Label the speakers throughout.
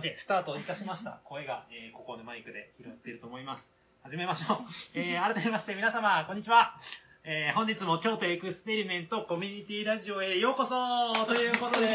Speaker 1: で、スタートいたしました。声が、えーここのマイクで拾っていると思います。始めましょう。えー改めまして皆様、こんにちは。えー本日も京都エクスペリメントコミュニティラジオへようこそということで、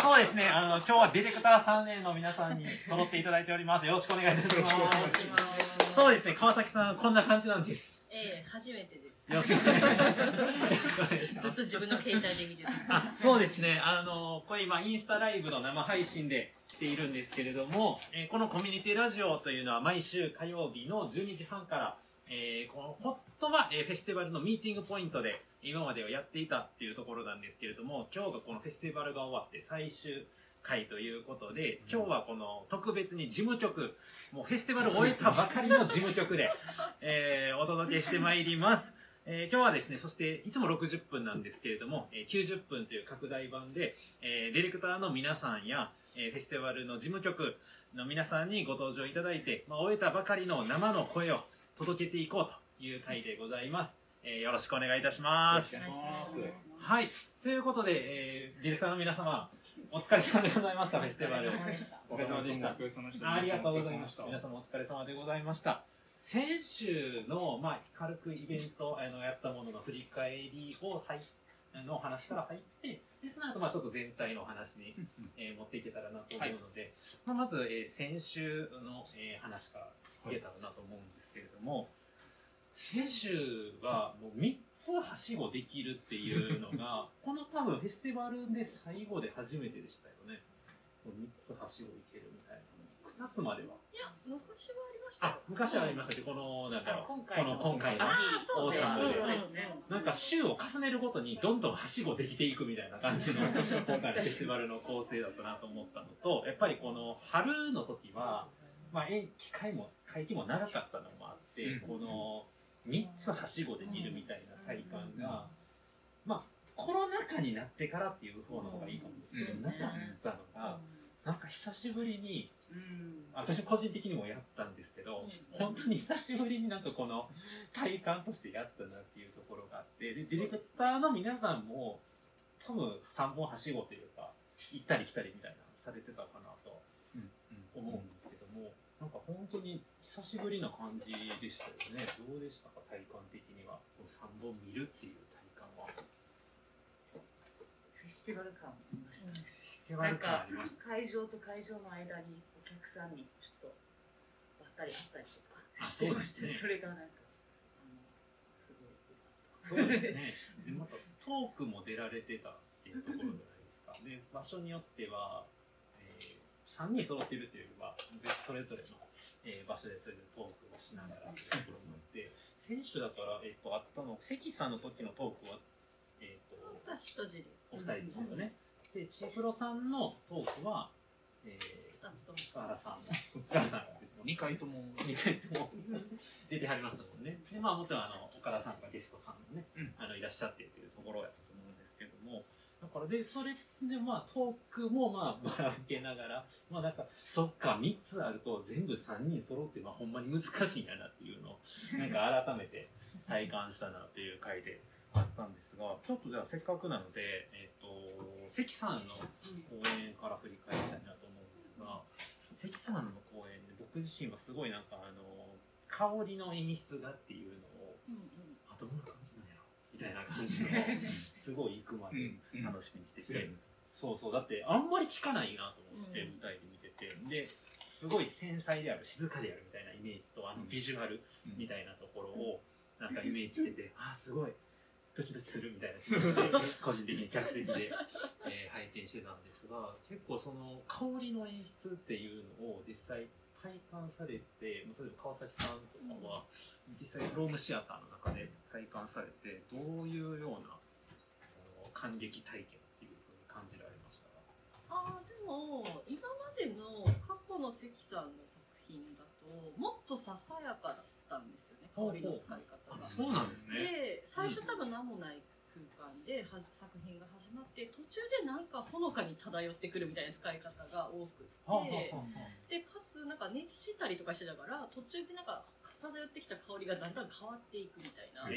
Speaker 1: そうですね、あの、今日はディレクター3年の皆さんに揃っていただいております。よろしくお願いいたします。そうですね、川崎さん、こんな感じなんです。
Speaker 2: ええ初めてです。
Speaker 1: よろしくお願いします。
Speaker 2: ずっ。と自分の携帯で見てた。
Speaker 1: あそうですね、あの、これ今、インスタライブの生配信で来ているんですけれども、えーこのコミュニティラジオというのは毎週火曜日の12時半から、えーこのホットは、えーフェスティバルのミーティングポイントで今まではやっていたっていうところなんですけれども、今日がこのフェスティバルが終わって最終回ということで、今日はこの特別に事務局、もうフェスティバルを終えたばかりの事務局で、えーお届けしてまいります。えー今日はですね、そしていつも60分なんですけれども、えー90分という拡大版で、えーディレクターの皆さんや、えーフェスティバルの事務局の皆さんにご登場いただいて、まあ、終えたばかりの生の声を届けていこうという回でございます。えーよろしくお願いいたします。
Speaker 2: お願いします。
Speaker 1: はい。ということで、えーディレクターの皆様、お疲れ様でございました、フェスティバル。
Speaker 2: お疲れ様でした
Speaker 1: お疲れ様でした。ありがとうございました。皆様お疲れ様でございました。先週の、まあ、軽くイベント、あの、やったものの振り返りを入っの話から入って、で、その後、まあ、ちょっと全体のお話に、えー持っていけたらなと思うので、まあ、まず、えー先週の、えー話からいけたらなと思うんですけれども、先週はもう3つはしごできるっていうのが、この多分フェスティバルで最後で初めてでしたよね。もう3つはしごいけるみたいな。2つまでは。
Speaker 2: いや、昔はありま
Speaker 1: 昔はありましたけど、この、なんだろう、
Speaker 2: 今回の。
Speaker 1: この今回の。
Speaker 2: ああ、そうね。
Speaker 1: オータムで。なんか週を重ねるごとにどんどんはしごできていくみたいな感じの今回のフェスティバルの構成だったなと思ったのと、やっぱりこの春の時は、まあ、え機会も、会期も長かったのもあって、
Speaker 3: うん。
Speaker 1: この3つはしごできるみたいな体感が、まあ、コロナ禍になってからっていう方の方がいいかもですけど、
Speaker 3: うん。
Speaker 1: なかったのが、なんか久しぶりに、
Speaker 2: うん。
Speaker 1: 私個人的にもやったんですけど、
Speaker 2: うん
Speaker 1: 本当に久しぶりになんかこの 体感としてやったなっていうところがあって、で、ディレクターの皆さんも多分3本はしごというか、行ったり来たりみたいなのされてたかなと思うんですけども、なんか本当に久しぶりな感じでしたよね。どうでしたか、体感的には。この3本見るっていう体感は。
Speaker 4: フェスティバル感ありました。
Speaker 1: フェスティバル感
Speaker 4: なんか
Speaker 1: ありました。
Speaker 4: 会場と会場の間にお客さんにちょっとばったり会ったりとか
Speaker 1: あ
Speaker 4: してまして、
Speaker 1: ね
Speaker 4: それがなんかあのすごい
Speaker 1: そうですね。でまたトークも出られてたっていうところじゃないですか。で、場所によっては、え3人揃ってるというよりは、それぞれの、えー場所でそれぞれトークをしながらっていうところもあって、選手だから、えっ、と、あったの、関さんの時のトークは、えっ、と、
Speaker 2: 私とジリ。
Speaker 1: お二人ですよね。で、チプロさんのトークは、えー、
Speaker 2: 二つとも。
Speaker 1: 福原さんも、
Speaker 3: そう
Speaker 1: 福原さん
Speaker 3: 二回とも。
Speaker 1: 2回とも 出てはりましたもんね。で、まあもちろんあの、岡田さんがゲストさんもね、
Speaker 3: うん
Speaker 1: あの、いらっしゃってというところやったと思うんですけども、だからで、それでまあトークもまあ ばらけながら、まあなんか、そっか、3つあると全部3人揃って、まあほんまに難しいんやなっていうのを、なんか改めて体感したなっていう回であったんですが、ちょっとじゃあせっかくなので、えっ、と、関さんの講演から振り返りたいなとが、関さんの講演で僕自身はすごいなんかあの、香りの演出がっていうのを、
Speaker 2: うんうん。
Speaker 1: あ、どんな感じなんやろ。みたいな感じの、すごい行くまで楽しみにしてて、そうそう、だってあんまり聞かないなと思って、
Speaker 2: うん。
Speaker 1: 舞台で見てて、で、すごい繊細である、静かであるみたいなイメージと、あのビジュアルみたいなところを、なんかイメージしてて、あー、すごい、ドキドキするみたいな。気持ちで、個人的に客席で、えー拝見してたんですが、結構その香りの演出っていうのを実際体感されて、例えば川崎さんとかは、実際ロームシアターの中で体感されて、どういうような、その感激体験っていうふうに感じられました？
Speaker 2: ああ、でも、今までの過去の関さんの作品だと、もっとささやかだったんですよ、香りの使い方が。
Speaker 1: そうなんですね。
Speaker 2: で、最初多分何もない空間ではじ作品が始まって、途中でなんかほのかに漂ってくるみたいな使い方が多くって、
Speaker 1: はあはあはあはあ
Speaker 2: で、かつなんか熱したりとかしてたから、途中でなんか漂ってきた香りがだんだん変わっていくみたいな、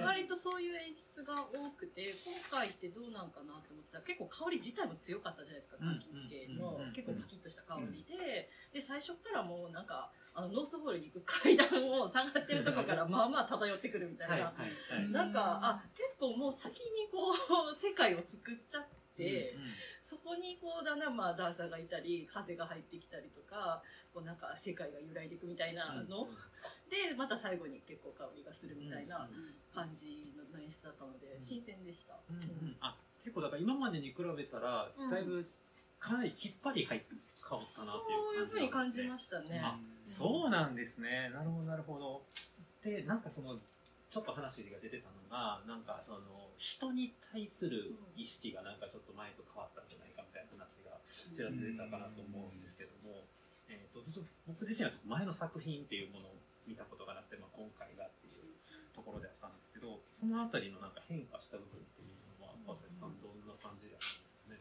Speaker 2: 割とそういう演出が多くて今回ってどうなんかなって思ってたら結構香り自体も強かったじゃないですか柑橘系の
Speaker 1: うんうんうん。
Speaker 2: 結構パキッとした香りで。で最初からもうなんかあのノースホールに行く階段を下がってるとこからまあまあ漂ってくるみたいな、
Speaker 1: はいはいはい。
Speaker 2: なんかあ結構もう先にこう世界を作っちゃって。そこにこうだんだんまあダンサーがいたり風が入ってきたりとかこうなんか世界が揺らいでいくみたいなの、でまた最後に結構香りがするみたいな感じの演出だったので
Speaker 1: うん。
Speaker 2: 新鮮でした、
Speaker 1: うんうん。あ結構だから今までに比べたら
Speaker 2: うん。
Speaker 1: だいぶかなりきっぱり入って変わったなっていう感じ
Speaker 2: そういうふうに感じま
Speaker 1: し
Speaker 2: したね。
Speaker 1: あそうなんですね。なるほどなるほど。でなんかそのちょっと話が出てたのがなんかその人に対する意識がなんかちょっと前と変わったんじゃないかみたいな話がちらっと出たかなと思うんですけども、えー、と僕自身はちょっと前の作品っていうものを見たことがなくて、まあ、今回がっていうところであったんですけどそのあたりのなんか変化した部分っていうのは川崎さんどんな感じったんですかね？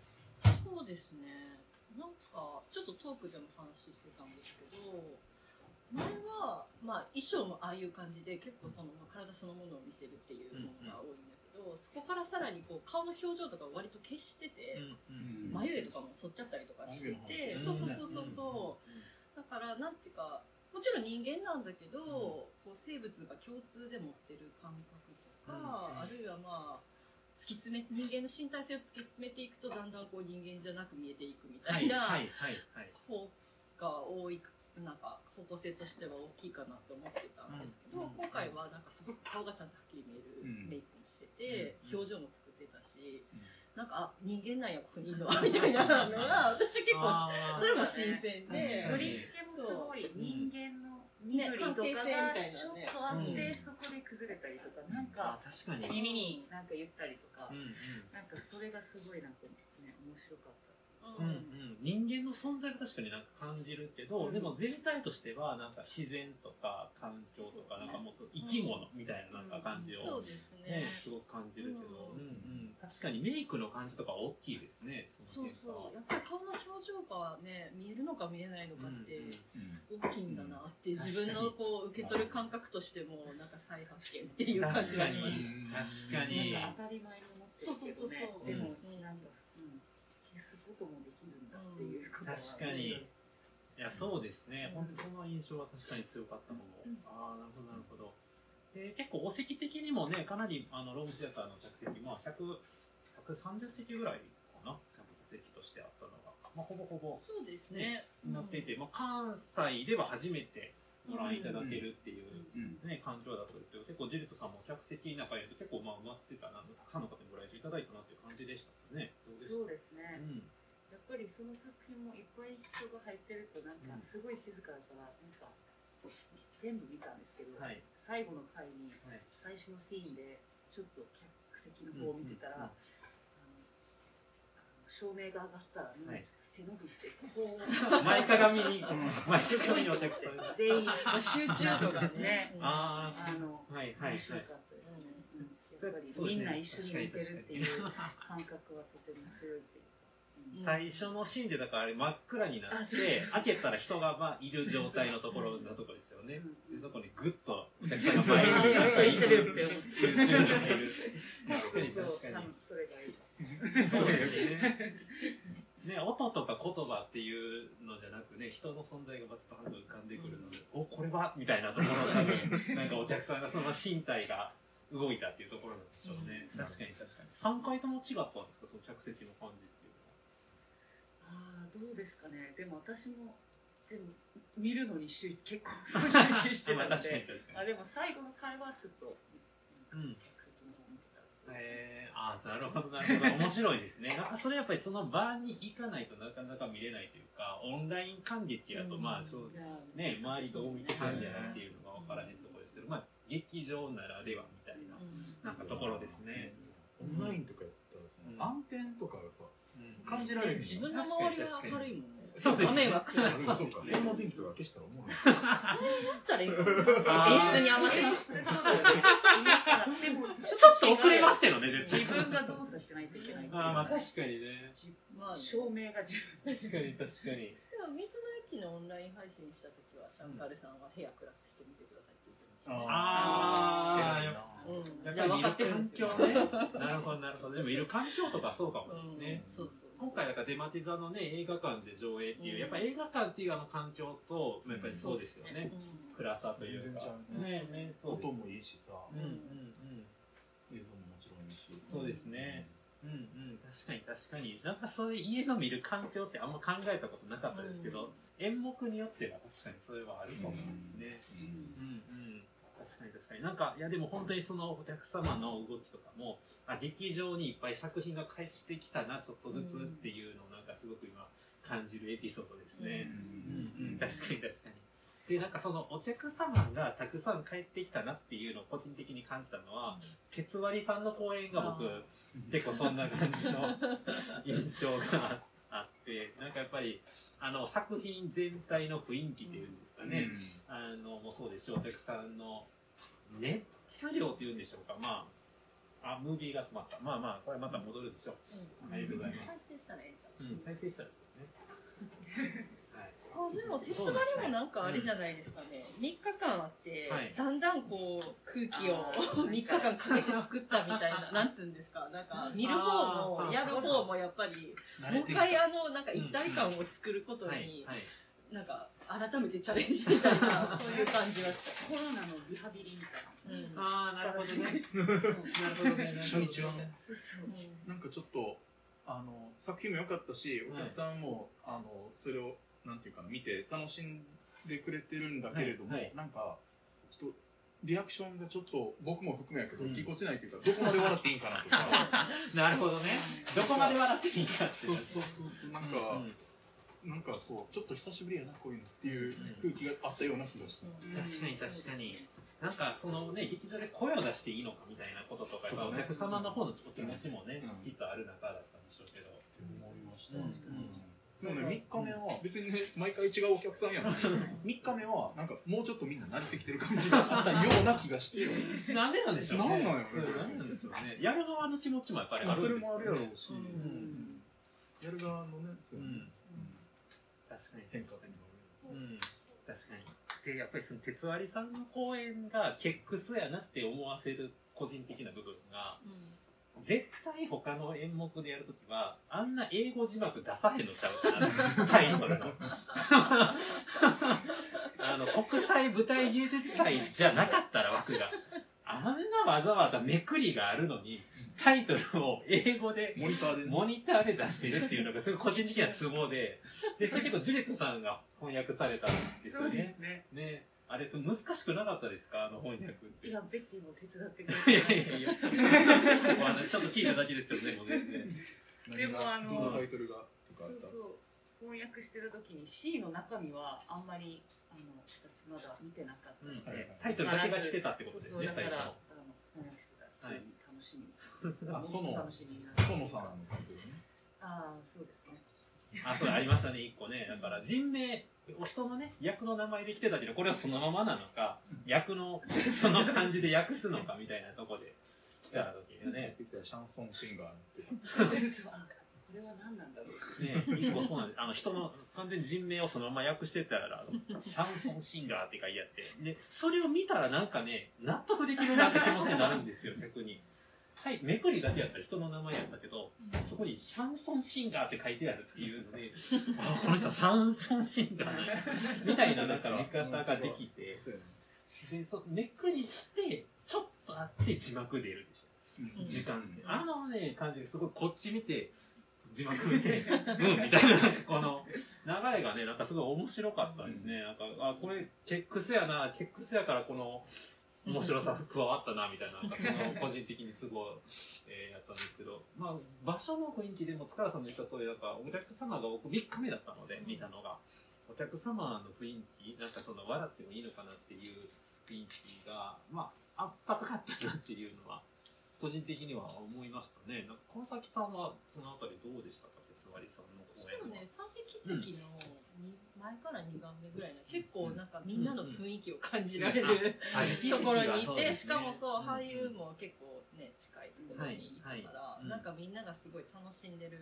Speaker 2: そうですね。なんかちょっとトークでも話してたんですけど前は、まあ、衣装もああいう感じで結構その、まあ、体そのものを見せるっていうものが多いんだけど、そこからさらにこう顔の表情とかを割と消してて、
Speaker 1: うん
Speaker 2: 眉毛とかも剃っちゃったりとかしてて、
Speaker 3: うん
Speaker 2: そうそうそうそうそう、だからなんていうかもちろん人間なんだけど、こう生物が共通で持ってる感覚とか、
Speaker 1: うん。
Speaker 2: あるいはまあ突き詰め人間の身体性を突き詰めていくとだんだんこう人間じゃなく見えていくみた
Speaker 1: はいい
Speaker 2: な方が多いなんか方向性としては大きいかなと思ってたんですけど、
Speaker 1: うん
Speaker 2: 今回はなんかすごく顔がちゃんとはっきり見える
Speaker 3: うん。
Speaker 2: メイクにしてて、
Speaker 1: うん。
Speaker 2: 表情も作ってたし、
Speaker 3: うん。
Speaker 2: なんかあ人間なんやここにいるのはみたいなのが私結構それも新鮮で。
Speaker 4: 振り付けもすごい人間の身
Speaker 2: ね関係性み
Speaker 4: が
Speaker 2: たいなね。
Speaker 4: ちょっとあって、
Speaker 1: うん。
Speaker 4: そこで崩れたりとか、なん
Speaker 1: あ
Speaker 4: か
Speaker 1: 確かに。
Speaker 4: 耳になんか言ったりとか、
Speaker 1: うんうん。
Speaker 4: なんかそれがすごいなんかね面白かった。
Speaker 1: うん。うん、人間の存在が確かになんか感じるけど、
Speaker 4: うん。
Speaker 1: でも全体としてはなんか自然とか環境とかなんかもっと生き物みたいななんか感じを、
Speaker 2: そうですね。
Speaker 1: ね、すごく感じるけど、
Speaker 2: う
Speaker 1: うんんうん、確かにメイクの感じとか大きいですね
Speaker 2: そうそう。やっぱり顔の表情がね見えるのか見えないのかって
Speaker 3: うん
Speaker 2: 大きいんだなって自分のこう受け取る感覚としてもなんか再発見っていう感じがしました。
Speaker 1: 確かに。
Speaker 4: なんか当たり前に思ってるけどね。
Speaker 2: そうそうそうそう。
Speaker 4: でも、
Speaker 2: うん。
Speaker 4: なんか、こともできるん。だっていうことは、
Speaker 1: 確かに。いやそうですね、本当その印象は確かに強かったもの、
Speaker 2: うん。
Speaker 1: ああなるほどなるほど。で結構お席的にもねかなりあのロームシアターの客席まあ100 130席ぐらいかな。客席としてあったのが、まあ、ほぼほぼ
Speaker 2: そうですね。
Speaker 1: なっていて、まあ、関西では初めてご覧いただけるっていう、
Speaker 3: うん。
Speaker 1: ね、感情だったんですけど結構ジェリットさんも客席の中にいると結構まあ埋まってたなたくさんの方にご来場いただいたなっていう感じでしたね
Speaker 4: そうですね、
Speaker 1: うん。
Speaker 4: やっぱりその作品もいっぱい人が入ってるとなんかすごい静かだからなんか全部見たんですけど、
Speaker 1: はい。
Speaker 4: 最後の回に
Speaker 1: はい。
Speaker 4: 最初のシーンでちょっと客席の方を見てたら、
Speaker 1: うんうんうん
Speaker 4: あの照明が上がったらみんなちょっと背伸びしてこう
Speaker 1: 前かがみに前かがみにお客さんが。
Speaker 4: 全員
Speaker 2: まあ 集中度がね。
Speaker 4: ね
Speaker 1: あ
Speaker 4: あの
Speaker 1: あはいはいはい。
Speaker 4: 面白かった。ですね、うんやっぱりみんな一緒に見てるっていう感覚はとても強いっていう。
Speaker 1: 最初のシーンでだからあれ真っ暗になって開けたら人がまあいる状態のところのところですよね。
Speaker 4: うん
Speaker 1: でそこにグッとお客さんが前に
Speaker 4: やって
Speaker 1: 集中している確かに確かに
Speaker 4: それがいい。
Speaker 1: そうですね。ね、音とか言葉っていうのじゃなくね、人の存在がバツとハンド浮かんでくるので、お、これは？みたいなところがね、なんかお客さんがその身体が動いたっていうところなんでしょうね。
Speaker 3: うん。
Speaker 1: 確かに確かに。3回とも違ったんですか、その客席の感じ。っていう
Speaker 4: ああどうですかね。でも私もでも見るのに集結構集中してたので。あでも最後の会話はちょっと、
Speaker 1: うん
Speaker 4: 客席の方見てたんですよ
Speaker 1: えー、あーなるほどなるほど。面白いですね。なんかそれやっぱりその場に行かないとなかなか見れないというかオンライン感激やとまあそうね周りどう見てたんじゃないっていうのが分からへんところですけどまあ劇場ならではみななんかところですね、
Speaker 3: オンラインとかやったらそ
Speaker 1: うん。
Speaker 3: の暗転とかがさ
Speaker 1: うん。
Speaker 3: 感じられへん
Speaker 2: 自分の周りは明るいもんね。
Speaker 1: そうです
Speaker 2: 画面は暗い
Speaker 3: そうか。電話電気とか消したら思う。ない
Speaker 2: だったらいい演出に合わせる
Speaker 1: ちょっと遅れますけどね絶
Speaker 4: 自
Speaker 1: 対
Speaker 4: 分が動作しないといけない。
Speaker 1: あーまあ確かにね。
Speaker 2: まあね。
Speaker 4: 照明が自分
Speaker 1: 確かに確かに。
Speaker 2: でも水の駅のオンライン配信した時はシャンカルさんは部屋暗くしてみてくした、ね。
Speaker 1: あー
Speaker 3: 偉いな
Speaker 2: うん、
Speaker 1: やっぱり
Speaker 2: い
Speaker 1: る。環境ね。なるほど、なるほど。でもいる環境とかそうかも
Speaker 2: うん
Speaker 1: ね。
Speaker 2: そうそうそう。
Speaker 1: 今回だから出町座のね、映画館で上映っていう、
Speaker 2: うん
Speaker 1: やっぱ映画館っていうあの環境と、やっぱりそうですよね。
Speaker 2: うん
Speaker 1: 暗さというか。
Speaker 3: ね
Speaker 1: ね
Speaker 3: 音もいいしさ
Speaker 1: うんうん
Speaker 3: 映像ももちろんいいし
Speaker 1: そうですねうん。うんうん。確かに確かに。なんかそういう家の見る環境ってあんま考えたことなかったですけど、演目によっては確かにそれはあるかもですね。うんうん。確かに確かに。なんか、いやでも本当にそのお客様の動きとかも、あ、劇場にいっぱい作品が帰ってきたな、ちょっとずつっていうのをなんかすごく今感じるエピソードですね。うんうん、確かに確かに。で、なんかそのお客様がたくさん帰ってきたなっていうのを個人的に感じたのは、鉄割りさんの公演が僕、
Speaker 2: あ
Speaker 1: 結構そんな感じの 印象があって、なんかやっぱり、あの、作品全体の雰囲気っていうんですかね、あの、もそうですし、お客さんの熱量っていうんでしょうか、まあ、あ、ムービーが止まった。まあまあ、これまた戻るでしょう。
Speaker 2: うん
Speaker 1: ありがとうございます
Speaker 2: 再生したらええんちゃう？
Speaker 1: うん、再生したらですね。はい。
Speaker 2: あでも鉄割りもなんかあれじゃないですかね、3日間あって、
Speaker 1: はい。
Speaker 2: だんだんこう空気を3日間かけて作ったみたいな なんつうんですか？なんか見る方もやる方もやっぱりもう一回あのなんか一体感を作ること
Speaker 1: はい
Speaker 2: に、
Speaker 1: はい。
Speaker 2: なんか改めてチャレンジみたいな そういう感じはし
Speaker 4: コロナのリハビリみたい
Speaker 2: た、うん。
Speaker 1: ああ、なるほどね。
Speaker 2: うん
Speaker 1: なるほどね。
Speaker 3: 初日はなんかちょっとあの作品も良かったしお客さんも、あのそれをなんていうかな見て楽しんでくれてるんだけれども、
Speaker 1: はいはい。
Speaker 3: なんかちょっとリアクションがちょっと僕も含めやけど、
Speaker 1: うん。
Speaker 3: ぎこちないというかどこまで笑っていいんかなとか。
Speaker 1: なるほどね。どこまで笑っていいかって。
Speaker 3: そうそうそうそうなんか、
Speaker 1: うんうん。
Speaker 3: なんかそうちょっと久しぶりやなこういうのっていう空気があったような気がした、
Speaker 2: うん
Speaker 1: 確かに確かに。なんかそのね、劇場で声を出していいのかみたいなこととか、やっぱお客様の方のお気持ちもね、
Speaker 3: うん。
Speaker 1: きっとある中だったんでしょうけど。
Speaker 3: 思いまし
Speaker 2: うん
Speaker 3: でもね、3日目は別にね、毎回違うお客さんやのに、3日目はなんかもうちょっとみんな慣れてきてる感じがあったような気がして、
Speaker 1: なんでなんでしょうね。
Speaker 3: なんなんやろ
Speaker 1: なんなんでしょうね。やる側の気持ちもやっぱりあるんですよ
Speaker 3: それもあるやろうし、
Speaker 2: うん。
Speaker 3: やる側のね、そうういうん。
Speaker 1: 確かに。
Speaker 3: 変化
Speaker 1: うん、確かに。で、やっぱりその鉄割りさんの公演がケックスやなって思わせる個人的な部分が、絶対他の演目でやるときは、あんな英語字幕出さへんのちゃうかな、タイトルの。あの、国際舞台芸術祭じゃなかったら枠が。あんなわざわざめくりがあるのに、タイトルを英語で
Speaker 3: モニターでね、
Speaker 1: モニターで出してるっていうのがすごい個人的なツボで、で、それ結構ジュレットさんが翻訳されたんです
Speaker 4: そうで
Speaker 1: よね。
Speaker 4: すね
Speaker 1: ね。あれと難しくなかったですか？あの翻訳って。
Speaker 4: いやベッキーも手伝ってく
Speaker 1: い
Speaker 4: れ
Speaker 1: や
Speaker 4: て
Speaker 1: いやいや。まあねちょっと聞いただけですけどね、もう全然。
Speaker 4: でもあの
Speaker 3: タイトルがとかあった？
Speaker 4: そうそう翻訳してる時に C の中身はあんまりあの私まだ見てなかったので、
Speaker 1: うんタイトルだけが来てたってことですね、
Speaker 4: そうそうだから
Speaker 1: 最初の。
Speaker 4: あの翻訳してた
Speaker 1: はい
Speaker 4: 楽しみ
Speaker 3: あその
Speaker 4: 楽し
Speaker 3: さんのタイトルね。
Speaker 4: ああそうですね
Speaker 1: あ、そうありましたね、一個ね。だから人名、お人のね、役の名前で来てたけど、これはそのままなのか、役の その感じで訳すのかみたいなとこで来た時にね。
Speaker 3: 出てきたらシャンソンシンガーって。
Speaker 4: これは何なんだろう
Speaker 1: ね、一個そうなんです。あの、人の完全に人名をそのまま訳してたら、シャンソンシンガーって書いてあって、で、それを見たらなんかね、納得できるなって気持ちになるんですよ、逆に。はい、めくりだけやったら人の名前やったけど、そこにシャンソンシンガーって書いてあるっていうので、あ、この人はシャンソンシンガーなんや。みたいななんか見方ができて、で、そめくりして、ちょっとあって字幕出るでしょ。
Speaker 3: うん。
Speaker 1: 時間で。あのね、感じですごいこっち見て、字幕見て、うん、みたいな、この流れがね、なんかすごい面白かったですね。なんか、あ、これ、ケックスやな、ケックスやからこの、面白さ加わったな、みたいな、なんかその、個人的に都合、えーやったんですけど、まあ、場所の雰囲気でも、塚原さんの言った通り、なんか、お客様が僕3日目だったので、見たのが、お客様の雰囲気、なんかその、笑ってもいいのかなっていう雰囲気が、まあ、あったかかったなっていうのは、個人的には思いましたね。なんか川崎さんはそのあたりどうでしたか、鉄割さんの公演は。
Speaker 2: そうね、桟敷席のに前から2番目ぐらいの結構なんかみんなの雰囲気を感じられる、ところに
Speaker 1: は
Speaker 2: いて、しかもそう、
Speaker 1: ん。
Speaker 2: 俳優も結構ね、近いところにいたから、なんかみんながすごい楽しんでる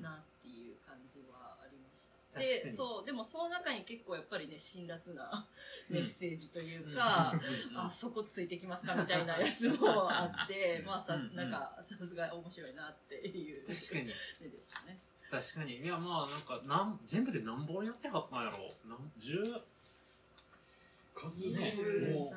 Speaker 2: なっていう感じはありました。でそうでもその中に結構やっぱりね辛辣なメッセージというか、
Speaker 1: うん。
Speaker 2: あそこついてきますかみたいなやつもあって まあさ
Speaker 1: うん
Speaker 2: なんかさすが面白いなっていう
Speaker 1: 確かに。
Speaker 2: 絵でしたね。
Speaker 1: 確かに。いやまあなんかなん全部で何本やってはったんやろ。なん10
Speaker 3: 数
Speaker 1: ね。もう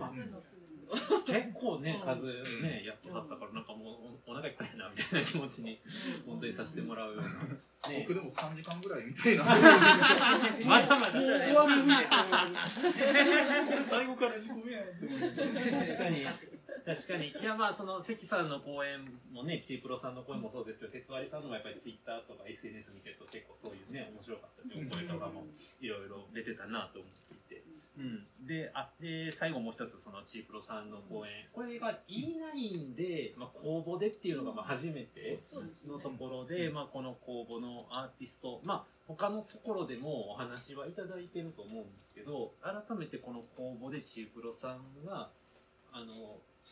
Speaker 4: 30
Speaker 2: のすぐ
Speaker 1: 結構ね
Speaker 2: うん。
Speaker 1: 数ねやってはったからなんかもうおお腹いっぱいやなみたいな気持ちに本当にさせてもらうような、ね。
Speaker 3: 僕でも3時間ぐらいみたいな。
Speaker 1: まだまだ
Speaker 3: もう 終わるみたい。な。最後から2個目やって思って。
Speaker 1: 確かに確かに。いやまあその関さんの講演もねチープロさんの講演もそうですけど鉄割さんのもやっぱりツイッターとか SNS 見てると結構そういうね面白かったってい声とかもいろいろ出てたなと思っていて、うん、であで最後もう一つそのチープロさんの講演。これが E9 で、まあ、公募でっていうのがまあ初めてのところで、まあ、この公募のアーティスト、まあ、他のところでもお話はいただいてると思うんですけど改めてこの公募でチープロさんがあの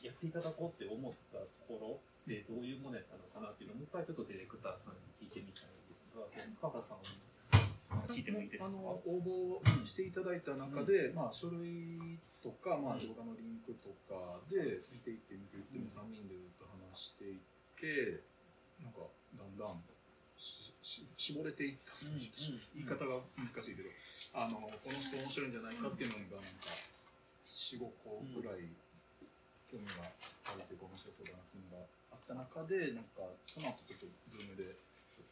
Speaker 1: やっていただこうって思ったところでどういうものやったのかなっていうのをもう一回ちょっとディレクターさんに聞いてみたいんですが塚原さん聞いてもいいですか？
Speaker 3: あの応募していただいた中で、まあ、書類とか、まあ、動画のリンクとかで見ていって見ていって、3人でずっと話していってなんかだんだん絞れていった、
Speaker 1: うんうん
Speaker 3: 言い方が難しいけどあのこの人面白いんじゃないかっていうのがなんか45個ぐらい興味があるというか面白そうだなっていうのがあった中でなんかその後ちょっとズームで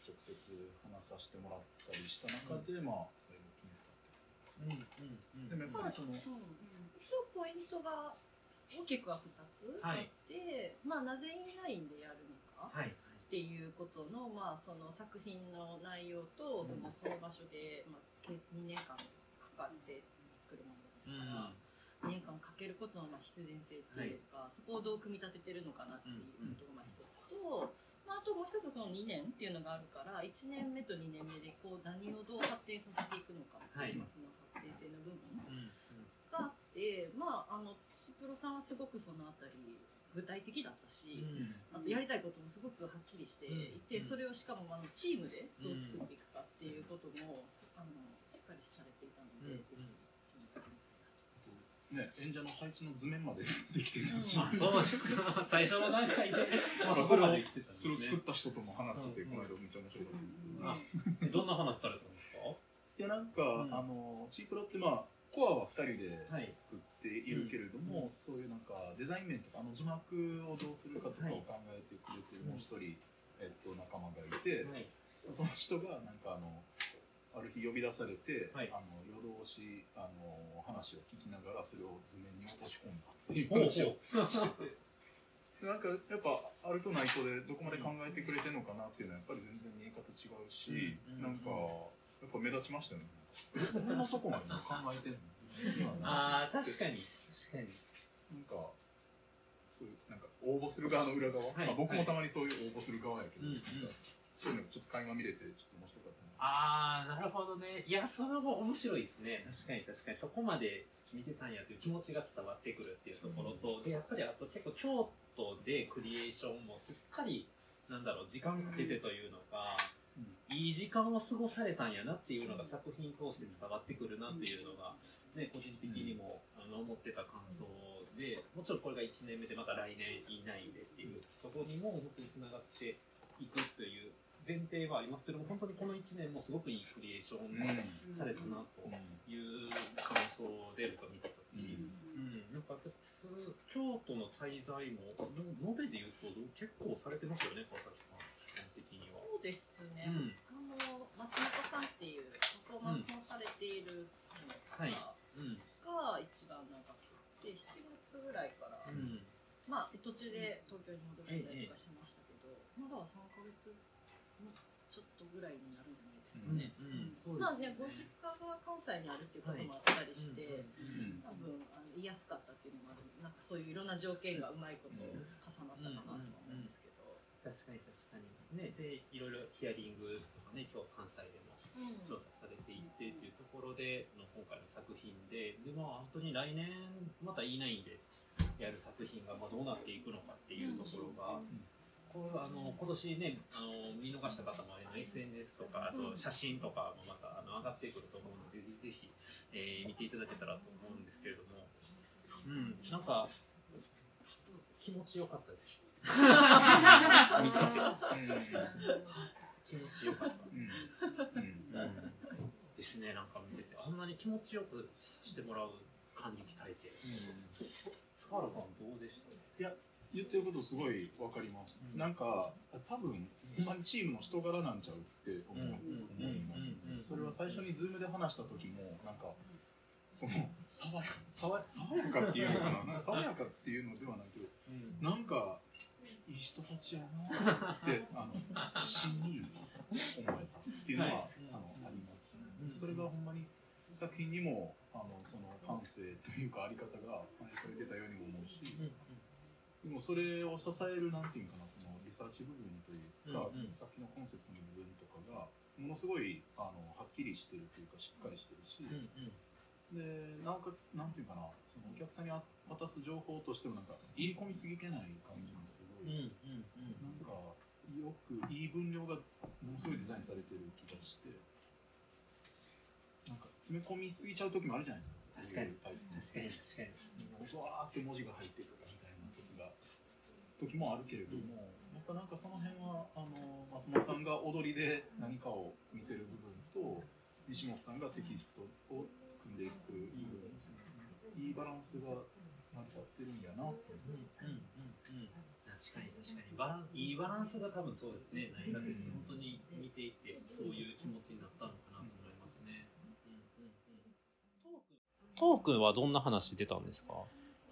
Speaker 3: 直接話させてもらったりした中で、まあ最後決めたって
Speaker 1: う。んうんうん。
Speaker 3: でもやっぱりその、
Speaker 2: 一応ポイントが大きくは2つあって、まあなぜいないんでやるのか
Speaker 1: はい。
Speaker 2: っていうことの,、まあその作品の内容とそのその場所で、まあ、2年間かかって作るものですから、2年間かけることのまあ必然性っていうか、そこをどう組み立ててるのかなっていうことがまあ一つと、まあ、あともう一つその2年っていうのがあるから1年目と2年目でこう何をどう発展させていくのかっていう、その発展性の部分。
Speaker 1: うん
Speaker 2: があって、まあ、あのチプロさんはすごくそのあたり具体的だったし、あとやりたいこともすごくはっきりしていて、
Speaker 1: うん
Speaker 2: それをしかもあのチームでどう作っていくかっていうことも、あのしっかりされていたので、ぜひ一緒にやってみたいな
Speaker 3: ね、演者の配置の図面まで できてたし、
Speaker 1: あそうですか。最初の段階で、まあ、
Speaker 3: まあ
Speaker 1: そこまで来てたんです
Speaker 3: それを作
Speaker 1: ね
Speaker 3: った人とも話すって、
Speaker 1: うん
Speaker 3: この間めっちゃ面白かったんですけど、
Speaker 1: あどんな話されたんですか？
Speaker 3: いやなんか、
Speaker 1: うん。
Speaker 3: あのチープロってまあコアは2人で
Speaker 1: はい。
Speaker 3: 作っているけれども、そういうなんかデザイン面とかあの字幕をどうするかとかを考えてくれてるもう一人、えっと、仲間がいて、
Speaker 1: はい。
Speaker 3: その人がなんかあのある日呼び出されて、
Speaker 1: はい。
Speaker 3: あの夜通しあの話を聞きながらそれを図面に落とし込んだっていう話をしてて。でなんかやっぱあるとないとでどこまで考えてくれてるのかなっていうのはやっぱり全然見え方違うし、
Speaker 1: うん。
Speaker 3: なんかやっぱ目立ちましたよね。こんなとこまで考えてんの
Speaker 1: ああ確かに。確かに。
Speaker 3: なんかそういうなんか応募する側の裏側、
Speaker 1: はい。
Speaker 3: まあ、僕もたまにそういう応募する側やけど、
Speaker 1: うんうん。
Speaker 3: なんかそういうのちょっと垣間見れてちょっと面白かったな。
Speaker 1: ああなるほどね。いやその後面白いですね。確かに確かに。そこまで見てたんやという気持ちが伝わってくるっていうところと、でやっぱりあと結構京都でクリエーションもしっかりなんだろう時間かけてというのか、いい時間を過ごされたんやなっていうのが作品通して伝わってくるなっていうのが、ね、個人的にも、あの思ってた感想でもちろんこれが1年目でまた来年いないでっていうところにも本当につながっていくという前提はありますけども本当にこの1年もすごくいいクリエーションされたなという感想で僕は見た時に、うん。なんかす京都の滞在もの延べで言うと結構されてますよね川崎さん基本的には。
Speaker 2: そうですね、
Speaker 1: うん。
Speaker 2: あの松本さんっていうパフォーマンスもされている方
Speaker 1: はい。うん。
Speaker 2: が一番長くて7月ぐらいから、
Speaker 1: うん。
Speaker 2: まあ途中で東京に戻ったりとかしましたけど、まだは3ヶ月ちょっとぐらいになるんじゃないですか。ね。
Speaker 1: うん。そう
Speaker 2: まあね、
Speaker 1: です
Speaker 2: ご実家が関西にあるっていうこともあったりして、
Speaker 3: うん
Speaker 2: 多分あの言いやすかったっていうのもあるなんかそういういろんな条件がうまいこと重なったかなとは思うんですけど、
Speaker 1: 確かに確かに。ね。でいろいろヒアリングとかね今日関西でも
Speaker 2: うん。
Speaker 1: 調査されていってっていうところでの今回の作品ででまあ本当に来年また E9 でやる作品がまあどうなっていくのかっていうところが、ここうあの今年ねあの見逃した方もあの SNS とかあと写真とかもまたあの上がってくると思うのでぜひ、えー見ていただけたらと思うんですけれども。うんなんか気持ちよかったです。見てて。気持ちよかった
Speaker 3: うん。うん。
Speaker 1: ですねなんか見てて。あんなに気持ちよくしてもらう感激体験塚原さんどうでした？
Speaker 3: 言ってることすごいわかります、
Speaker 1: うん。
Speaker 3: なんか多分ほんまにチームの人柄なんちゃうって思う、
Speaker 1: うん。
Speaker 3: 思います、
Speaker 1: うん。
Speaker 3: それは最初にズームで話した時もなんかその爽や爽や爽やかっていうのかな。爽やかっていうのではなく
Speaker 1: うん。
Speaker 3: なんかいい人たちやなって あの真に思えたっていうのは、
Speaker 1: はい。
Speaker 3: あのありますね、
Speaker 1: うん。
Speaker 3: それがほんまに作品にもあのその感性というかあり方が反映されてたようにも思うし、でもそれを支えるなんていうかなそのリサーチ部分というか、
Speaker 1: うんうん。
Speaker 3: さっきのコンセプトの部分とかがものすごいあのはっきりしてるというかしっかりしてるし、
Speaker 1: うんうん。
Speaker 3: でなおかつなんていうかなそのお客さんに渡す情報としてもなんか入り込みすぎてない感じもすご
Speaker 1: うん
Speaker 3: い、
Speaker 1: うん。
Speaker 3: なんかよくいい分量がものすごいデザインされてる気がしてなんか詰め込みすぎちゃう時もあるじゃないですか。
Speaker 1: 確かに。確かに確かに。
Speaker 3: うわーって文字が入ってとか。みたいな時が時もあるけれども、やっぱなんかその辺はあの松本さんが踊りで何かを見せる部分と西本さんがテキストを組んでいく部分、いいバランスが成り立ってるんやなって
Speaker 1: うんうんうんうん。確かに確かに。バランいいバランスが多分そうですね。何かですね本当に見ていてそういう気持ちになったのかなと思いますね、うんうんうん、トークはどんな話出たんですか？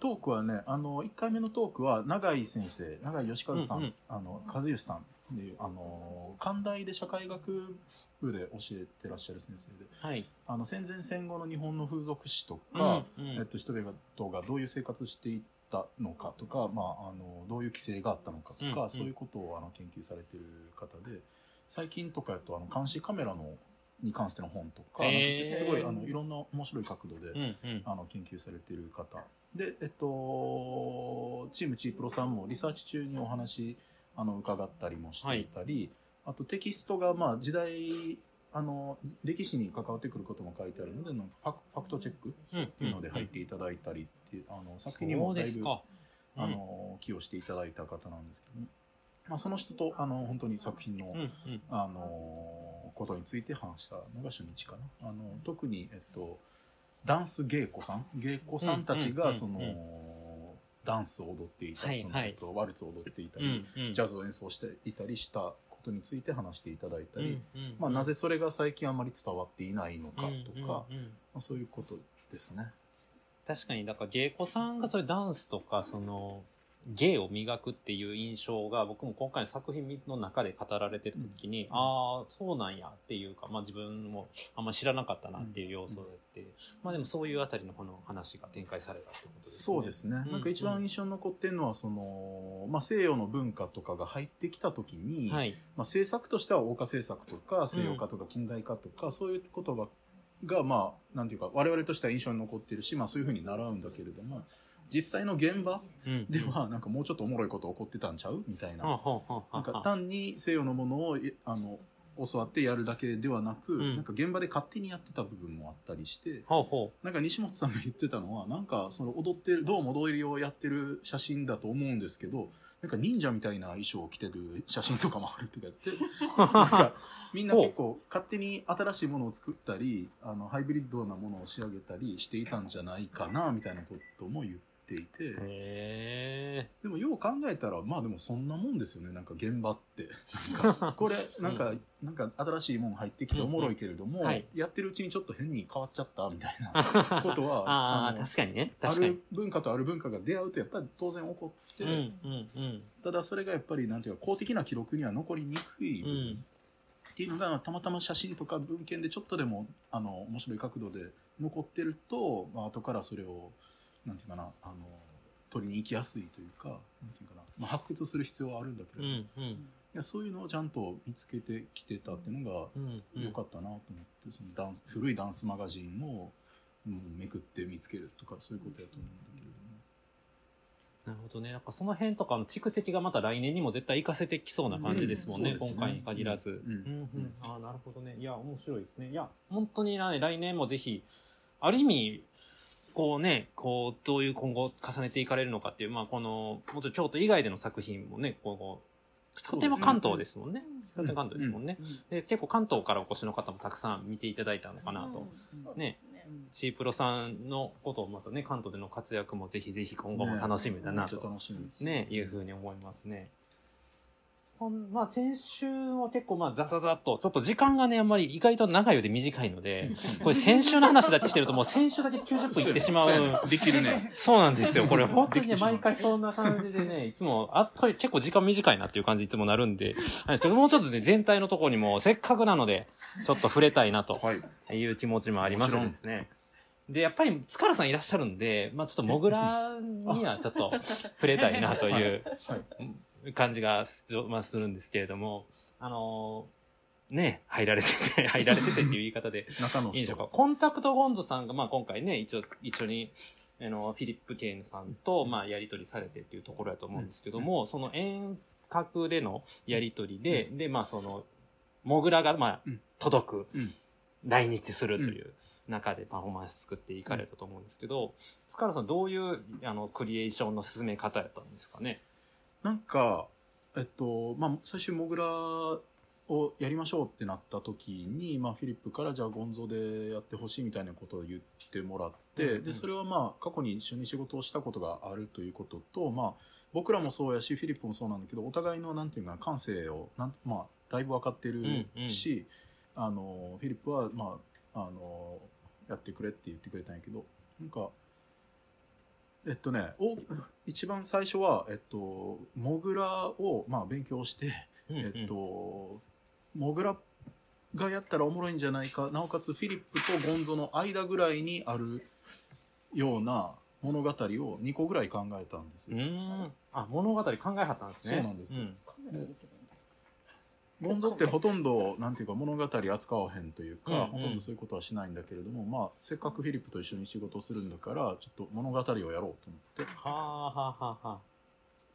Speaker 3: トークはねあの1回目のトークは永井先生永井義和さん、
Speaker 1: うんうん。
Speaker 3: あの和義さんっていうあの関大で社会学部で教えてらっしゃる先生で
Speaker 1: はい、
Speaker 3: あの戦前戦後の日本の風俗史とか、
Speaker 1: うんうん。
Speaker 3: えっと、人々がどういう生活していったのかとか、まあ、あのどういう規制があったのかとか、
Speaker 1: うんうん。
Speaker 3: そういうことをあの研究されてる方で最近とかやとあの監視カメラのに関しての本とか、
Speaker 1: へー。
Speaker 3: すごいあのいろんな面白い角度で、
Speaker 1: うんうん。
Speaker 3: あの研究されてる方で、えっと、チームチープロさんもリサーチ中にお話あの伺ったりもしていたり、あとテキストが、まあ、時代あの歴史に関わってくることも書いてあるのでファクファクトチェック
Speaker 1: うん
Speaker 3: っていうので入っていただいたりっていう、あの作品にもだいぶ
Speaker 1: ですか。
Speaker 3: あの寄与していただいた方なんですけど、ねまあ、その人とあの本当に作品の,、
Speaker 1: うんうん。
Speaker 3: あのことについて話したのが初日かな。あの特に、えっと、ダンス芸妓さん？芸妓さんたちがその、ダンスを踊っていたり、その
Speaker 1: はいはい。
Speaker 3: えっとワルツを踊っていた
Speaker 1: う
Speaker 3: り、
Speaker 1: んうん。
Speaker 3: ジャズを演奏していたりしたことについて話していただいたり、
Speaker 1: うんうん
Speaker 3: まあ、なぜそれが最近あまり伝わっていないのかとか、
Speaker 1: うんうんうん。
Speaker 3: まあ、そういうことですね。
Speaker 1: 確かに、だから芸妓さんがそういうダンスとか、その、芸を磨くっていう印象が僕も今回の作品の中で語られてる時に、
Speaker 3: うん。
Speaker 1: ああそうなんやっていうか、まあ、自分もあんま知らなかったなっていう要素で、まあでもそういうあたりのこの話が展開されたってことですね。
Speaker 3: そうですね、
Speaker 1: うん。
Speaker 3: なんか一番印象に残ってるのはその、まあ、西洋の文化とかが入ってきた時に、
Speaker 1: はい。
Speaker 3: まあ、政策としては欧化政策とか西洋化とか近代化とか、そういうことががまあなんていうか我々としては印象に残ってるし、まあ、そういうふうに習うんだけれども実際の現場
Speaker 1: うん。
Speaker 3: ではなんかもうちょっとおもろいこと起こってたんちゃう？みたいな,、なんか単に西洋のものをえあの教わってやるだけではなく、
Speaker 1: ん。
Speaker 3: なんか現場で勝手にやってた部分もあったりして、
Speaker 1: ほ
Speaker 3: なんか西本さんが言ってたのは、なんかその踊ってる、どうも踊りをやってる写真だと思うんですけど、なんか忍者みたいな衣装を着てる写真とかもあるとかやって、なんかみんな結構勝手に新しいものを作ったり、あのハイブリッドなものを仕上げたりしていたんじゃないかな、みたいなことも言っていて、
Speaker 1: う。へ
Speaker 3: でもよう考えたら、まあでもそんなもんですよね、なんか現場って。これ、なんか、なんか新しいもん入ってきておもろいけれども、やってるうちにちょっと変に変わっちゃったみたいな
Speaker 1: ー
Speaker 3: ことは、
Speaker 1: ああ、
Speaker 3: の
Speaker 1: 確かにね。
Speaker 3: ある。文化とある文化が出会うとやっぱり当然起こって。ただそれがやっぱりなんていうか公的な記録には残りにくいっていうのがたまたま写真とか文献でちょっとでもあの面白い角度で残ってると、まあ後からそれをなんていうかなあの取りに行きやすいというかなんていうかな、まあ、発掘する必要はあるんだけど、い
Speaker 1: んうん
Speaker 3: やそういうのをちゃんと見つけてきてたっていうのが良かったなと思ってそのダンス古いダンスマガジンを、うん、めくって見つけるとかそういうことやと思うんだけれども。
Speaker 1: なるほどね。なんかその辺とかの蓄積がまた来年にも絶対活かせてきそうな感じですもんね、
Speaker 3: うんね
Speaker 1: 今回に限らず。
Speaker 3: うん
Speaker 1: うんうん。ああ、なるほどね。いや、面白いですね。いや、本当にね、来年もぜひ、ある意味、こうね、こう、どういう今後重ねていかれるのかっていう、まあこの、もちろん京都以外での作品もね、こう、とても関東ですもんね。とても関東ですもんね。で、結構関東からお越しの方もたくさん見ていただいたのかなと。ね。チープロさんのことをまたね、関東での活躍もぜひぜひ今後も楽しみだなと、
Speaker 3: 楽しみ。
Speaker 1: ね、いうふうに思いますね。そんまあ先週は結構まあザザザっと、ちょっと時間がね、あんまり意外と長いようで短いので、これ先週の話だけしてるともう先週だけ90分いってしまう。
Speaker 3: できるね。
Speaker 1: そうなんですよ。これ本当にね、毎回そんな感じでね、いつも、あっとり結構時間短いなっていう感じいつもなるんで、なんですけど、もうちょっとね、全体のところにもせっかくなので、ちょっと触れたいなと
Speaker 3: はい。
Speaker 1: いう気持ちもありましてですね。で、やっぱり、塚原さんいらっしゃるんで、まあちょっと、モグラにはちょっと触れたいなという感じがす,、まあ、するんですけれども、あのーね、入られてて、入られててっていう言い方でいいでしょうか。コンタクトゴンゾさんが、まあ今回ね、一応、一緒に、あの、フィリップ・ケインさんと、まあやりとりされてっていうところだと思うんですけども、その遠隔でのやりとりで、で、まあその、モグラが、まあ
Speaker 3: うん、
Speaker 1: 届く、
Speaker 3: うん。
Speaker 1: 来日するという中でパフォーマンス作っていかれたと思うんですけど、塚原さんどういう、あの、クリエーションの進め方やったんですかね？
Speaker 3: なんか、えっと、まあ、最終モグラをやりましょうってなった時に、まあ、フィリップからじゃあゴンゾでやってほしいみたいなことを言ってもらって、
Speaker 1: うんうん
Speaker 3: で、それはまあ、過去に一緒に仕事をしたことがあるということと、まあ、僕らもそうやし、フィリップもそうなんだけど、お互いの、なんていうか、感性を、なんまあ、だいぶ分かってるし、あの、フィリップは、まあ、あの、やってくれって言ってくれたんやけど、なんか、えっとね、お一番最初は、えっと、モグラを、まあ、勉強して、
Speaker 1: うんうん
Speaker 3: えっと、モグラがやったらおもろいんじゃないか、なおかつフィリップとゴンゾの間ぐらいにあるような物語を2個ぐらい考えたんです
Speaker 1: う。ーん。あ、物語考えはったんですね。
Speaker 3: そうなんです
Speaker 1: ん
Speaker 2: カメラできるんだ
Speaker 3: ゴンゾってほとんど、なんていうか物語扱わへんというか、
Speaker 1: うんうん
Speaker 3: ほとんどそういうことはしないんだけれども、まあ、せっかくフィリップと一緒に仕事をするんだから、ちょっと物語をやろうと思って、
Speaker 1: はあはあはあはあ。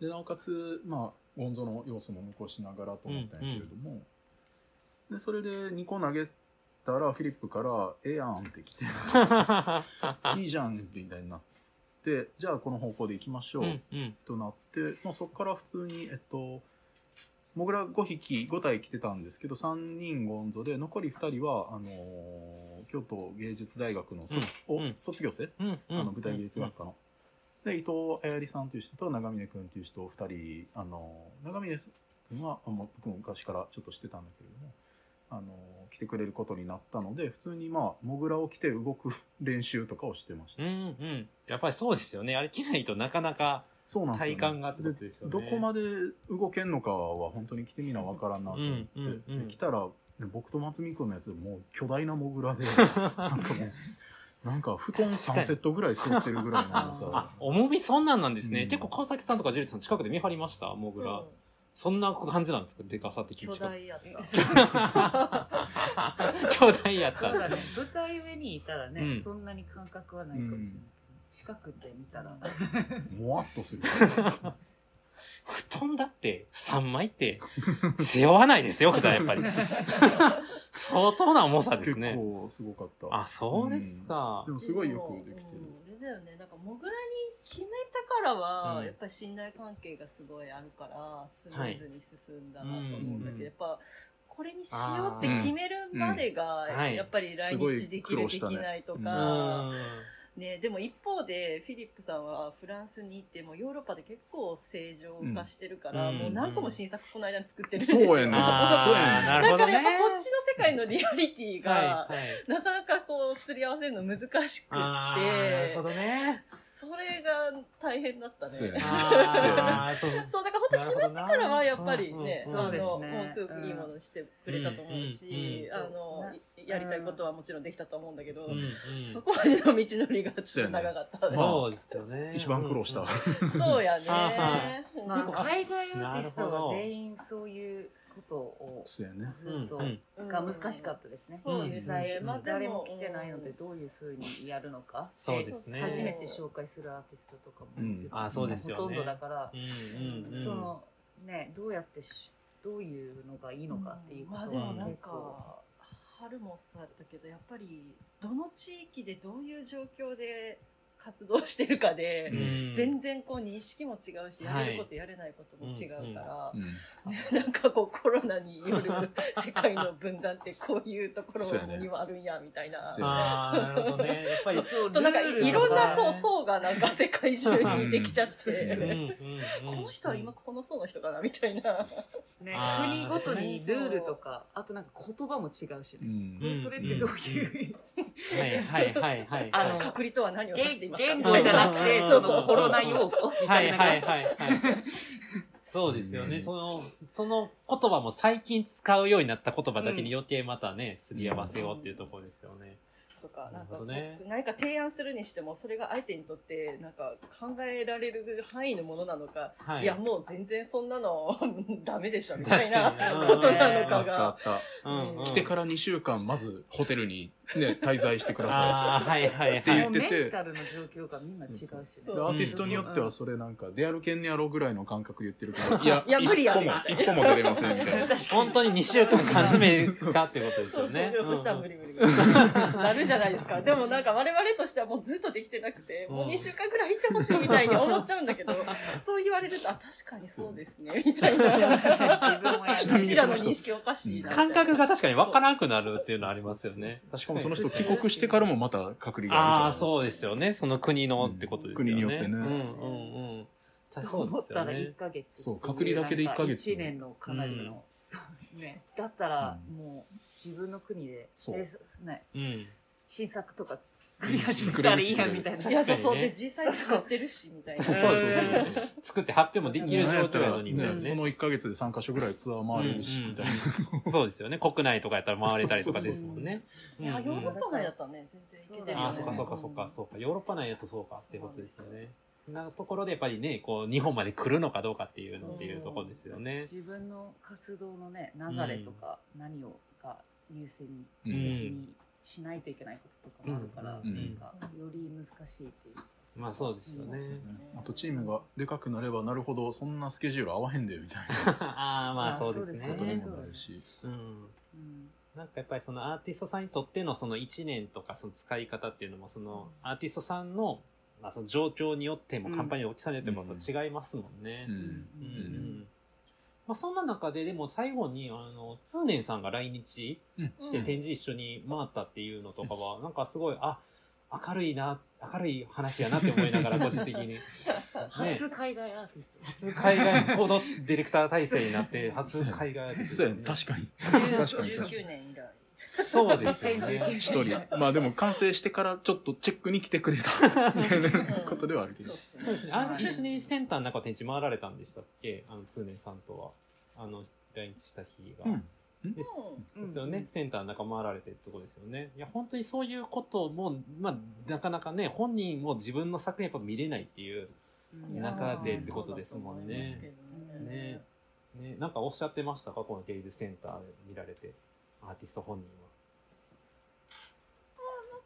Speaker 3: で、なおかつ、まあ、ゴンゾの要素も残しながらと思ったんやけれども、で、それで2個投げたら、フィリップから、ええやんって来て、いいじゃんみたいになって、じゃあこの方向で行きましょう、
Speaker 1: うんうん。
Speaker 3: となって、まあ、そこから普通に、えっと、モグラ5匹、5体来てたんですけど、3人ゴンゾで、残り2人は、あのー京都芸術大学の卒,、
Speaker 1: うんうん
Speaker 3: 卒業生、
Speaker 1: うんうん。
Speaker 3: あの舞台芸術学科の。で、伊藤あやりさんという人と長峰君という人を2人、あのー長峰君は、あ僕も昔からちょっとしてたんだけれども、あのー来てくれることになったので、普通にまあ、モグラを着て動く練習とかをしてました。
Speaker 1: うんうん。やっぱりそうですよね。あれ着ないとなかなか
Speaker 3: そうなんですよ、ね。
Speaker 1: 体感がってことですよね。
Speaker 3: どこまで動けんのかは本当に来てみなわからんなと思って、
Speaker 1: うんうんうん
Speaker 3: で来たら、ね僕と松見君のやつもう巨大なモグラで なんかもうなんか布団3セットぐらい背負ってるぐらいの
Speaker 1: あ
Speaker 3: さ、
Speaker 1: 重みそんなんなんですね。
Speaker 3: うん
Speaker 1: 結構川崎さんとかジュリーさん近くで見張りましたモグラ。
Speaker 2: うん
Speaker 1: そんな感じなんですか？でかさ的に
Speaker 4: 巨大やった。
Speaker 1: 巨大やった。
Speaker 4: ね、舞台上にいたらね、
Speaker 1: うん
Speaker 4: そんなに感覚はないかもしれない。近くで見たら、
Speaker 3: もわっとする。
Speaker 1: 布団だって3枚って背負わないですよ、普段やっぱり。相当な重さです
Speaker 3: 結
Speaker 1: ね。
Speaker 3: 構すごかった。
Speaker 1: あ、そうですか
Speaker 3: で。もすごいよくできてる。
Speaker 2: うんあれだよねなんかモグラに決めたからは、
Speaker 1: うん
Speaker 2: やっぱり信頼関係がすごいあるからスムーズに進んだなと思うんだけど、
Speaker 1: はい
Speaker 2: やっぱこれにしようって決めるまでが、
Speaker 1: うんはい
Speaker 2: やっぱり来日できる、できないと
Speaker 1: う
Speaker 2: か、
Speaker 1: ん
Speaker 2: ね、でも一方でフィリップさんはフランスに行ってもヨーロッパで結構正常化してるから、
Speaker 1: うん
Speaker 2: もう何個も新作この間に作ってるんですよ。
Speaker 3: そうやね
Speaker 1: あ
Speaker 3: そうやね
Speaker 1: ーなるほどね。
Speaker 2: だからやっぱこっちの世界のリアリティが、
Speaker 1: はいはい。
Speaker 2: なかなかこう、すり合わせるの難しくって、
Speaker 1: なるほどね。
Speaker 2: それが大変だったね。
Speaker 3: そうやね。
Speaker 1: そう
Speaker 2: だから本当決まってからはやっぱりね、
Speaker 1: うん
Speaker 2: あの、もうすごくいいものにしてくれたと思うし、
Speaker 4: うんうん
Speaker 2: あの、やりたいことはもちろんできたと思うんだけど、
Speaker 1: うんうん。
Speaker 2: そこまでの道のりがちょっと長かったね。
Speaker 1: そうですよね。
Speaker 3: 一番苦労した。
Speaker 1: うん
Speaker 2: そうやね。
Speaker 1: は
Speaker 4: まあ、海外アーティストは全員そういうことを
Speaker 3: そうやね。
Speaker 4: ずっと、
Speaker 1: うん
Speaker 4: が難しかったですね。
Speaker 2: そうです
Speaker 4: 実際、
Speaker 2: ね。まあで
Speaker 4: 誰も
Speaker 2: も
Speaker 4: 来てないのでどういうふうにやるのか。
Speaker 1: そうですね。
Speaker 4: 初めて紹介するアーティストとかも
Speaker 1: あそうですよね
Speaker 4: ほとんどだから、
Speaker 1: うんうんうん。
Speaker 4: そのねどうやってしどういうのがいいのかっていうこと
Speaker 2: まあ
Speaker 4: は
Speaker 2: でもなん
Speaker 4: 結構、
Speaker 2: か春もそうだったけどやっぱりどの地域でどういう状況で活動してるかで、
Speaker 1: うん
Speaker 2: 全然こう認識も違うし、
Speaker 1: はい
Speaker 2: やれることやれないことも違うから、
Speaker 3: うん。
Speaker 2: なんかこうコロナによる 世界の分断ってこういうところにはあるんやみたいな。
Speaker 3: そうや
Speaker 1: ああ、なるほどね。やっぱり。
Speaker 4: そう
Speaker 2: となんかいろんなそう層がなんか世界中にできちゃって、
Speaker 1: うん
Speaker 2: この人は今この層の人かなみたいな。
Speaker 4: ね国ごとにルールとかあとなんか言葉も違うし
Speaker 3: う
Speaker 4: ね、
Speaker 3: ん。
Speaker 1: うん
Speaker 4: それってどういう、
Speaker 1: はいはいはいはい。
Speaker 4: あの
Speaker 2: 隔離とは何を指していますか？
Speaker 4: 言語じゃなくて、
Speaker 1: うん
Speaker 4: そのコロナ用語み
Speaker 1: はい
Speaker 4: たいな。
Speaker 1: はいはいはい。そうですよね。
Speaker 3: うん
Speaker 1: その、その言葉も最近使うようになった言葉だけに余計またね、すり合わせようっていうところですよね。
Speaker 2: とか、なんか何か提案するにしても、それが相手にとって、なんか考えられる範囲のものなのか、、
Speaker 1: はいい。
Speaker 2: や、もう全然そんなの ダメでしょ、みたいな
Speaker 1: に
Speaker 2: ことなのかが
Speaker 3: っ。た。
Speaker 1: うんうん
Speaker 3: 来てから2週間、まずホテルにね、滞在してくださ
Speaker 1: ああ、はいはい
Speaker 3: って
Speaker 1: はい。
Speaker 3: 言ってて
Speaker 4: メンタルの状況がみんな違うしね。
Speaker 3: い。
Speaker 2: そう
Speaker 3: でアーティストによってはそれなんか、出歩けんねやろぐらいの感覚言ってるけど、いや、
Speaker 2: いや無理や
Speaker 3: 一歩も、一歩も出れませんみたいな。
Speaker 1: 本当に2週間缶詰かってことです
Speaker 2: そうそう
Speaker 1: よね。
Speaker 2: そしたら無
Speaker 1: 理。
Speaker 2: 理無理無理。なるじゃないですか。でもなんか我々としてはもうずっとできてなくて、もう2週間ぐらいいてほしいみたいに思っちゃうんだけど、そう言われると、あ、確かにそうですね、みたいな。
Speaker 4: 自分もや
Speaker 2: うちらの認識おかしいな。
Speaker 1: 感覚が確かに分からなくなるっていうのはありますよね。
Speaker 3: しかもその人帰国してからもまた隔離が
Speaker 1: ああ、
Speaker 3: あるから。
Speaker 1: そうですよね。その国のってことですよね。
Speaker 3: 国によってね
Speaker 1: うんうんうん。確か
Speaker 4: と思ったら
Speaker 1: そうですよね
Speaker 4: 1。ヶ月
Speaker 3: そう隔離だけで一ヶ月
Speaker 4: 1年のかなりの、そうね、だったらもう自分の国で、
Speaker 3: そう
Speaker 4: えね、
Speaker 1: うん。
Speaker 4: 新作とか作り始めたらいいやみたいな。
Speaker 2: いや、そうそう。で、実際作ってるし、みたいな。
Speaker 1: そうそうそう。作って発表もできる状況なのにみたいな
Speaker 3: ね、そ
Speaker 1: ね。
Speaker 3: の1ヶ月で3カ所ぐらいツアー回れるし、みたいな。
Speaker 1: そうですよね。国内とかやったら回れたりとかですもんね。
Speaker 2: いや、ヨーロッパ内だったらね、全然いけてるよね。
Speaker 1: ああ、そっかそっかそっか、そうか。ヨーロッパ内だとそうかってことですよね。なところでやっぱりね、こう、日本まで来るのかどうかっていうのっていうところですよね。
Speaker 4: 自分の活動のね、流れとか、何をが優先的にしないといけないこととかもあるから、
Speaker 1: うん
Speaker 4: なんか、より難しいっていうか。
Speaker 1: まあそうですよね。
Speaker 3: あとチームがでかくなればなるほど、そんなスケジュール合わへんで、みたい
Speaker 1: ああ、まあそうです
Speaker 4: あ
Speaker 3: なことに
Speaker 1: ね。
Speaker 3: もなるし。
Speaker 1: うん。
Speaker 4: うん
Speaker 1: なんかやっぱりそのアーティストさんにとってのその1年とかその使い方っていうのもそのアーティストさんのまあその状況によっても
Speaker 4: うん
Speaker 1: カンパニーの大きさによってもやっぱ違いますもんね
Speaker 3: う。ん。
Speaker 1: うんうんまあそんな中ででも最後にあの通年さんが来日して展示一緒に回ったっていうのとかはなんかすごいあ明るいな明るい話やなって思いながら 個人的に。ね。
Speaker 4: 初海外アーティスト。
Speaker 1: 初海外コードディレクター体制になって初海外です
Speaker 3: そうやね、確かに。
Speaker 2: 19年以来。
Speaker 1: そうですよね。
Speaker 4: 2019
Speaker 3: 一人。まあでも完成してからちょっとチェックに来てくれた、ことではあるけど。
Speaker 1: そうですね。あ、一緒にセンターの中展示回られたんでしたっけ？あの、通年さんとは。あの、来日した日が。
Speaker 3: うん
Speaker 1: ですよね。センターの中回られてるところですよね。いや、本当にそういうことも、まあ、なかなかね、本人も自分の作品やっぱ見れないっていう、
Speaker 4: うん
Speaker 1: 中でってことですもんねね。ね、なんかおっしゃってましたか？この芸術センターで見られて、アーティスト本人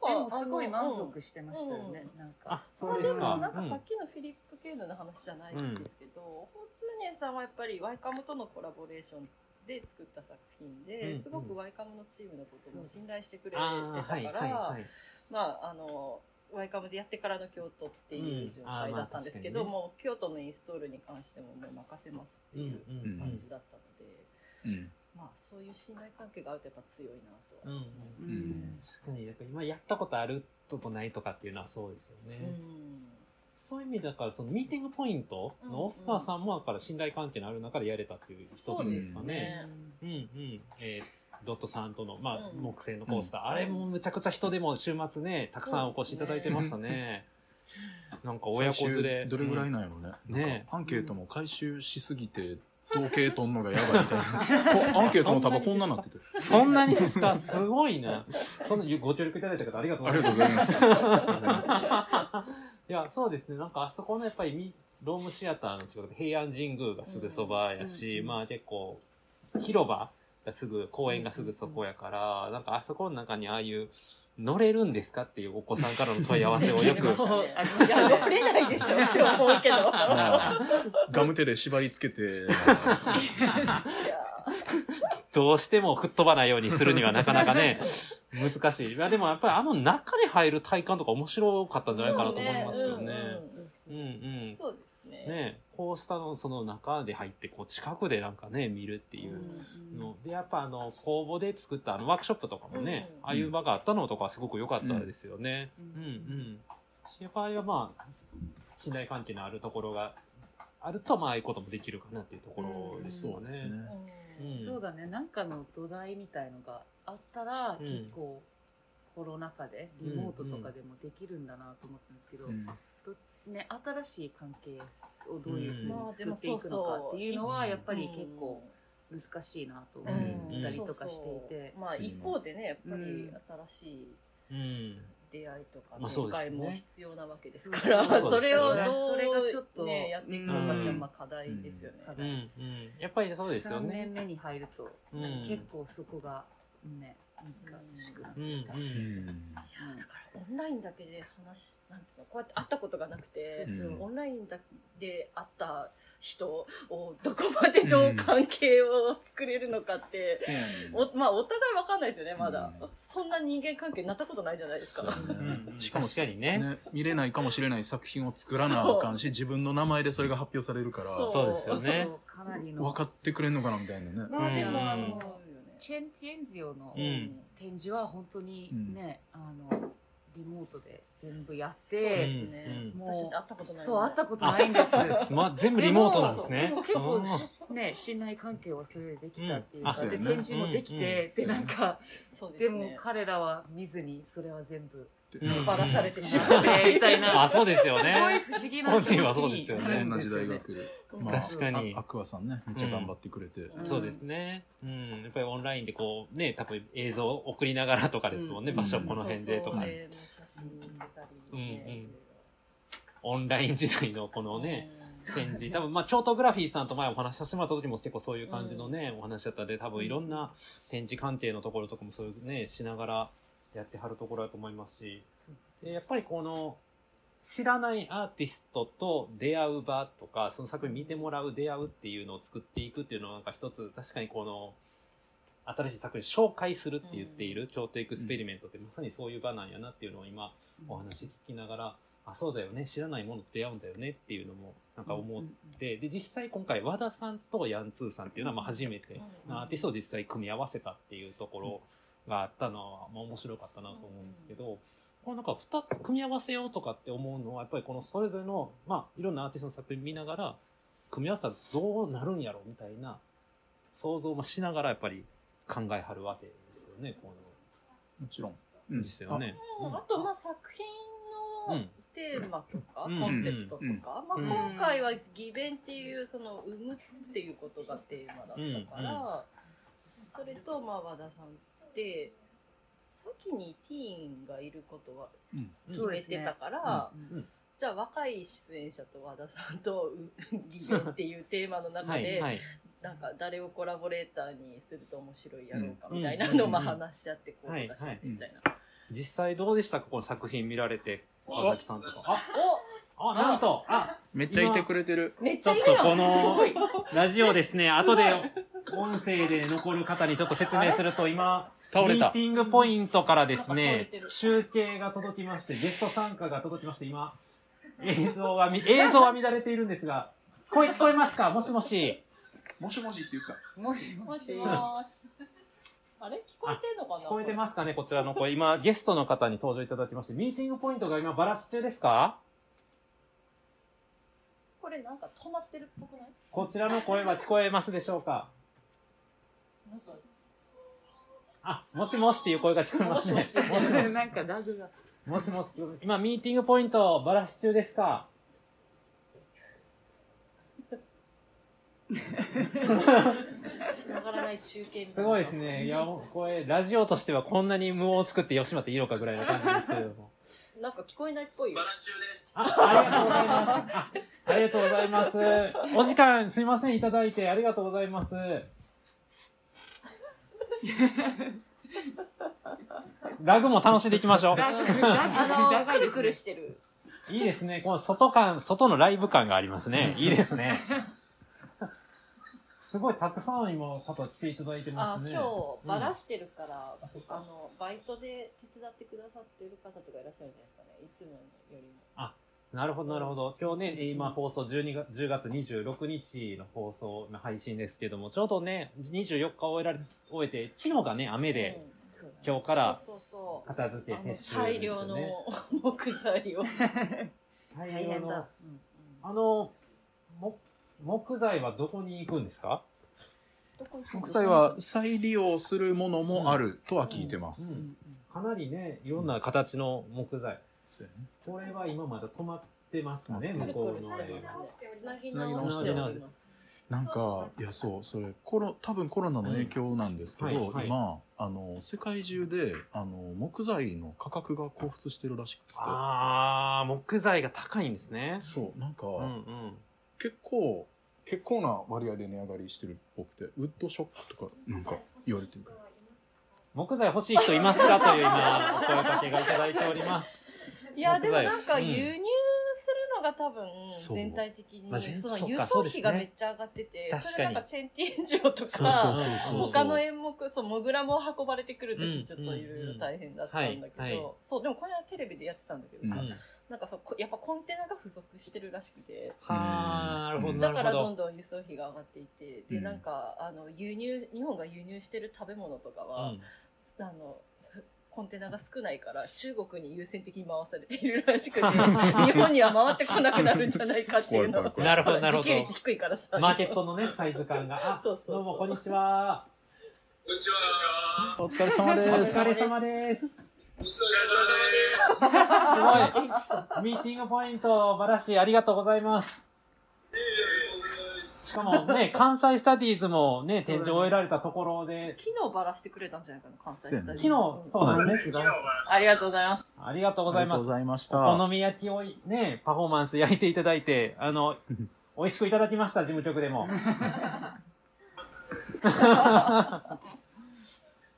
Speaker 4: でもすごい満足してましたよね。なん
Speaker 1: は。あ
Speaker 4: か、、
Speaker 1: そうですか。
Speaker 2: まあでもなんか
Speaker 1: うん
Speaker 2: さっきのフィリップ・ケーヌの話じゃないんですけど、ホーツーネンさんはやっぱりワイカムとのコラボレーションで作った作品で、
Speaker 1: うん
Speaker 2: すごくワイカムのチームのことも信頼してくれてた
Speaker 1: ああ、はい、
Speaker 2: から、
Speaker 1: はい、はい。
Speaker 2: まああのワイカムでやってからの京都っていう状態だったんですけど、
Speaker 1: うんあーまあ
Speaker 2: もう京都のインストールに関してももう任せますっていう
Speaker 1: うん
Speaker 2: 感じだったので、
Speaker 3: うん。
Speaker 2: まあそういう信頼関係があるとやっぱ強いなと
Speaker 1: うん、
Speaker 2: は
Speaker 1: うん
Speaker 2: 思いますね。
Speaker 3: うん
Speaker 1: 確かに、やっぱ今やったことあるとこないとかっていうのはそうですよね。そういう意味だから、そのミーティングポイントのオスカーさんも、だから信頼関係のある中でやれたっていう一つですかね。
Speaker 2: ね
Speaker 1: うんうん。えードットさんとの、まあ、
Speaker 2: うん
Speaker 1: 木製のコースター、あれもむちゃくちゃ人でも週末ね、たくさんお越しいただいてましたね。なんか親子連れ。
Speaker 3: どれぐらい
Speaker 1: うん
Speaker 3: なんやろね。
Speaker 1: ね
Speaker 3: なんかアンケートも回収しすぎて、統計取んのがやばいみたいな。こアンケートの束こんななってて。
Speaker 1: そんなにですか？すごいな。そんなご協力いただいた方ありがとうご
Speaker 3: あり
Speaker 1: ざい
Speaker 3: が
Speaker 1: ます。
Speaker 3: とうございます。
Speaker 1: いや、そうですね。なんかあそこのやっぱりミロームシアターの近くで平安神宮がすぐそばやし、
Speaker 4: うん
Speaker 1: まあ結構、広場がすぐ、公園がすぐそこやから、なんかあそこの中にああいう、乗れるんですかっていうお子さんからの問い合わせをよく、
Speaker 2: いや、乗れないでしょって思うけど。
Speaker 3: ガム手で縛り付けて、
Speaker 1: どうしても吹っ飛ばないようにするにはなかなかね、難しい。いや、でもやっぱりあの中に入る体感とか面白かったんじゃないかなと思いますよね。うんうん。
Speaker 2: そうですね。
Speaker 1: ねコースターのその中で入って、こう近くでなんかね、見るっていう。の。で、やっぱあの、公募で作ったあのワークショップとかもね、
Speaker 2: うん
Speaker 1: ああいう場があったのとかすごく良かったですよね。
Speaker 5: う
Speaker 1: うんん。うん。やっぱりはまあ、信頼関係のあるところがあると、まあ、ああいうこともできるかなっていうところですよね。
Speaker 5: そうだね。なんかの土台みたいのがあったら、
Speaker 1: うん。
Speaker 5: 結構コロナ禍でリモートとかでもできるんだなと思ったんですけど、
Speaker 3: うん
Speaker 5: ね、新しい関係をどういうふう
Speaker 2: まあ
Speaker 5: に作っていくのかっていうのはやっぱり結構難しいなと思
Speaker 1: うん
Speaker 5: ったりとかしていて、
Speaker 2: まあ一方でね、やっぱり
Speaker 5: うん。
Speaker 2: 新しい
Speaker 1: うん。
Speaker 2: 出会いとか展開も必要なわけですから、
Speaker 1: そ
Speaker 2: れを
Speaker 1: そう
Speaker 2: ど
Speaker 5: それがちょっと
Speaker 2: うね、やっていくのかってまあ課題ですよね。
Speaker 5: 課題
Speaker 1: うん。うん。やっぱりそうですよ
Speaker 5: 3
Speaker 1: ね
Speaker 5: 年。目に入ると、
Speaker 1: うん。
Speaker 5: 結構そこがね難しくなって
Speaker 1: うん。
Speaker 5: きた。
Speaker 3: うん。
Speaker 2: いやだからオンラインだけで話なんつうのこうやって会ったことがなくて、
Speaker 3: そうそう
Speaker 2: オンラインだで会った人をどこまでどう関係を作れるのかって、
Speaker 3: そうやね
Speaker 2: おまあお互いわかんないですよねまだ、
Speaker 3: うん
Speaker 2: そんな人間関係になったことないじゃないですか。
Speaker 3: ね
Speaker 1: うん
Speaker 3: しかも
Speaker 1: 確かにね。
Speaker 3: ね、見れないかもしれない作品を作らなあかんし、自分の名前でそれが発表されるから、
Speaker 1: そう。ですよね。
Speaker 5: そうかなりの
Speaker 3: 分かってくれんのかなみたいなね。
Speaker 5: まあでも、
Speaker 1: うん。
Speaker 5: あのチェンティエンジオの
Speaker 1: うん。
Speaker 5: 展示は本当にね、あのリモートで全部やっ
Speaker 2: そう
Speaker 5: て、
Speaker 2: ですね、
Speaker 1: うん。
Speaker 5: もう
Speaker 2: 私たち会ったことない
Speaker 5: そう会ったことないんです。
Speaker 1: まあ、全部リモートなんですね。
Speaker 5: も結構
Speaker 1: うん。
Speaker 5: ね信頼関係はそれでできたっていうか、で展示もできて、
Speaker 3: うん。
Speaker 5: でなんか
Speaker 2: で
Speaker 5: も
Speaker 2: ね
Speaker 5: 彼らは見ずにそれは全部
Speaker 1: うん
Speaker 2: バラされてしま
Speaker 5: ってみたいな。
Speaker 1: あ、そうですよ
Speaker 5: すごい
Speaker 1: ね。
Speaker 5: 不思議な
Speaker 1: 本人はそうですよね
Speaker 3: そんな時代が来る。
Speaker 1: 確かに
Speaker 3: あアクアさんね、めっちゃ頑張ってくれて。
Speaker 2: うん
Speaker 1: そうですね。うん。やっぱりオンラインでこう、ね、多分映像を送りながらとかですもんね。
Speaker 5: うん
Speaker 1: 場所この辺でとか
Speaker 2: そう。そうね写真見せたり、ね
Speaker 1: うんうんオンライン時代のこのね、
Speaker 2: うん
Speaker 1: 展示。多分、まあ、チョートグラフィーさんと前お話しさせてもらった時も結構そういう感じのね、お話だったんで、多分いろんな展示鑑定のところとかもそういうね、しながらやってはるところだと思いますし、でやっぱりこの、知らないアーティストと出会う場とか、その作品見てもらう、出会うっていうのを作っていくっていうのはなんか一つ、確かにこの、新しい作品紹介するって言っている、京都エクスペリメントってまさにそういう場なんやなっていうのを今お話聞きながら、あ、そうだよね、知らないものと出会うんだよねっていうのもなんか思って、で、実際今回和田さんとヤンツーさんっていうのはまあ初めて、
Speaker 2: うん。
Speaker 1: アーティストを実際組み合わせたっていうところがあったのは、まあ面白かったなと思うんですけど、このなんか二つ組み合わせようとかって思うのは、やっぱりこのそれぞれの、まあいろんなアーティストの作品見ながら、組み合わせたらどうなるんやろみたいな想像もしながらやっぱり考えはるわけですよね、こ
Speaker 3: もちろん。
Speaker 1: の。ですよね。
Speaker 2: あとまあ作品の
Speaker 1: うん。
Speaker 2: テーマとか、
Speaker 1: うん
Speaker 2: コンセプトとか、まあ、
Speaker 1: うん
Speaker 2: 今回は偽弁っていうその生むっていうことがテーマだったから、それとまあ和田さんって先にティーンがいることは
Speaker 3: うん。
Speaker 2: 決めてたから、
Speaker 5: うん
Speaker 1: うん
Speaker 2: じゃあ若い出演者と和田さんとう偽弁っていうテーマの中
Speaker 1: はい、
Speaker 2: で、
Speaker 1: はい。
Speaker 2: なんか誰をコラボレーターにすると面白いやろうか
Speaker 1: うん
Speaker 2: みたいなのをまあ話し合ってこう
Speaker 1: はい
Speaker 2: 出してみたいな。
Speaker 1: 実際どうでした？かこの作品見られて、川崎さんとか。あ、
Speaker 2: お
Speaker 1: あ、なんと、あ、
Speaker 3: めっちゃいてくれてる。
Speaker 2: めっち
Speaker 1: ちょっとこのラジオですね、後で音声で残る方にちょっと説明すると、今、
Speaker 3: 倒れた
Speaker 1: ミーテ。ィングポイントからですね集計が届きまして、ゲスト参加が届きまして、今、映像はみ、映像は乱れているんですが、声聞こえますか？もしもし。
Speaker 3: もしもしって言った。
Speaker 5: もしもし
Speaker 2: もしもーし。あれ？聞こえてんのかな？
Speaker 1: 聞こえてますかね？こちらの声。今、ゲストの方に登場いただきまして、ミーティングポイントが今、バラシ中ですか？
Speaker 2: これなんか止まってるっぽくない？
Speaker 1: こちらの声は聞こえますでしょうか？あ、もしもしっていう声が聞こえますね。
Speaker 2: もしもし
Speaker 1: もしもし
Speaker 5: なんかラグが
Speaker 1: もしもし、今、ミーティングポイント、バラシ中ですか？
Speaker 2: 繋がらない中継
Speaker 1: すごいですね。いや、これ、ラジオとしてはこんなに無音を作って吉間っていいのかぐらいな感じですけれども。
Speaker 2: なんか聞こえないっぽいよ。
Speaker 1: あ、ありがとうございます。あありがとうございます。お時間、すいません、いただいて、ありがとうございます。ラグも楽しんでいきましょう。
Speaker 2: あの、くるくるしてる。
Speaker 1: いいですね。この外感、外のライブ感がありますね。いいですね。すごいたくさん今方来ていただいてますね。
Speaker 2: 今日ばらしてるから、
Speaker 1: あそっか
Speaker 2: あのバイトで手伝ってくださってる方とかいらっしゃるんじゃないですかねいつもよりも
Speaker 1: なるほど、なるほど。今日ね、今放送12月、10月26日の放送の配信ですけども、ちょうどね、24日終えられ、終えて、昨日がね、雨で、今日から片付け撤収です
Speaker 2: 大量の。木材を
Speaker 1: 大量の。あの、も木材はどこに行くんですか？
Speaker 3: 木材は再利用するものもあるとは聞いてます。
Speaker 1: うんかなりね、いろんな形の木材。
Speaker 3: そうやね
Speaker 1: これは今まだ止まってますかね、
Speaker 3: うん
Speaker 1: 向こうの。
Speaker 2: つなぎ直しております
Speaker 3: なんか、いや、そう、それ、コロ、多分コロナの影響なんですけど、
Speaker 1: うんはいはい
Speaker 3: 今、あの、世界中で、あの、木材の価格が高騰してるらしくて、
Speaker 1: あー、木材が高いんですね。
Speaker 3: そう、なんか、
Speaker 1: うんうん。
Speaker 3: 結構、結構な割合で値上がりしてるっぽくて、ウッドショックとか、なんか言われてる。
Speaker 1: 木材欲しい人いますか？という今、お声かけがいただいております。
Speaker 2: いやでもなんか
Speaker 1: うん。
Speaker 2: 輸入するのが多分全体的に
Speaker 1: まあ全
Speaker 2: その輸送費がめっちゃ上がってて
Speaker 1: 確かに。
Speaker 2: それなんかチェーンティーン場とか。他の演目そうモグラも運ばれてくる
Speaker 1: うん
Speaker 2: 時ちょっといろいろ大変だったんだけどそうでもこれはテレビでやってたんだけどさ
Speaker 3: うん。
Speaker 2: なんかそうこやっぱコンテナが不足してるらしくて。
Speaker 1: はあ、なるほど、な
Speaker 2: だ。からど。んどん輸送費が上がっていてで
Speaker 3: うん。
Speaker 2: なんかあの輸入日本が輸入してる食べ物とかは、
Speaker 1: うん。
Speaker 2: あのふコンテナが少ないから中国に優先的に回されているらしくて 日本には回ってこなくなるんじゃないかっていうの
Speaker 3: 怖い怖い
Speaker 1: なるほどなるほど
Speaker 2: 低いからさ
Speaker 1: マーケットのね、サイズ感が。あ、
Speaker 2: そうそうそう
Speaker 1: どうも、こんにちは。
Speaker 3: お疲れ様
Speaker 1: お
Speaker 3: です。
Speaker 1: 疲れ様です。すごい。ミーティングポイント、バラシ、ありがとうございます。しかもね、関西スタディーズもね、展示を終えられたところで、
Speaker 2: 昨日ばらしてくれたんじゃないかな関西スタジオ
Speaker 1: 昨日、そうなんですね。
Speaker 2: ありがとうございます
Speaker 1: ありがとうございます
Speaker 3: ありがとうご。ざいまし
Speaker 1: お
Speaker 3: た。
Speaker 1: 好み焼きをね、パフォーマンス 焼いていただいて、あの、美味しくいただきました、事務局でも。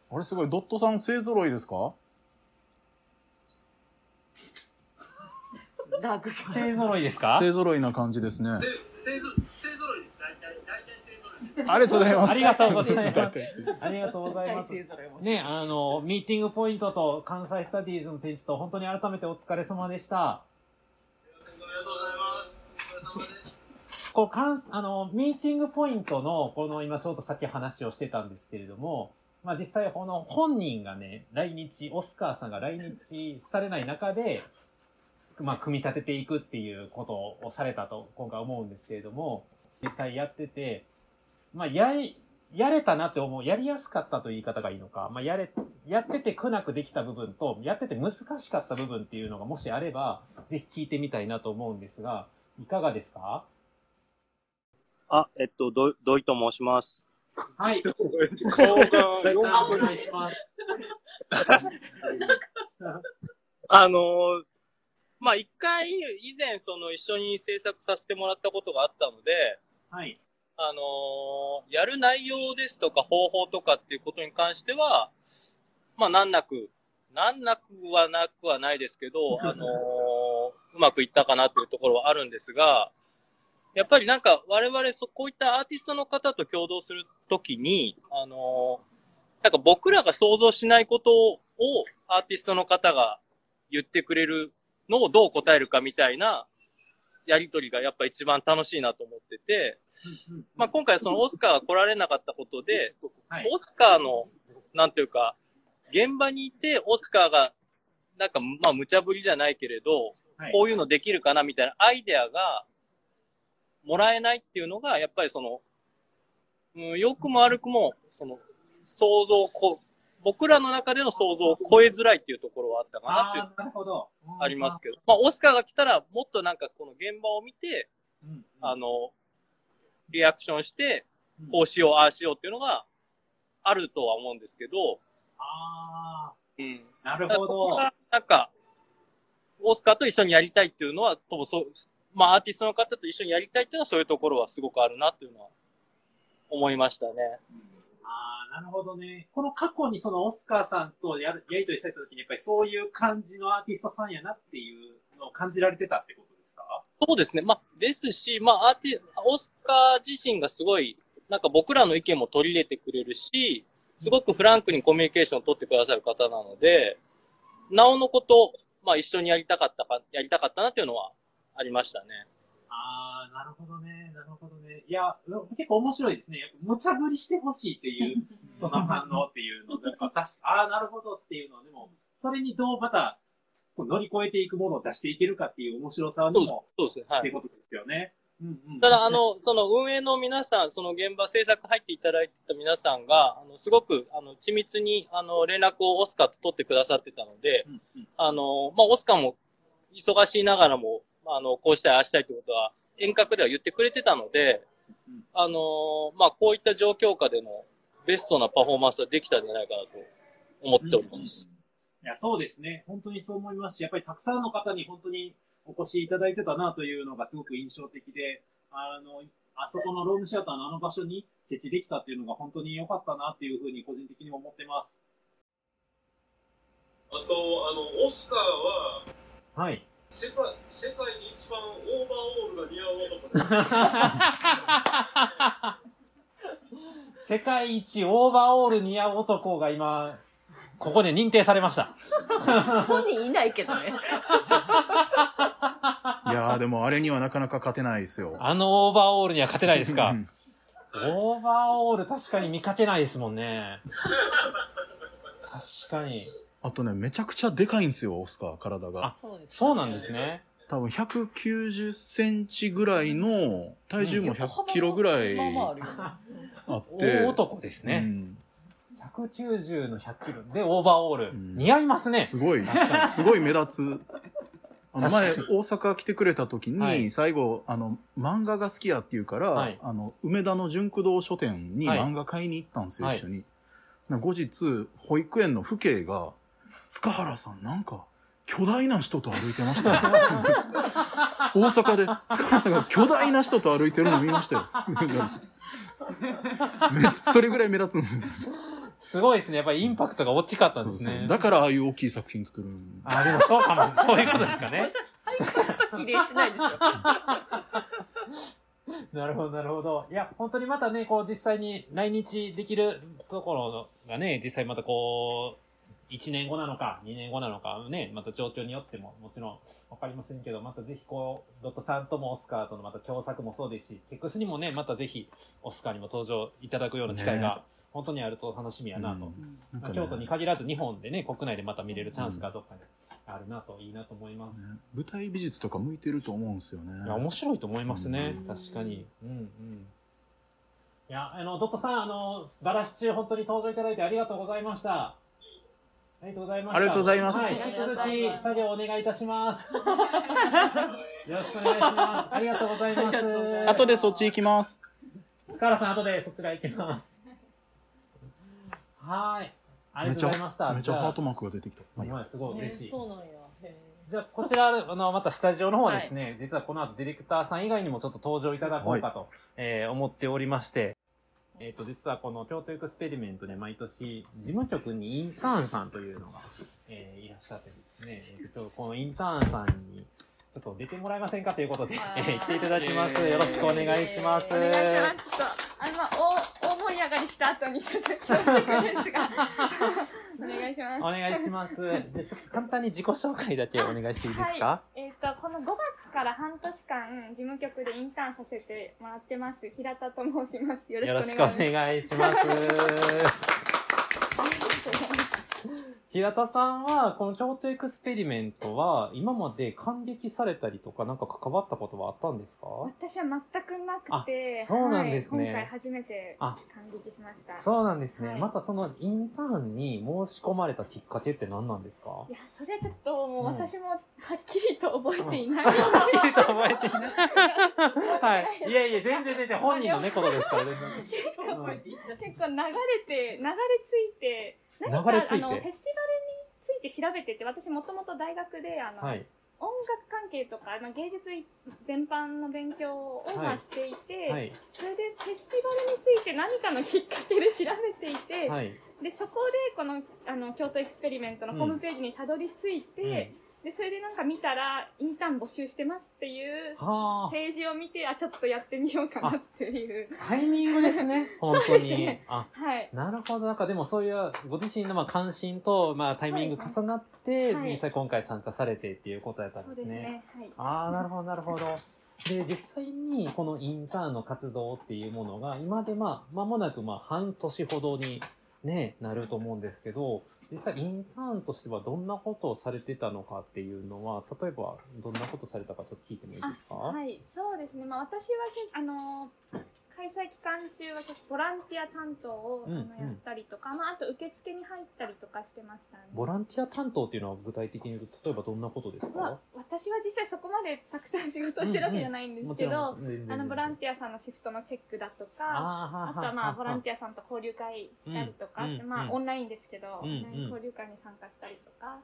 Speaker 3: あれすごい、ドットさん勢揃いですか？
Speaker 2: ラグ
Speaker 1: 勢揃いですか？
Speaker 3: 勢揃いな感じですね。
Speaker 6: 勢ぞ勢ぞろい
Speaker 3: ありがとうございます。
Speaker 1: ありがとうございますありがとうございます。ね、あの、ミーティングポイントと関西スタディーズの展示と、本当に改めてお疲れ様でした。
Speaker 6: ありがとうございます。お疲れ様です。
Speaker 1: こう、かん、あの、ミーティングポイントの、この今ちょうどさっき話をしてたんですけれども、まあ実際この本人がね、来日、オスカーさんが来日されない中で、まあ組み立てていくっていうことをされたと今回思うんですけれども、実際やってて、まあやり、やれたなって思う、やりやすかったという言い方がいいのか、まあやれ、やってて苦なくできた部分と、やってて難しかった部分っていうのがもしあれば、ぜひ聞いてみたいなと思うんですが、いかがですか？
Speaker 6: あ、えっと、ど、土井と申します。
Speaker 1: はい。お願いします。
Speaker 6: あのーまあ、一回、以前、その、一緒に制作させてもらったことがあったので、
Speaker 1: はい。
Speaker 6: あのーやる内容ですとか方法とかっていうことに関しては、まあ、難なく、難なくはなくはないですけど、あのーうまくいったかなというところはあるんですが、やっぱりなんか我々そ、こういったアーティストの方と共同するときに、あのーなんか僕らが想像しないことをアーティストの方が言ってくれるのをどう答えるかみたいなやりとりがやっぱ一番楽しいなと思ってて、まあ、今回そのオスカーが来られなかったことで、
Speaker 1: はい。
Speaker 6: オスカーの、なんていうか、現場にいてオスカーが、なんか、まあ、無茶ぶりじゃないけれど、
Speaker 1: はい。
Speaker 6: こういうのできるかなみたいなアイデアが、もらえないっていうのが、やっぱりその、うん、良くも悪くも、その、想像をこ、僕らの中での想像を超えづらいっていうところはあったかなっていう
Speaker 1: ああ、
Speaker 6: りますけど、まあ、オスカーが来たら、もっとなんかこの現場を見て、
Speaker 1: うん。
Speaker 6: あの、リアクションして
Speaker 1: うん、
Speaker 6: こうしよう、ああしようっていうのがあるとは思うんですけど、
Speaker 1: あ
Speaker 6: うん。
Speaker 1: あ、なるほど。
Speaker 6: はなんか、オスカーと一緒にやりたいっていうのは、多分そう、まあアーティストの方と一緒にやりたいっていうのはそういうところはすごくあるなっていうのは思いましたね。
Speaker 1: ああ、なるほどね。この過去にそのオスカーさんとやるやりとりされた時に、やっぱりそういう感じのアーティストさんやなっていうのを感じられてたってことですか？
Speaker 6: そうですね。まあ、ですし、まあ、アーティ、オスカー自身がすごい、なんか僕らの意見も取り入れてくれるし、すごくフランクにコミュニケーションを取ってくださる方なので、なおのこと、まあ一緒にやりたかったか、やりたかったなっていうのはありましたね。
Speaker 1: ああ、なるほどね。いや、結構面白いですね。無茶ぶりしてほしいっていう、その反応っていうの。やっぱ確か、ああ、なるほどっていうのは、でも、それにどうまた、こう乗り越えていくものを出していけるかっていう面白さ
Speaker 6: そうです
Speaker 1: にも、
Speaker 6: そうですね。はい。
Speaker 1: っていうことですよね。うんうん。
Speaker 6: ただ、あの、その運営の皆さん、その現場制作入っていただいてた皆さんが、あの、すごく、あの、緻密に、あの、連絡をオスカーと取ってくださってたので、
Speaker 1: うんうん
Speaker 6: あの、まあ、オスカーも忙しいながらも、あの、こうしたい、ああしたいってことは、遠隔では言ってくれてたので
Speaker 1: うん、
Speaker 6: あの、まあ、こういった状況下でのベストなパフォーマンスができたんじゃないかなと思っております。
Speaker 1: いや、そうですね。本当にそう思いますし、やっぱりたくさんの方に本当にお越しいただいてたなというのがすごく印象的で、あの、あそこのロームシアターのあの場所に設置できたっていうのが本当に良かったなっていうふうに個人的にも思ってます。
Speaker 7: あと、あの、オスカーは、
Speaker 1: はい。
Speaker 7: 世界、世界で一番オーバーオールが似合う男です。
Speaker 1: 世界一オーバーオール似合う男が今、ここで認定されました。
Speaker 2: 本人いないけどね。
Speaker 3: いやーでもあれにはなかなか勝てないですよ。
Speaker 1: あのオーバーオールには勝てないですか
Speaker 3: うん
Speaker 1: オーバーオール確かに見かけないですもんね。確かに。
Speaker 3: あとね、めちゃくちゃでかいんですよ、オスカー、体が。
Speaker 2: そうです。
Speaker 1: そうなんですね。
Speaker 3: 多分190センチぐらいの、体重も100キロぐらい
Speaker 2: まあ
Speaker 3: って。
Speaker 1: 大男ですね。
Speaker 3: うん
Speaker 1: 190の100キロでオーバーオール。
Speaker 3: うん
Speaker 1: 似合いますね。
Speaker 3: すごい
Speaker 1: 確かに、
Speaker 3: すごい目立つ。あの前、
Speaker 1: 確
Speaker 3: 大阪来てくれた時に、
Speaker 1: はい
Speaker 3: 最後、あの、漫画が好きやって言うから、
Speaker 1: はい
Speaker 3: あの、梅田の純駆動書店に
Speaker 1: はい
Speaker 3: 漫画買いに行ったんですよ、
Speaker 1: はい
Speaker 3: 一緒に。な後日、保育園の父兄が、塚原さんなんか、巨大な人と歩いてましたよ。大阪で、塚原さんが巨大な人と歩いてるの見ましたよ。めっそれぐらい目立つんですよ。
Speaker 1: すごいですね。やっぱりインパクトが大きかったんですね。
Speaker 3: そうそうだからああいう大きい作品作る。
Speaker 1: あ、でもそうかも。そういうことですかね。
Speaker 2: 比例しないでしょ。
Speaker 1: なるほど、なるほど。いや、本当にまたね、こう実際に来日できるところがね、実際またこう、1年後なのか、2年後なのか、ね、また状況によってももちろんわかりませんけど、またぜひこう、ドットさんともオスカーとのまた共作もそうですし、ケックスにもね、またぜひオスカーにも登場いただくような機会
Speaker 3: ね
Speaker 1: が、本当にあると楽しみやなと。
Speaker 3: うんなね
Speaker 1: 京都に限らず日本でね、国内でまた見れるチャンスがどっかにあるなと、いいなと思います。
Speaker 3: ね舞台美術とか向いてると思うんですよね。
Speaker 1: いや、面白いと思いますね。
Speaker 3: うん
Speaker 1: 確かに。うんうん。いや、あの、ドットさん、あの、バラシ中本当に登場いただいてありがとうございました。ありがとうございました。
Speaker 3: ありがとうございます
Speaker 1: はい、引き続き作業お願いいたします。よろしくお願いします。ありがとうございます。
Speaker 3: 後でそっち行きます。
Speaker 1: 塚原さん、後でそちら行きます。はい。ありがとうございました。
Speaker 3: めっちゃハート
Speaker 1: も。
Speaker 3: マークが出てきた。まあいいや
Speaker 1: すごい嬉しい。
Speaker 2: そうなんや。へ
Speaker 1: じゃあ、こちら、あの、またスタジオの方はですね、実はこの後ディレクターさん以外にもちょっと登場いただこうかと、えー思っておりまして、えっ、と、実はこの京都エクスペリメントで毎年、事務局にインターンさんというのが、えーいらっしゃってですね、えーとこのインターンさんに、ちょっと出てもらえませんかということで、え
Speaker 2: あー
Speaker 1: ー来ていただきます。よろしくお願いします。
Speaker 8: お願いします。ちょっと、あの、まあ、大、大盛り上がりした後にちょっと恐縮ですが、お願いします。
Speaker 1: お願いします。でちょっと簡単に自己紹介だけお願いしていいですか、
Speaker 8: えっ、と、この5月から半年間、事務局でインターンさせてもらってます、平田と申します。よ
Speaker 1: ろしくお
Speaker 8: ろしくお願いします。
Speaker 1: 願いします。平田さんは、この京都エクスペリメントは、今まで感激されたりとか、なんか関わったことはあったんですか？
Speaker 8: 私は全くなくて、
Speaker 1: あそうなんですね
Speaker 8: はい、今回初めて
Speaker 1: あ
Speaker 8: 感激しました。
Speaker 1: そうなんですね。
Speaker 8: はい
Speaker 1: またそのインターンに申し込まれたきっかけって何なんですか？
Speaker 8: いや、それはちょっともう
Speaker 1: うん
Speaker 8: 私もはっきりと覚えていない。
Speaker 1: はっきりと覚えていない。はい。いやいや、全然全然本人の猫ですから、全然。うん
Speaker 8: 結構流れて、流れ着いて、何かあのフェスティバルについて調べてて、私もともと大学であの、
Speaker 1: はい。
Speaker 8: 音楽関係とか、まあ、芸術全般の勉強をまあしていて、
Speaker 1: はい。
Speaker 8: それでフェスティバルについて何かのきっかけで調べていて、
Speaker 1: はい。
Speaker 8: でそこでこのあの京都エクスペリメントのホームページにたどり着いて、でそれでなんか見たらインターン募集してますっていう
Speaker 1: はあ。
Speaker 8: ページを見てあちょっとやってみようかなっていう
Speaker 1: タイミングですね。本当
Speaker 8: そうです
Speaker 1: に
Speaker 8: ね。
Speaker 1: あ、
Speaker 8: はい
Speaker 1: なるほど。なんかでもそういうご自身のまあ関心とまあタイミング重なって、
Speaker 8: はい
Speaker 1: 実際今回参加されてっていうことやったん
Speaker 8: そう
Speaker 1: でね。
Speaker 8: ですすねはい
Speaker 1: ああ、なるほど、なるほど。で、実際にこのインターンの活動っていうものが、今でまあ、間もなくまあ半年ほどにね、なると思うんですけど、実際インターンとしてはどんなことをされてたのかっていうのは、例えばどんなことされたかちょっと聞いてもいいですか？
Speaker 8: はい、そうですね。まあ私はあの開催期間中はボランティア担当を、
Speaker 1: うん
Speaker 8: あのやったりとか、まああと受付に入ったりとかしてましたね。
Speaker 1: ボランティア担当っていうのは具体的に言うと、例えばどんなことです
Speaker 8: まあ
Speaker 1: か
Speaker 8: 私は実際そこまでたくさん仕事をしてるわけじゃないんですけど、
Speaker 1: もちろん全然
Speaker 8: あのボランティアさんのシフトのチェックだとか、
Speaker 1: あ
Speaker 8: あとはまあボラン
Speaker 1: ィ
Speaker 8: ティアさんと交流会したりとか、
Speaker 1: うんうんうん。
Speaker 8: まあオンラインですけど、
Speaker 1: うんうん。
Speaker 8: 交流会に参加したりとか、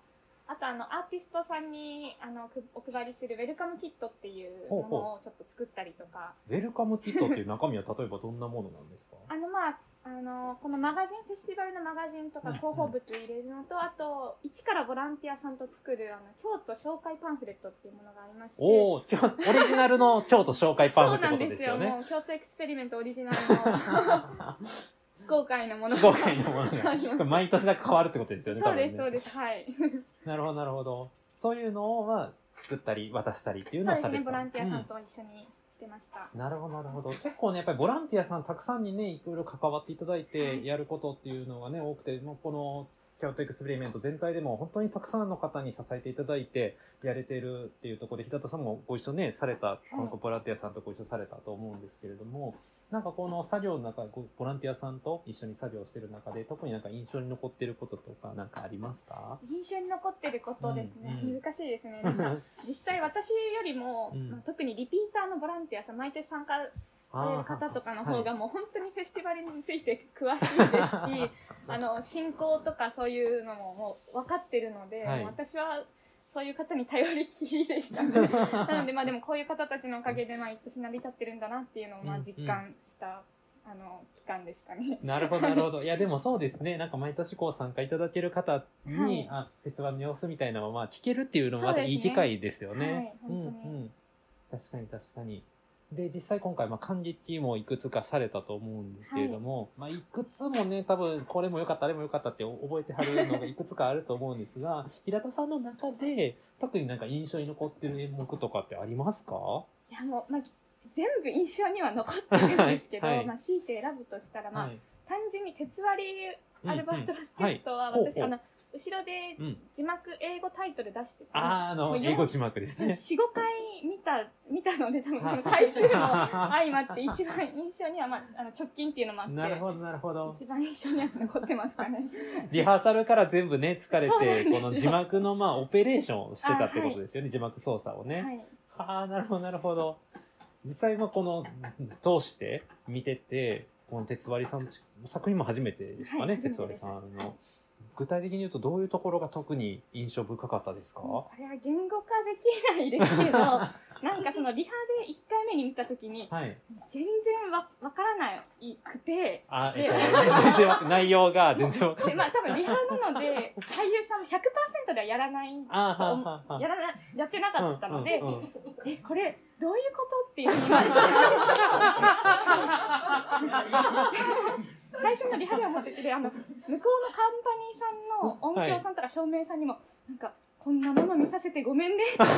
Speaker 8: あとあのアーティストさんにあのくお配りするウェルカムキットっていうものをちょっと作ったりとか、
Speaker 1: ウェルカムキットっていう中身は例えばどんなものなんですか？
Speaker 8: あのまああのこのマガジンフェスティバルのマガジンとか
Speaker 1: うん
Speaker 8: 広報物入れるのと、あと一からボランティアさんと作るあの京都紹介パンフレットっていうものがありまして。
Speaker 1: おお、オリジナルの京都紹介パンフってことですよ
Speaker 8: そうなんですよ。も
Speaker 1: ね。
Speaker 8: う京都エクスペリメントオリジナルの 非公開のもの
Speaker 1: 非公開のものが 毎年だけ変わるってことですよね。
Speaker 8: そうです、そうです。はい。
Speaker 1: なるほど、なるほど。そういうのを、まあ、作ったり、渡したりっていうの
Speaker 8: そうですね、ボランティアさん
Speaker 1: う
Speaker 8: と一緒にしてました。
Speaker 1: なるほど、なるほど。結構ね、やっぱりボランティアさんたくさんにね、いろいろ関わっていただい
Speaker 8: は
Speaker 1: て、
Speaker 8: い
Speaker 1: やることっていうのがね、多くて、もうこの、京都エクスペリメント全体でも本当にたくさんの方に支えていただいてやれてるっていうところで、平田さんもご一緒ね、された、このボランティアさんとご一緒されたと思うんですけれども、なんかこの作業の中、ボランティアさんと一緒に作業してる中で、特になんか印象に残ってることとかなんかありますか？
Speaker 8: 印象に残ってることですね。
Speaker 1: うんうん。
Speaker 8: 難しいですね。実際私よりも、
Speaker 1: うん。
Speaker 8: まあ特にリピーターのボランティアさん、毎年参加される方とかの方がもう本当にフェスティバルについて詳しいですし、あの、進行とかそういうのももう分かってるので、
Speaker 1: はい。
Speaker 8: 私はそういう方に頼りきりでしたね。なのでまあでもこういう方たちのおかげで毎年成り立ってるんだなっていうのをまあ
Speaker 1: うん
Speaker 8: 実感した、あの、期間でしたね。
Speaker 1: なるほど、なるほど。いや、でもそうですね。なんか毎年こう参加いただける方に、
Speaker 8: はい
Speaker 1: あ、フェスティバルの様子みたいなのをまあ聞けるっていうのもまたいい機会ですよね。
Speaker 8: はい
Speaker 1: うん
Speaker 8: 本当に
Speaker 1: うん。確かに確かに。で、実際今回、まあ、感激もいくつかされたと思うんですけれども、まあ、いくつもね、多分、これも良かった、あれも良かったって覚えてはるのがいくつかあると思うんですが、平田さんの中で、特になんか印象に残ってる演目とかってありますか？
Speaker 8: いやもう、まあ、全部印象には残ってるんですけど、
Speaker 1: はい。はい
Speaker 8: まあ、強いて選ぶとしたら、まあ、
Speaker 1: はい。
Speaker 8: 単純に鉄割りアルバトロスケットは私、
Speaker 1: うんうん。はい。
Speaker 8: あの、後ろで
Speaker 1: うん。
Speaker 8: 字幕英語タイトル出してて、
Speaker 1: あー、あの、英語字幕です
Speaker 8: 4、
Speaker 1: ね。
Speaker 8: 5回見た、見たので、多分 その回数も相まって一番印象には、まあ、あの直近っていうのもあって、
Speaker 1: なるほど、なるほど。
Speaker 8: 一番印象には残ってますかね。
Speaker 1: リハーサルから全部ね、疲れて、この字幕のまあ、オペレーションをしてたってことですよね、字幕操作をね。
Speaker 8: はい。
Speaker 1: はあ、なるほど、なるほど。実際はこの、通して見てて、この鉄割さんの作品も初めてですかね、
Speaker 8: はい
Speaker 1: 鉄割さんの。具体的に言うとどういうところが特に印象深かったですか？
Speaker 8: これは言語化できないですけど、なんかそのリハで1回目に見たときに、
Speaker 1: はい。
Speaker 8: 全然わわからないくて、
Speaker 1: あ、え
Speaker 8: で
Speaker 1: っと、内容が全然わかん
Speaker 8: で、
Speaker 1: ない。
Speaker 8: まあ多分リハなので、俳優さんも100%ではやらない、やらな、やってなかったので、
Speaker 1: うんうんうん。
Speaker 8: え、これ、どういうこと？っていう 最初のリハでは思ってて、あの、向こうのカンパニーさんの音響さんとか照明さんにも、なんか、こんなもの見させてごめんね。でも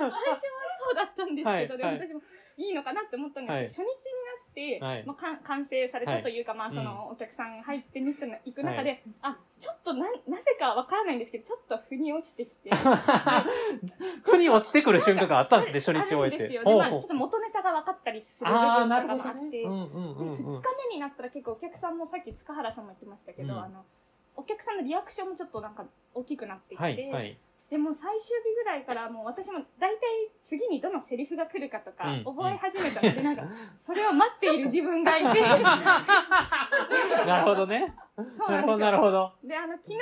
Speaker 8: 最初はそうだったんですけど、
Speaker 1: はいはい
Speaker 8: でも私もいいのかなって思ったんですけど、初日になって、
Speaker 1: はい
Speaker 8: まあ、完成されたというか、まあ、その、お客さんが入ってみていく中で、あ、ちょっとな、なぜかわからないんですけど、ちょっと腑に落ちてきて、
Speaker 1: ふに落ちてくる瞬間があったんですね、初日終えて。
Speaker 8: あるんですよ。で、まあ、ちょっと元ネタが分かったりする部分とか。もあって、
Speaker 1: うんうんうんうん
Speaker 8: 2日目になったら結構お客さんもさっき塚原さんも言ってましたけど、
Speaker 1: うん
Speaker 8: あの、お客さんのリアクションもちょっとなんか大きくなってきて、
Speaker 1: はい、はい。
Speaker 8: でも最終日ぐらいからもう私も大体次にどのセリフが来るかとか
Speaker 1: うん。
Speaker 8: 覚え始めたので、なんかそれを待っている自分がいて。
Speaker 1: なるほどね。
Speaker 8: そう
Speaker 1: なるほど、
Speaker 8: なんですよ。
Speaker 1: なるほど。
Speaker 8: であの昨日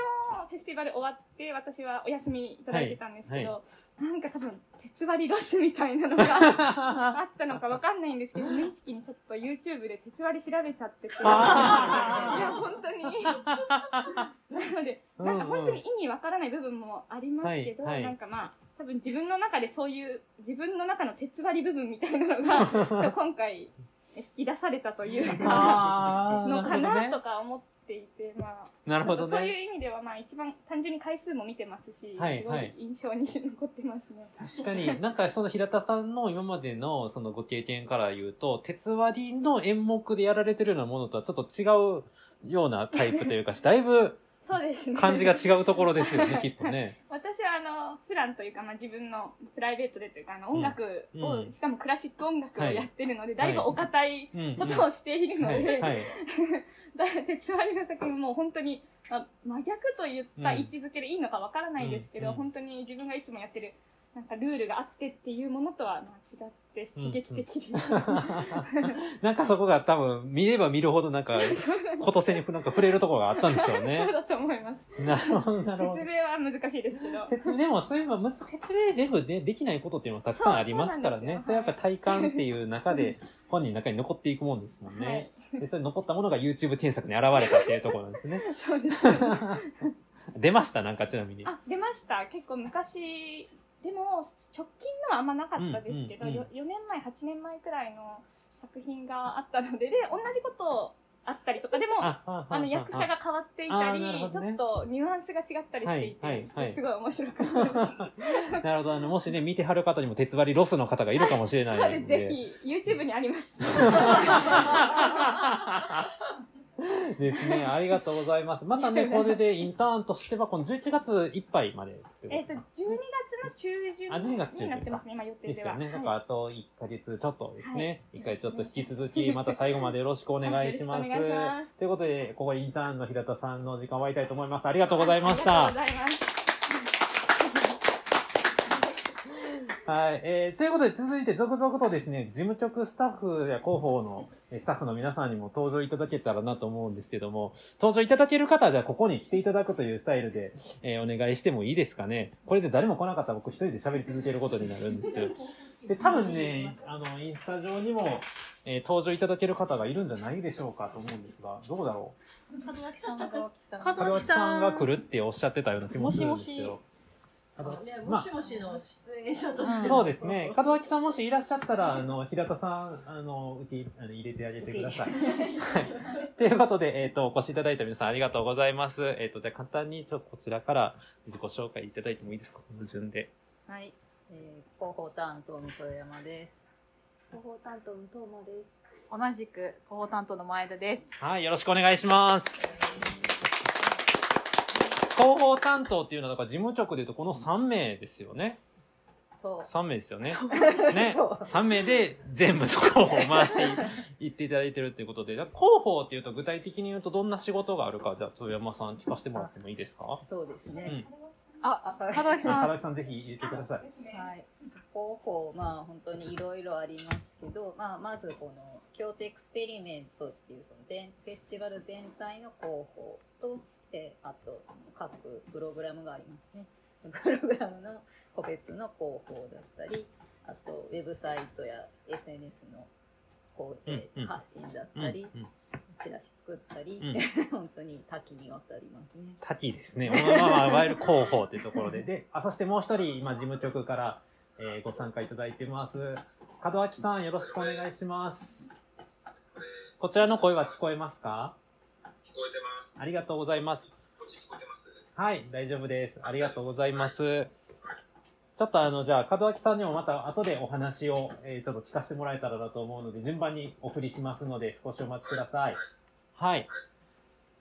Speaker 8: フェスティバル終わって私はお休みいただいてたんですけど、
Speaker 1: は
Speaker 8: なんか多分鉄割りロスみたいなのが あったのかわかんないんですけど無意識にちょっと YouTube で鉄割り調べちゃってて。いや本当に。なのでなんか本当に意味わからない部分もありますけど、
Speaker 1: はいはい。
Speaker 8: なんかまあ多分自分の中でそういう自分の中の鉄割り部分みたいなのが 今回引き出されたというかのか
Speaker 1: な
Speaker 8: とか思っていて、まあ
Speaker 1: なるほど
Speaker 8: そういう
Speaker 1: ね。
Speaker 8: 意味ではまあ一番単純に回数も見てますし、すご
Speaker 1: はいはい
Speaker 8: い印象に残ってますね。
Speaker 1: 確かに、なんかその平田さんの今までのそのご経験から言うと、鉄割りの演目でやられてるようなものとはちょっと違うようなタイプというか、だいぶ
Speaker 8: そうですね。
Speaker 1: 感じが違うところですよね、きっとね。
Speaker 8: 私はあの普段というか、まあ、自分のプライベートでというかあの音楽を、
Speaker 1: うん
Speaker 8: しかもクラシック音楽を
Speaker 1: はい
Speaker 8: やってるので、だいぶお堅い。ことをしているの
Speaker 1: はい、
Speaker 8: で、鉄割りの作品も本当に、まあ、真逆と言った
Speaker 1: うん
Speaker 8: 位置づけでいいのかわからないですけど、
Speaker 1: うん
Speaker 8: 本当に自分がいつもやってるなんかルールがあってっていうものとはまあ違って刺激的です、
Speaker 1: なんかそこが多分見れば見るほどなんか、ことせになんか触れるところがあったんでしょう
Speaker 8: そう
Speaker 1: ね。
Speaker 8: だと思います。
Speaker 1: なるほど、なるほど
Speaker 8: 説。明は難しいですけど。
Speaker 1: 説明でもそういえば説明全部でできないことっていうのはたくさんありますからね。
Speaker 8: そ
Speaker 1: れやっぱ体感っていう中で本人の中に残っていくもんですもんね。で、それ残ったものが YouTube 検索に現れたっていうところなんですね。
Speaker 8: そうです、ね。
Speaker 1: 出ました？なんかちなみに。
Speaker 8: あ、出ました。結構昔、でも直近のはあんまなかったですけど、
Speaker 1: うんうんうん
Speaker 8: よ4年前、8年前くらいの作品があったので、で、同じことあったりとか、でも、あの役者が変わっていたり、
Speaker 1: ね
Speaker 8: ょっとニュアンスが違ったりしていて、
Speaker 1: はいはいはい
Speaker 8: すごい面白かったです。
Speaker 1: なるほど。あの、もしね、見てはる方にも鉄割りロスの方がいるかもしれない
Speaker 8: そうです、
Speaker 1: んで。
Speaker 8: ぜひ、YouTube にあります。
Speaker 1: ですね。ありがとうございます。またね、これでインターンとしては、この11月いっぱいまで
Speaker 8: えっと、12月の中
Speaker 1: あ12月
Speaker 8: になってますね、今予定では。
Speaker 1: ですよね。だから
Speaker 8: はい
Speaker 1: あと1ヶ月ちょっとですね。
Speaker 8: はい
Speaker 1: 1回ちょっと引き続き、また最後まで よろしくお願いします。ということで、ここインターンの平田さんの時間を終わりたいと思います。ありがとうございました。
Speaker 8: ありがとうございます。
Speaker 1: はい。えー、ということで、続いて続々とですね、事務局スタッフや広報のえースタッフの皆さんにも登場いただけたらなと思うんですけども、登場いただける方はじゃあここに来ていただくというスタイルで、えーお願いしてもいいですかね？これで誰も来なかったら僕一人で喋り続けることになるんですよ。で、多分ね、あの、インスタ上にも、えー登場いただける方がいるんじゃないでしょうかと思うんですが、どうだろう？
Speaker 5: 門脇さんが
Speaker 2: 門
Speaker 1: 門脇さんが来るっておっしゃってたような気もするんですけど。あの
Speaker 2: ね、
Speaker 1: まあ
Speaker 2: もしもしの出演者として、
Speaker 1: そうですね。門脇さんもしいらっしゃったら、あの、平田さん、あの、受け、あの入れてあげてくださ い。はい。ということで、えっ、と、お越しいただいた皆さんありがとうございます。えっ、と、じゃあ簡単に、ちょっとこちらから自己紹介いただいてもいいですか？この順で。
Speaker 5: はい、えー、広報担当の豊山です。
Speaker 9: 広報担当のトーマです。
Speaker 10: 同じく広報担当の前田です。
Speaker 1: はい、よろしくお願いします。広報担当っていうのは、だから事務局でいうとこの3名ですよね。
Speaker 5: そう。
Speaker 1: 3名ですよね。
Speaker 5: そう
Speaker 1: ね。
Speaker 5: そう
Speaker 1: 3名で全部の広報を回していいっていただいてるっていうことで、広報っていうと具体的に言うとどんな仕事があるか、じゃあ豊山さん聞かせてもらってもいいですか？
Speaker 5: そうですね。
Speaker 1: うん
Speaker 10: あ、
Speaker 5: あ
Speaker 10: 門脇さん。
Speaker 1: 門脇さんぜひ入れてください。
Speaker 5: はい。広報、まあ本当にいろいろありますけど、まあまずこの京都エクスペリメントっていうその全フェスティバル全体の広報と、であとその各プログラムがありますね。プログラムの個別の広報だったり、あとウェブサイトや SNS のこう、え発信だっ
Speaker 1: うん
Speaker 5: たり、
Speaker 1: うん
Speaker 5: チラシ作ったり、
Speaker 1: うん
Speaker 5: 本当に多岐にわたりますね。
Speaker 1: 多岐ですね。まあまあまあ、いわゆる広報っていうところで。で、あ、そしてもう一人、今事務局から、えーご参加いただいてます。門脇さんよろしくお願いします。こちらの声は聞こえますか？
Speaker 7: 聞こえてます。
Speaker 1: ありがとうございます。
Speaker 7: こっち聞こえてます？
Speaker 1: はい、大丈夫です。ありがとうございます。ちょっとあの、じゃあ、門脇さんにもまた後でお話を、えーちょっと聞かせてもらえたらなと思うので、順番にお振りしますので、少しお待ちください。はい。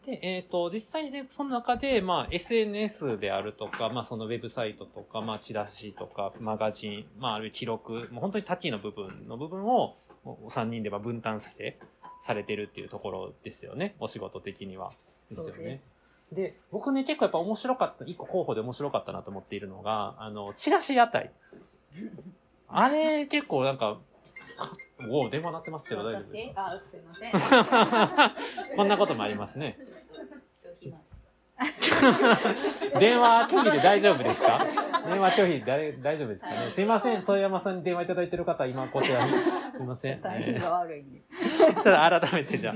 Speaker 1: で、えっ、と、実際ね、その中で、まあ、SNS であるとか、まあ、そのウェブサイトとか、まあ、チラシとか、マガジン、まあ、あるいは記録、もう本当に多岐の部分の部分を、お3人では分担して、されてるっていうところですよね。お仕事的には。ですよね。で、僕ね、結構やっぱ面白かった、一個候補で面白かったなと思っているのが、あの、チラシ屋台。あれ、結構なんか、おお、電話鳴ってますけど大丈夫です
Speaker 5: 私？あ、すいません。
Speaker 1: こんなこともありますね。電話拒否で大丈夫ですか？電話拒否で大丈夫ですかね？すいません、遠山さんに電話いただいてる方、今こちらに。すいません。
Speaker 5: タイミングが悪いんで。
Speaker 1: ちょっと改めてじゃあ。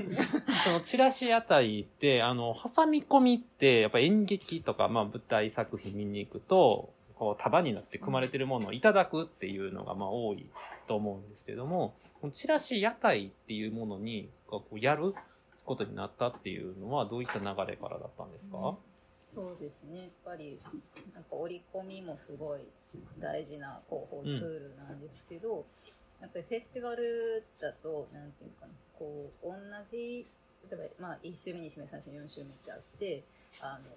Speaker 1: そのチラシ屋台って、あの、挟み込みって、やっぱ演劇とか、まあ舞台作品見に行くと、こう束になって組まれてるものをいただくっていうのがまあ多いと思うんですけども、チラシ屋台っていうものに、こうやることになったっていうのはどういった流れからだったんですか、
Speaker 5: そうですね。やっぱり、なんか織り込みもすごい大事な広報ツールなんですけど、やっぱりフェスティバルだと、なんていうかな、こう、同じ、例えば、まあ、1週目、2週目、3週目、4週目ってあって、あの、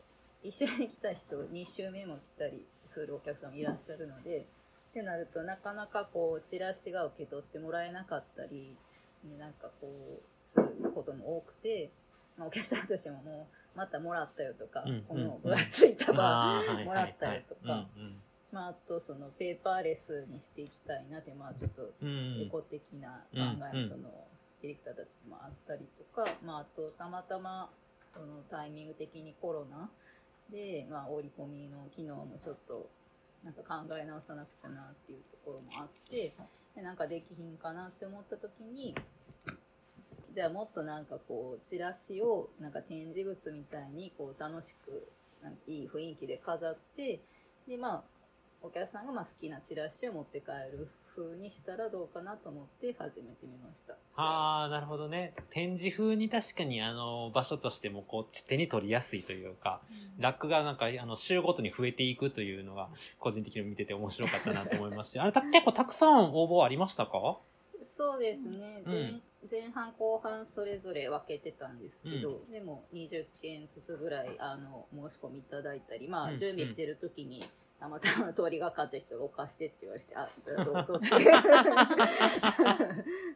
Speaker 5: 1週目に来た人、2週目も来たりするお客さんもいらっしゃるので、ってなると、なかなかこう、チラシが受け取ってもらえなかったり、ねなんかこう、することも多くて、まあ、お客さんとしてももう、またもらったよとか、
Speaker 1: うん
Speaker 5: この分厚い束もらったよとか、まあ、あとそのペーパーレスにしていきたいなって、まあちょっと
Speaker 1: うん。
Speaker 5: エコ的な考えそのディレクターたちもあったりとか、まああとたまたまそのタイミング的にコロナで、まあ折り込みの機能もちょっとなんか考え直さなくちゃなっていうところもあって、でなんかできひんかなって思った時に、じゃあもっとなんかこうチラシをなんか展示物みたいにこう楽しくなんかいい雰囲気で飾ってでまあお客さんがまあ好きなチラシを持って帰る風にしたらどうかなと思って始めてみました。
Speaker 1: ああ、なるほどね。展示風に確かにあの場所としてもこう手に取りやすいというか、ラックがなんかあの週ごとに増えていくというのが個人的に見てて面白かったなと思いまし。て、あれた結構たくさん応募ありましたか？
Speaker 5: そうですね、
Speaker 1: うん。
Speaker 5: 前前半後半それぞれ分けてたんですけど、
Speaker 1: う
Speaker 5: でも20件ずつぐらいあの申し込みいただいたり、まあ、
Speaker 1: うん
Speaker 5: 準備してる時にたまたま通りがかった人が貸してって言われて、あ、どうぞっていう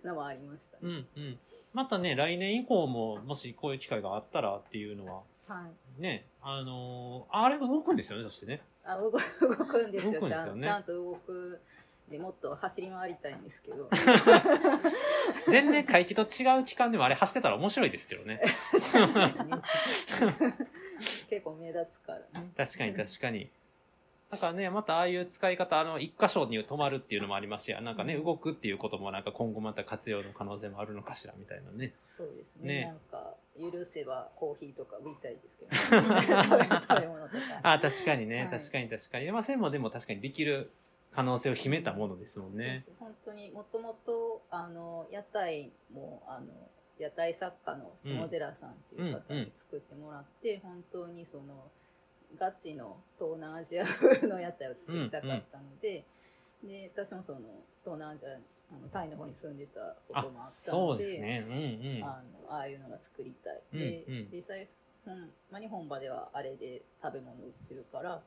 Speaker 5: のもありましたね。
Speaker 1: うんうん。またね、来年以降ももしこういう機会があったらっていうのは、
Speaker 5: はい。
Speaker 1: ね、あのーあれ動くんですよね、そしてね。
Speaker 5: あ動く動くんですよ
Speaker 1: すよね
Speaker 5: ちゃんと動くでもっと走り回りたいんですけど。
Speaker 1: 全然会期と違う期間でもあれ走ってたら面白いですけどね。
Speaker 5: 結構目立つからね。
Speaker 1: 確かに確かに。だからね、またああいう使い方、あの、一箇所に止まるっていうのもありますし、なんかね、動くっていうこともなんか今後また活用の可能性もあるのかしら、みたいなね。
Speaker 5: そうですね。
Speaker 1: ね。
Speaker 5: なんか許せばコーヒーとか売りたいですけど、ね、食べ食べ物とか。
Speaker 1: あ確かにね、
Speaker 5: はい。
Speaker 1: 確かに確かに。まあ、線もでも確かにできる可能性を秘めたものですもんね。
Speaker 5: そうそう本当にもともとあの屋台もあの屋台作家の下寺さんっていう方に作ってもらって、本当にそのガチの東南アジア風の屋台を作りたかったので、で私もその東南アジアあのタイの方に住んでたこともあった
Speaker 1: そ
Speaker 5: ので
Speaker 1: うですね。うんうん。
Speaker 5: あのああいうのが作りたい。
Speaker 1: うん
Speaker 5: で、
Speaker 1: うん
Speaker 5: 実際、ほんまに本場ではあれで食べ物売ってるから、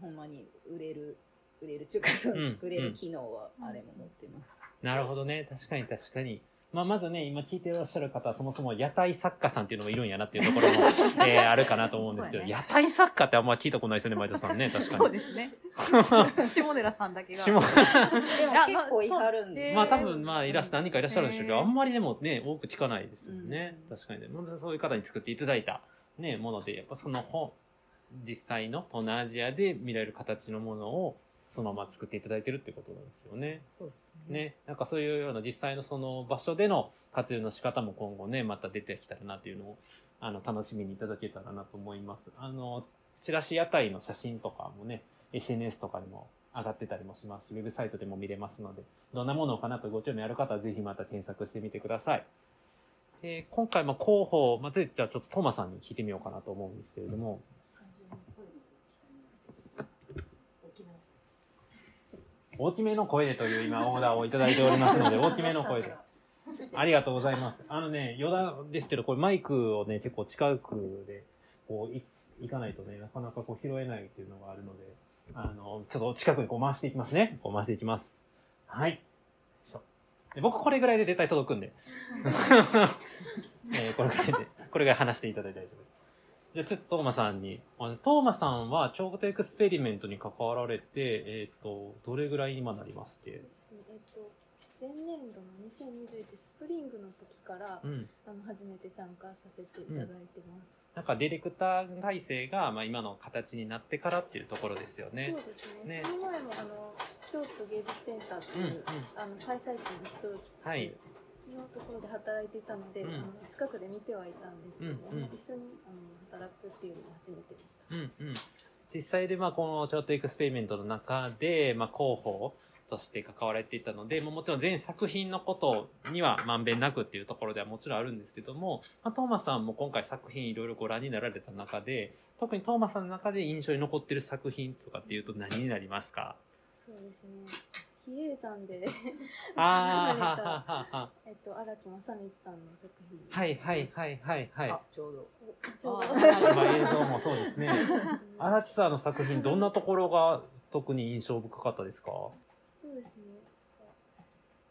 Speaker 5: ほんまに売れる、売れる中華そ
Speaker 1: うん
Speaker 5: の作れる機能はあれも持ってます。
Speaker 1: なるほどね。確かに確かに。まあ、まずね、今聞いていらっしゃる方は、そもそも屋台作家さんっていうのもいるんやなっていうところも、えーあるかなと思うんですけど、
Speaker 10: ね
Speaker 1: 屋台作家ってあんま聞いたことないですよね、前田さんね、確かに。
Speaker 10: そうですね。下寺さんだけが。
Speaker 1: 下
Speaker 5: でも 結構いはるんで。
Speaker 1: まあ多分まあいらっしゃ何人かいらっしゃるんでしょうけど、あんまりでもね、多く聞かないですよね。確かにね。まあそういう方に作っていただいたね、もので、やっぱその本、実際の東南アジアで見られる形のものをそのまま作っていただいてるってことなんですよね。
Speaker 5: そうです
Speaker 1: ね。なんかそういうような実際のその場所での活用の仕方も今後ね、また出てきたらなっていうのを、あの、楽しみにいただけたらなと思います。あの、チラシ屋台の写真とかもね、SNS とかにも上がってたりもしますし、ウェブサイトでも見れますので、どんなものかなとご興味ある方はぜひまた検索してみてください。で今回、まあ、広報、まあ、じゃあちょっとトマさんに聞いてみようかなと思うんですけれども、大きめの声でという今オーダーをいただいておりますので、大きめの声で。ありがとうございます。あのね、余談ですけど、これマイクをね、結構近くで、こう、い、いかないとね、なかなかこう拾えないっていうのがあるので、あの、ちょっと近くにこう回していきますね。こう回していきます。はい。で僕これぐらいで絶対届くんで。えーこれぐらいで、これぐらい話していただいて大丈夫です。じゃあちょっとトーマさんに。トーマさんは京都エクスペリメントに関わられて、えっ、と、どれぐらい今なりますっけ？
Speaker 9: えっと前年度の2021スプリングの時から、
Speaker 1: うん
Speaker 9: あの初めて参加させていただいてます。
Speaker 1: なんかディレクター体制が、まあ、今の形になってからっていうところですよね。
Speaker 9: そうですね
Speaker 1: ね
Speaker 9: その前もあの京都芸術センターっていう、
Speaker 1: うんうん
Speaker 9: あの開催地の一つ
Speaker 1: はい。
Speaker 9: のところで働いていたので、
Speaker 1: うん
Speaker 9: あの近くで見てはいたんですけど、
Speaker 1: うんうん
Speaker 9: 一緒にあの働くっていうのが初めてでした。
Speaker 1: うんうん。実際で、まあ、このちょっとエクスペリメントの中で、まあ、広報として関わられていたので、もうもちろん全作品のことにはまんべんなくっていうところではもちろんあるんですけども、まあ、トーマさんも今回作品いろいろご覧になられた中で、特にトーマさんの中で印象に残ってる作品とかっていうと何になりますか？
Speaker 9: そうですね。比叡山で
Speaker 1: あ
Speaker 9: れた。えっと荒木正光さんの作品。
Speaker 1: はいはいはいはいはい。
Speaker 5: あ、ちょうど。
Speaker 9: ちょうど
Speaker 1: 今映像もそうですね。荒木さんの作品、どんなところが特に印象深かったですか？
Speaker 9: そうですね。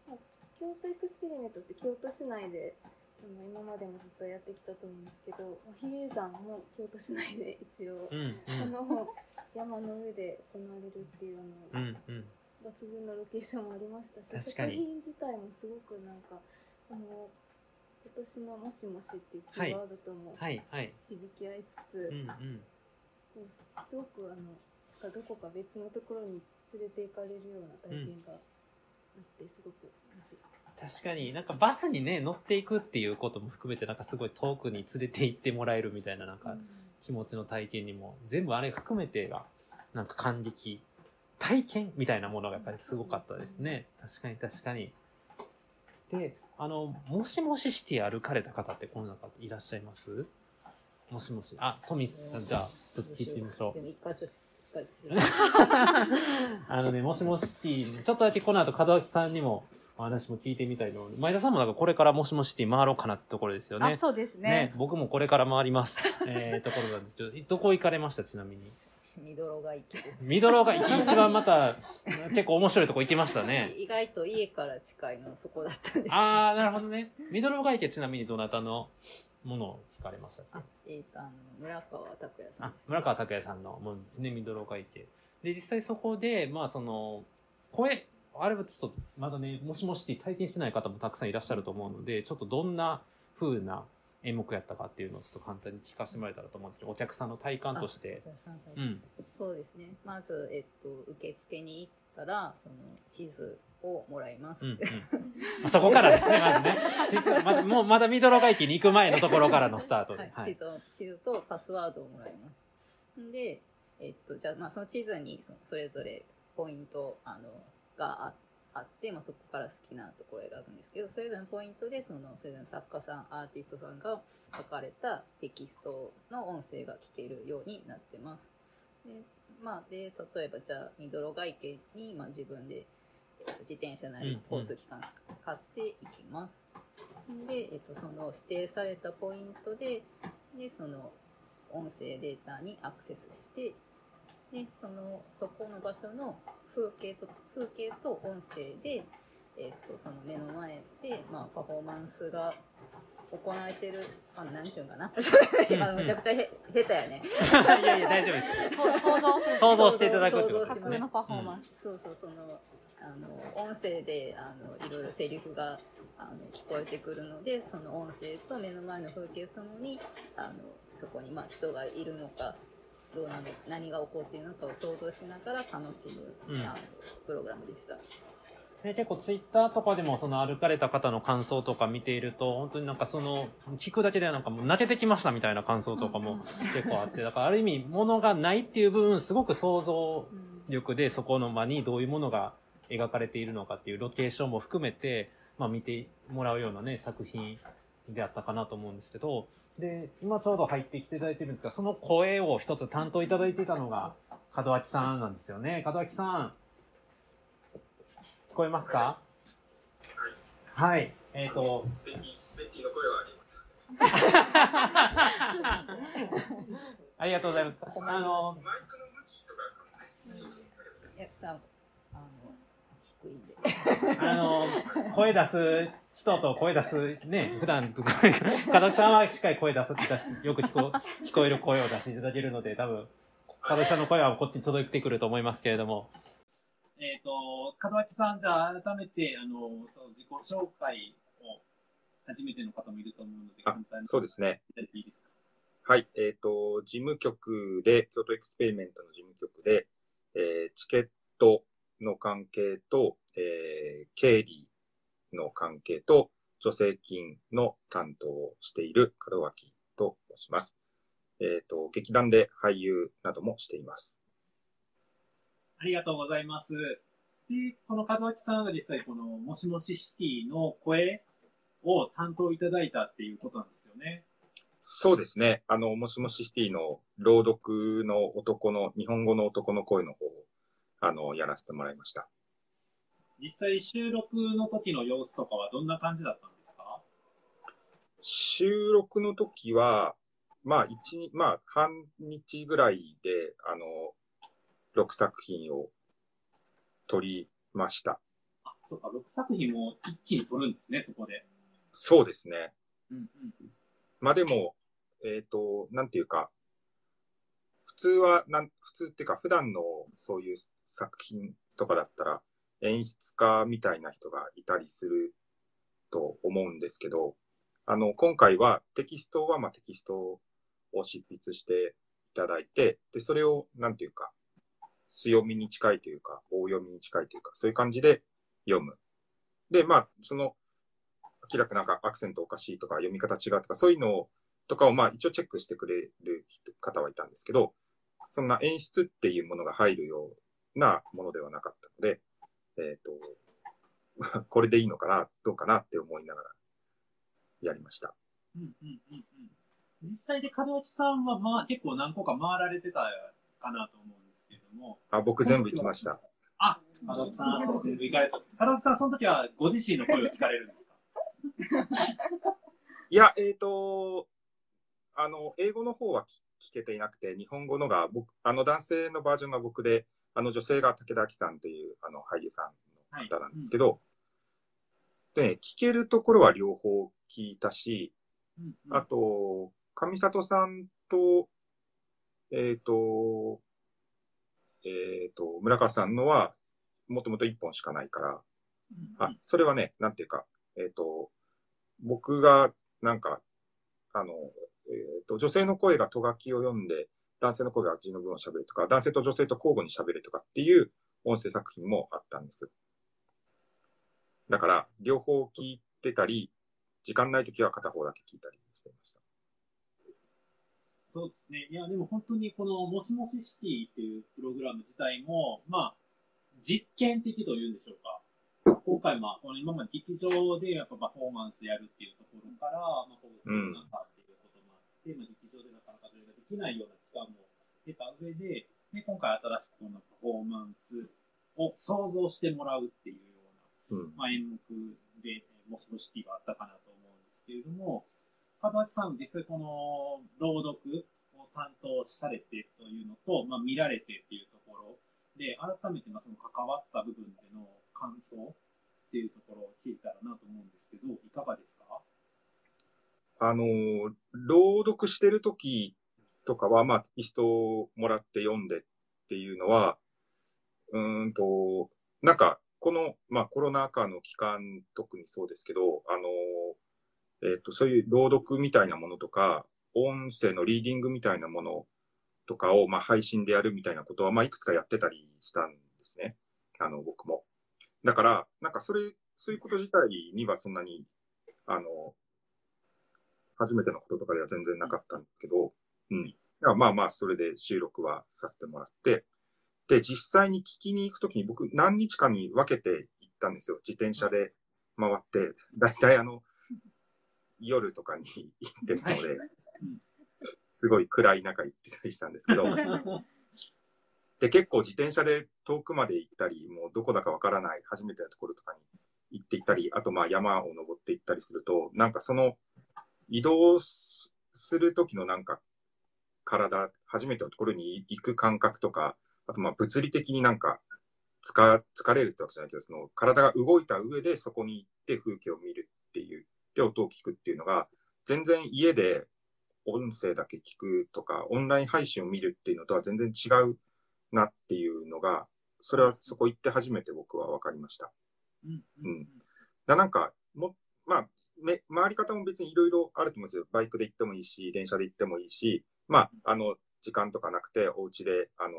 Speaker 9: まあ京都エクスペリメントって京都市内であの今までもずっとやってきたと思うんですけど、まあ比叡山も京都市内で一応、
Speaker 1: うんうん
Speaker 9: この山の上で行われるっていうあの、
Speaker 1: うんうん。
Speaker 9: 抜群のロケーションもありましたし、作品自体もすごくなんか、あの今年のもしもしっていうキーワードとも
Speaker 1: はいはい。
Speaker 9: 響き合いつつ、すごくあのどこか別のところに連れて行かれるような体験があって、すごく楽しい。
Speaker 1: 確かに。なんかバスにね、乗っていくっていうことも含めてなんかすごい遠くに連れて行ってもらえるみたいななんか気持ちの体験にも、全部あれ含めてが、なんか感激、体験みたいなものがやっぱりすごかったですね。確かに確かに。で、あの、もしもしシティ歩かれた方ってこの中いらっしゃいます？もしもし。あ、トミさん、じゃあ、ちょっと聞いてみましょう
Speaker 5: で。も一箇所ししか言ってない。
Speaker 1: あのね、もしもしシティ、ちょっとだけこの後門脇さんにもお話も聞いてみたいの前田さんもなんかこれからもしもしシティ回ろうかなってところですよね。
Speaker 10: あそうですね
Speaker 1: 僕もこれから回ります。えー、ところなんですけど、どこ行かれました？ちなみに。
Speaker 5: ミドロが行き。
Speaker 1: ミドロが一番また結構面白いとこ行きましたね。
Speaker 5: 意外と家から近いのそこだったんです。
Speaker 1: あー、なるほどね。ミドロが池ちなみにどなたのものを聞かれましたっけ？
Speaker 5: えっ、と、あの、村川拓也さん
Speaker 1: あ、村川拓也さんのものですね、ミドロが池。で、実際そこで、まあその、声、あれはちょっと、まだね、もしもしって体験してない方もたくさんいらっしゃると思うので、ちょっとどんな風な演目やったかっていうのをちょっと簡単に聞かせてもらえたらと思うんですけど、お客さんの体感として。うん。
Speaker 5: そうですね。まず、えっと、受付に行ったら、その、地図をもらいます。
Speaker 1: うんうんあそこからですね、まずね。実はまだ、もうまだミドロが駅に行く前のところからのスタートで。
Speaker 5: はい、地図を地図とパスワードをもらいます。んで、えっと、じゃあ、まあ、その地図にそれぞれポイント、あの、がああって、まあ、そこから好きなところを選ぶんですけど、それぞれのポイントで、その、それぞれの作家さん、アーティストさんが書かれたテキストの音声が聞けるようになってます。で、まあ、で、例えば、じゃあ、ミドロ外家に、まあ、自分で、えっと自転車なり
Speaker 1: うんうん
Speaker 5: 交通機関買っていきます。で、えっと、その指定されたポイントで、で、その音声データにアクセスして、で、その、そこの場所の風景と、風景と音声で、えっと、その目の前で、まあ、パフォーマンスが行われてる、あ、なんちゅうんかな。今、めちゃくちゃへ下手やね。
Speaker 1: いやいや大丈夫です。
Speaker 10: そう想像する。
Speaker 1: 想像していただくってことですね。
Speaker 10: 架空のパフォーマンス、
Speaker 5: そうそう、その、あの、音声で、あの、いろいろセリフが、あの、聞こえてくるので、その音声と目の前の風景ともに、あの、そこに、まあ、人がいるのか、どうなの、何が起こっているのかを想像しながら楽しむ、
Speaker 1: うん
Speaker 5: あの、プログラムでした。
Speaker 1: で結構ツイッターとかでもその歩かれた方の感想とか見ていると本当になんかその聞くだけでなんかもう泣けてきましたみたいな感想とかも結構あってだからある意味物がないっていう部分すごく想像力でそこの場にどういうものが描かれているのかっていうロケーションも含めてまあ見てもらうようなね作品であったかなと思うんですけどで今ちょうど入ってきていただいてるんですがその声を一つ担当いただいていたのが門脇さんなんですよね門脇さん聞こえますか？はい。えっ、と。
Speaker 7: ベッティの声はあり
Speaker 1: ありがとうございます。あの、
Speaker 5: いや、あの、低いんで。
Speaker 1: あの、声出す人と声出す、ね、普段とか、門木さんはしっかり声出す出しよく聞こ 聞こえる声を出していただけるので、多分、門木さんの声はこっちに届いてくると思いますけれども。えっ、と、門脇さん、じゃあ改めて、あの、その自己紹介を初めての方もいると思うので、
Speaker 11: あ
Speaker 1: 簡単に
Speaker 11: そうですね。
Speaker 1: いただいていいですか？
Speaker 11: はい。えっ、と、事務局で、京都エクスペリメントの事務局で、えーチケットの関係と、えー経理の関係と、助成金の担当をしている門脇と申します。えっ、と、劇団で俳優などもしています。
Speaker 1: ありがとうございます。で、この門脇さんが実際このもしもしシティの声を担当いただいたっていうことなんですよね。
Speaker 11: そうですね。あの、もしもしシティの朗読の男の、日本語の男の声の方を、あの、やらせてもらいました。
Speaker 1: 実際収録の時の様子とかはどんな感じだったんですか？
Speaker 11: 収録の時は、まあ、一日、まあ、半日ぐらいで、あの、6作品を撮りました。
Speaker 1: あ、そうか、6作品も一気に撮るんですね、そこで。
Speaker 11: そうですね。
Speaker 1: うんうん。
Speaker 11: まあでも、えっ、と、なんていうか、普通は、なん、普通っていうか、普段のそういう作品とかだったら、演出家みたいな人がいたりすると思うんですけど、あの、今回はテキストは、まあテキストを執筆していただいて、で、それを、なんていうか、強みに近いというか、大読みに近いというか、そういう感じで読む。で、まあ、その、明らかなんかアクセントおかしいとか読み方違うとかそういうのとかをまあ一応チェックしてくれる方はいたんですけど、そんな演出っていうものが入るようなものではなかったので、えっ、と、これでいいのかな、どうかなって思いながらやりました。
Speaker 1: うんうんうんうん。実際で門脇さんは、まあ、結構何個か回られてたかなと思うんですけれども。
Speaker 11: あ、僕全部行きました。
Speaker 1: あ、門脇さん、全部行かれた。門脇さん、その時はご自身の声を聞かれるんですか？
Speaker 11: いや、えっ、と、あの、英語の方は聞聞けていなくて、日本語のが僕、あの男性のバージョンが僕で、あの女性が武田明さんというあの俳優さんの方なんですけど、でね、聞けるところは両方聞いたし、
Speaker 1: うんうん。
Speaker 11: あと、上里さんと、えっ、と、えっ、と、村川さんのは、もともと一本しかないから、あ、それはね、なんていうか、えっ、と、僕が、なんか、あの、えっ、と、女性の声がとがきを読んで、男性の声が字の文を喋るとか、男性と女性と交互に喋るとかっていう音声作品もあったんです。だから、両方聞いてたり、時間ないときは片方だけ聞いたりしてました。
Speaker 1: そうですね。いや、でも本当にこの、もしもしシティっていうプログラム自体も、まあ、実験的というんでしょうか。今回、まあ、この今まで劇場でやっぱパフォーマンスやるっていうところから、まあ、こうコロナ禍っていうこともあって、まあ、劇場でなかなかそれができないような上で、で、今回新しくこのパフォーマンスを想像してもらうっていうような、
Speaker 11: うん。
Speaker 1: まあ、演目で、もしもシティがあったかなと思うんですけれども、門脇さん、実際この朗読を担当されてというのと、まあ、見られてっていうところで、改めてまあその関わった部分での感想っていうところを聞いたらなと思うんですけど、いかがですか？
Speaker 11: あの、朗読してる時とかは、まあ、テキストをもらって読んでっていうのは、うーんと、なんか、この、まあ、コロナ禍の期間、特にそうですけど、あの、えっ、と、そういう朗読みたいなものとか、音声のリーディングみたいなものとかを、まあ、配信でやるみたいなことは、まあ、いくつかやってたりしたんですね。あの、僕も。だから、なんか、それ、そういうこと自体にはそんなに、あの、初めてのこととかでは全然なかったんですけど、うん。まあまあ、それで収録はさせてもらって、で、実際に聞きに行くときに僕何日かに分けて行ったんですよ。自転車で回って、だいたいあの、夜とかに 行ってたので、すごい暗い中行ってたりしたんですけど、で、結構自転車で遠くまで行ったり、もうどこだかわからない初めてのところとかに行って行ったり、あとまあ山を登って行ったりすると、なんかその移動すする時のなんか体、初めてのところに行く感覚とか、あとまあ物理的になんか疲れるってわけじゃないけど、その体が動いた上でそこに行って風景を見るっていう、で音を聞くっていうのが、全然家で音声だけ聞くとか、オンライン配信を見るっていうのとは全然違うなっていうのが、それはそこ行って初めて僕は分かりました。
Speaker 1: うん
Speaker 11: うん。だなんか、も、まあ、め、回り方も別にいろいろあると思うんですよ。バイクで行ってもいいし、電車で行ってもいいし、まあ、あの、時間とかなくて、お家で、あの、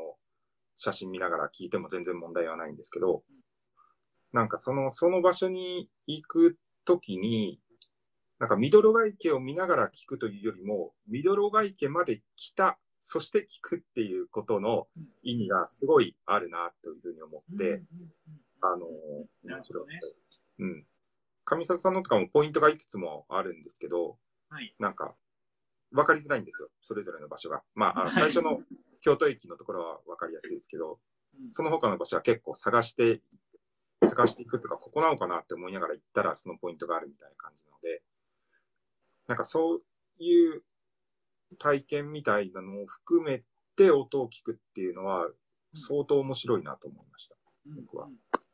Speaker 11: 写真見ながら聞いても全然問題はないんですけど、なんかその、その場所に行くときに、なんか、ミドロガ池を見ながら聞くというよりも、ミドロガ池まで来た、そして聞くっていうことの意味がすごいあるな、というふうに思って、あの、
Speaker 1: なるほどね。
Speaker 11: うん。上里さんのとかもポイントがいくつもあるんですけど、
Speaker 1: はい。
Speaker 11: なんか、わかりづらいんですよ。それぞれの場所が。まあ、あの
Speaker 1: はい
Speaker 11: 最初の京都駅のところはわかりやすいですけど、その他の場所は結構探して、探していくとか、ここなのかなって思いながら行ったらそのポイントがあるみたいな感じなので、なんかそういう体験みたいなのを含めて音を聞くっていうのは相当面白いなと思いました。僕は。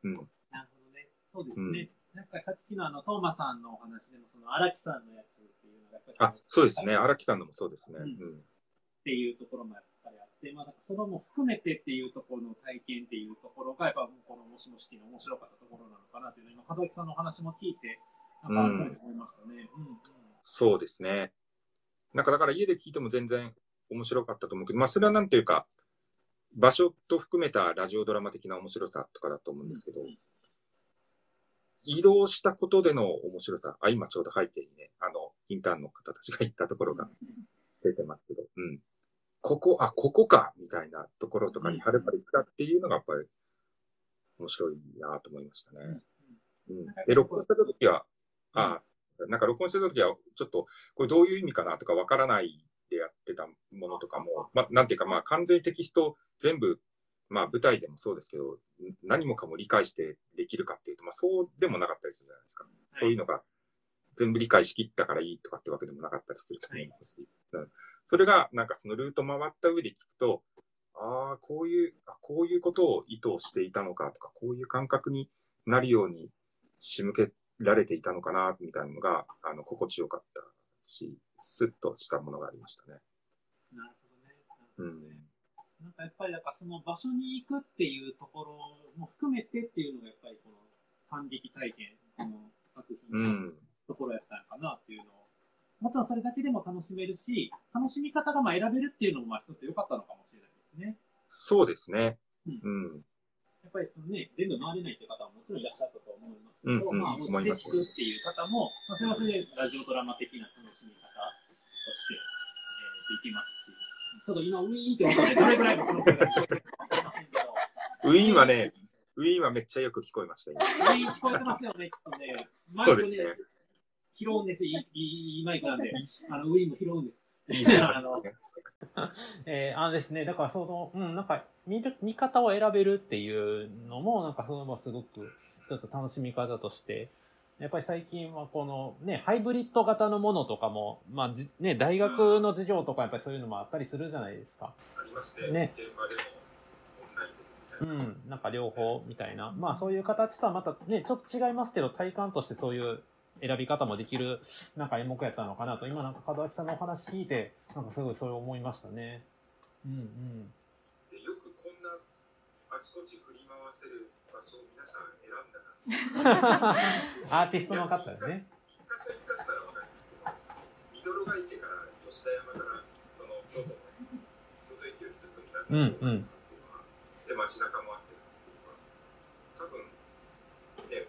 Speaker 11: うん。
Speaker 1: なるほどね。そうですね。なんかさっきのあの、トーマさんのお話でも、その荒木さんのやつ
Speaker 11: あ、そうですね。荒木さんのもそうですね。
Speaker 1: うん
Speaker 11: うん。
Speaker 1: っていうところもやっぱりあって、まあ、そのも含めてっていうところの体験っていうところが、やっぱこのもしもしティの面白かったところなのかなっていうのを、今、門脇さんのお話も聞いて、なんか改めて思いましたね。うん、うん、
Speaker 11: そうですね。なんかだから家で聞いても全然面白かったと思うけど、まあそれはなんていうか、場所と含めたラジオドラマ的な面白さとかだと思うんですけど、移動したことでの面白さ、あ、今ちょうど背景にね、あの、インターンの方たちが行ったところが出てますけど、うん。ここ、あ、ここか、みたいなところとかにはるばる行ったっていうのがやっぱり面白いなと思いましたね。うん。で、録音した時は、あ、なんか録音してた時は、ちょっと、これどういう意味かなとかわからないでやってたものとかも、まあ、なんていうか、まあ、完全にテキスト全部、まあ、舞台でもそうですけど、何もかも理解してできるかっていうと、まあ、そうでもなかったりするじゃないですか。そういうのが全部理解しきったからいいとかってわけでもなかったりすると思うし、うんそれが、なんかそのルート回った上で聞くと、ああ、こういう、あこういうことを意図していたのかとか、こういう感覚になるように仕向けられていたのかな、みたいなのが、あの、心地よかったし、スッとしたものがありましたね。
Speaker 1: なるほどね。
Speaker 11: うん。
Speaker 1: なんかやっぱり、だからその場所に行くっていうところも含めてっていうのが、やっぱりこの感激体験、この作品の
Speaker 11: うん。
Speaker 1: ところやったのかなっていうのを、もちろんそれだけでも楽しめるし、楽しみ方がまあ選べるっていうのもまあ一つ良かったのかもしれないですね。
Speaker 11: そうですね。
Speaker 1: うん
Speaker 11: うん。
Speaker 1: やっぱりそのね、全部回れないっていう方ももちろんいらっしゃったと思いますけど、
Speaker 11: うんうん
Speaker 1: まあ、
Speaker 11: 思います
Speaker 1: 落ちて聞くっていう方も、まあ、それはそれでラジオドラマ的な楽しみ方として、えー、できますし、ちょっと今、ウィーンって音でどれぐらいのこの声が聞こえてるかわかりませんけど、
Speaker 11: ウィーンはね、ウィーンはめっちゃよく聞こえました、今。
Speaker 1: ウィーン聞こえてますよね、きっとね。
Speaker 11: そうですね。
Speaker 1: 拾うんです。いい、いマイクなんで、あの、ウィーンも拾うんです。
Speaker 11: いいじゃない
Speaker 1: あの、
Speaker 12: えー、あのですね、だからその、うん、なんか見る、見方を選べるっていうのも、なんかそのまますごく一つ楽しみ方として、やっぱり最近はこのね、ハイブリッド型のものとかも、まあじね、大学の授業とかやっぱりそういうのもあったりするじゃないですか。
Speaker 7: ありますね。
Speaker 12: ね
Speaker 7: 現場でもオンラインで
Speaker 12: うん、なんか両方みたいな。まあそういう形とはまたね、ちょっと違いますけど、体感としてそういう選び方もできる、なんか演目やったのかなと、今なんか門脇さんのお話聞いて、なんかすごいそう思いましたね。うんうん。
Speaker 7: でよくこんなあちこち振り回せる場所を皆さん選んだな。
Speaker 12: アーティストの方ね。
Speaker 7: 一箇所一箇所ならわかるんですけど、ミドルが池から吉田山からその京都の京都駅よりずっと南
Speaker 12: うんうん。
Speaker 7: で街中もあってっていうのは多分ね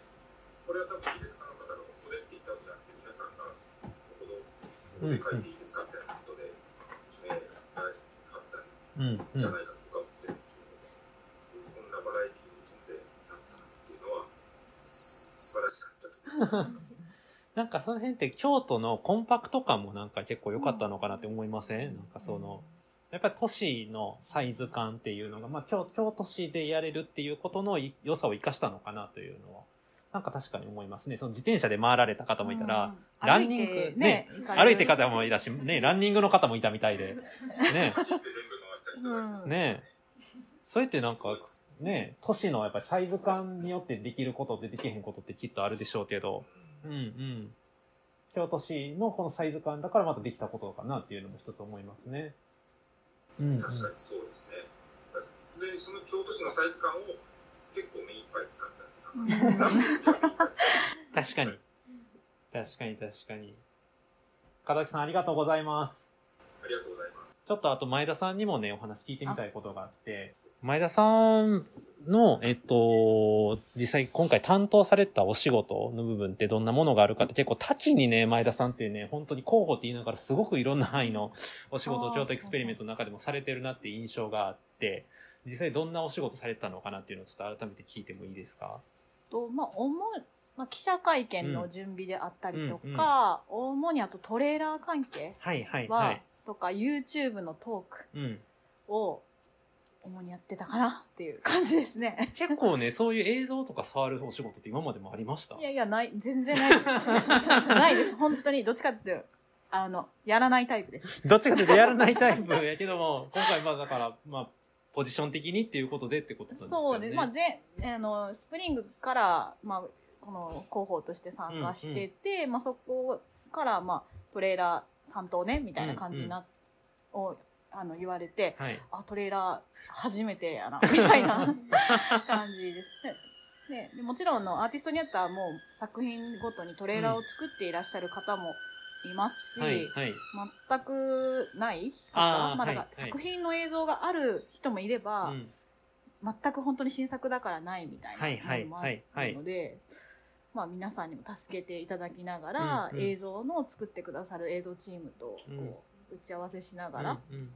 Speaker 7: これは多分ディレクターの方がここでって言ったわけじゃなくて皆さんがここのここで書いていいですかみたいなことで、ね、あった
Speaker 12: うん
Speaker 7: んじゃないかと僕は思ってるんですけど、こんなバラエティーに飛んでなったなっていうのはす素晴らしかったと思います。
Speaker 12: なんかその辺って京都のコンパクト感もなんか結構良かったのかなって思いません？なんかその、やっぱり都市のサイズ感っていうのが、まあ京京都市でやれるっていうことのい良さを生かしたのかなというのは、なんか確かに思いますね。その自転車で回られた方もいたら、
Speaker 10: うん。
Speaker 12: ランニング、
Speaker 10: 歩いて
Speaker 12: ね
Speaker 10: ね
Speaker 12: 歩いて方もいたし、ね、ランニングの方もいたみたいで、ね、
Speaker 10: うん。
Speaker 12: ね。それってなんか、
Speaker 1: ね、都市のやっぱりサイズ感によってできることでできへんことってきっとあるでしょうけど、うんうん。京都市のこのサイズ感だからまたできたことかなっていうのも一つ思いますね。うん、うん。
Speaker 11: 確かにそうですね。で、その京都市のサイズ感を結構目いっぱい使ったっていうか、
Speaker 1: 確かに。確かに確かに。門崎さんありがとうございます。
Speaker 11: ありがとうございます。
Speaker 1: ちょっとあと前田さんにもね、お話聞いてみたいことがあって、前田さんの、えっと、実際今回担当されたお仕事の部分ってどんなものがあるかって結構多岐にね、前田さんってね、本当に候補って言いながらすごくいろんな範囲のお仕事を京都エクスペリメントの中でもされてるなって印象があって、実際どんなお仕事されてたのかなっていうのをちょっと改めて聞いてもいいですか？
Speaker 12: と、まあ、主まあ、記者会見の準備であったりとか、主にあとトレーラー関係
Speaker 1: はいはい
Speaker 12: は、
Speaker 1: はい。
Speaker 12: とか YouTube のトーク
Speaker 1: うん。
Speaker 12: を主にやってたかなっていう感じですね。
Speaker 1: 結構ね、そういう映像とか触るお仕事って今までもありました？
Speaker 12: いやいや、ない、全然ないです。ないです。本当に、どっちかっていうと、あの、やらないタイプです。
Speaker 1: どっちかというとやらないタイプやけども、今回まあだから、まあ、ポジション的にっていうことでってことなんですよね。
Speaker 12: そうです。まあ、ぜあの、スプリングから、まあ、この広報として参加してて、まあ、そこから、まあ、トレーラー担当ね、みたいな感じにな、を、あの、言われて、
Speaker 1: はい。
Speaker 12: あ、トレーラー初めてやな、みたいな感じです。でででもちろんのアーティストによってはもう作品ごとにトレーラーを作っていらっしゃる方もいますし、
Speaker 1: はい、はい。
Speaker 12: 全くない方まあ、だから作品の映像がある人もいれば、
Speaker 1: うん
Speaker 12: 全く本当に新作だからないみたいなのもあるので、まあ皆さんにも助けていただきながら、
Speaker 1: うんうん
Speaker 12: 映像の作ってくださる映像チームとこう、
Speaker 1: うん
Speaker 12: 打ち合わせしながら、
Speaker 1: うんうん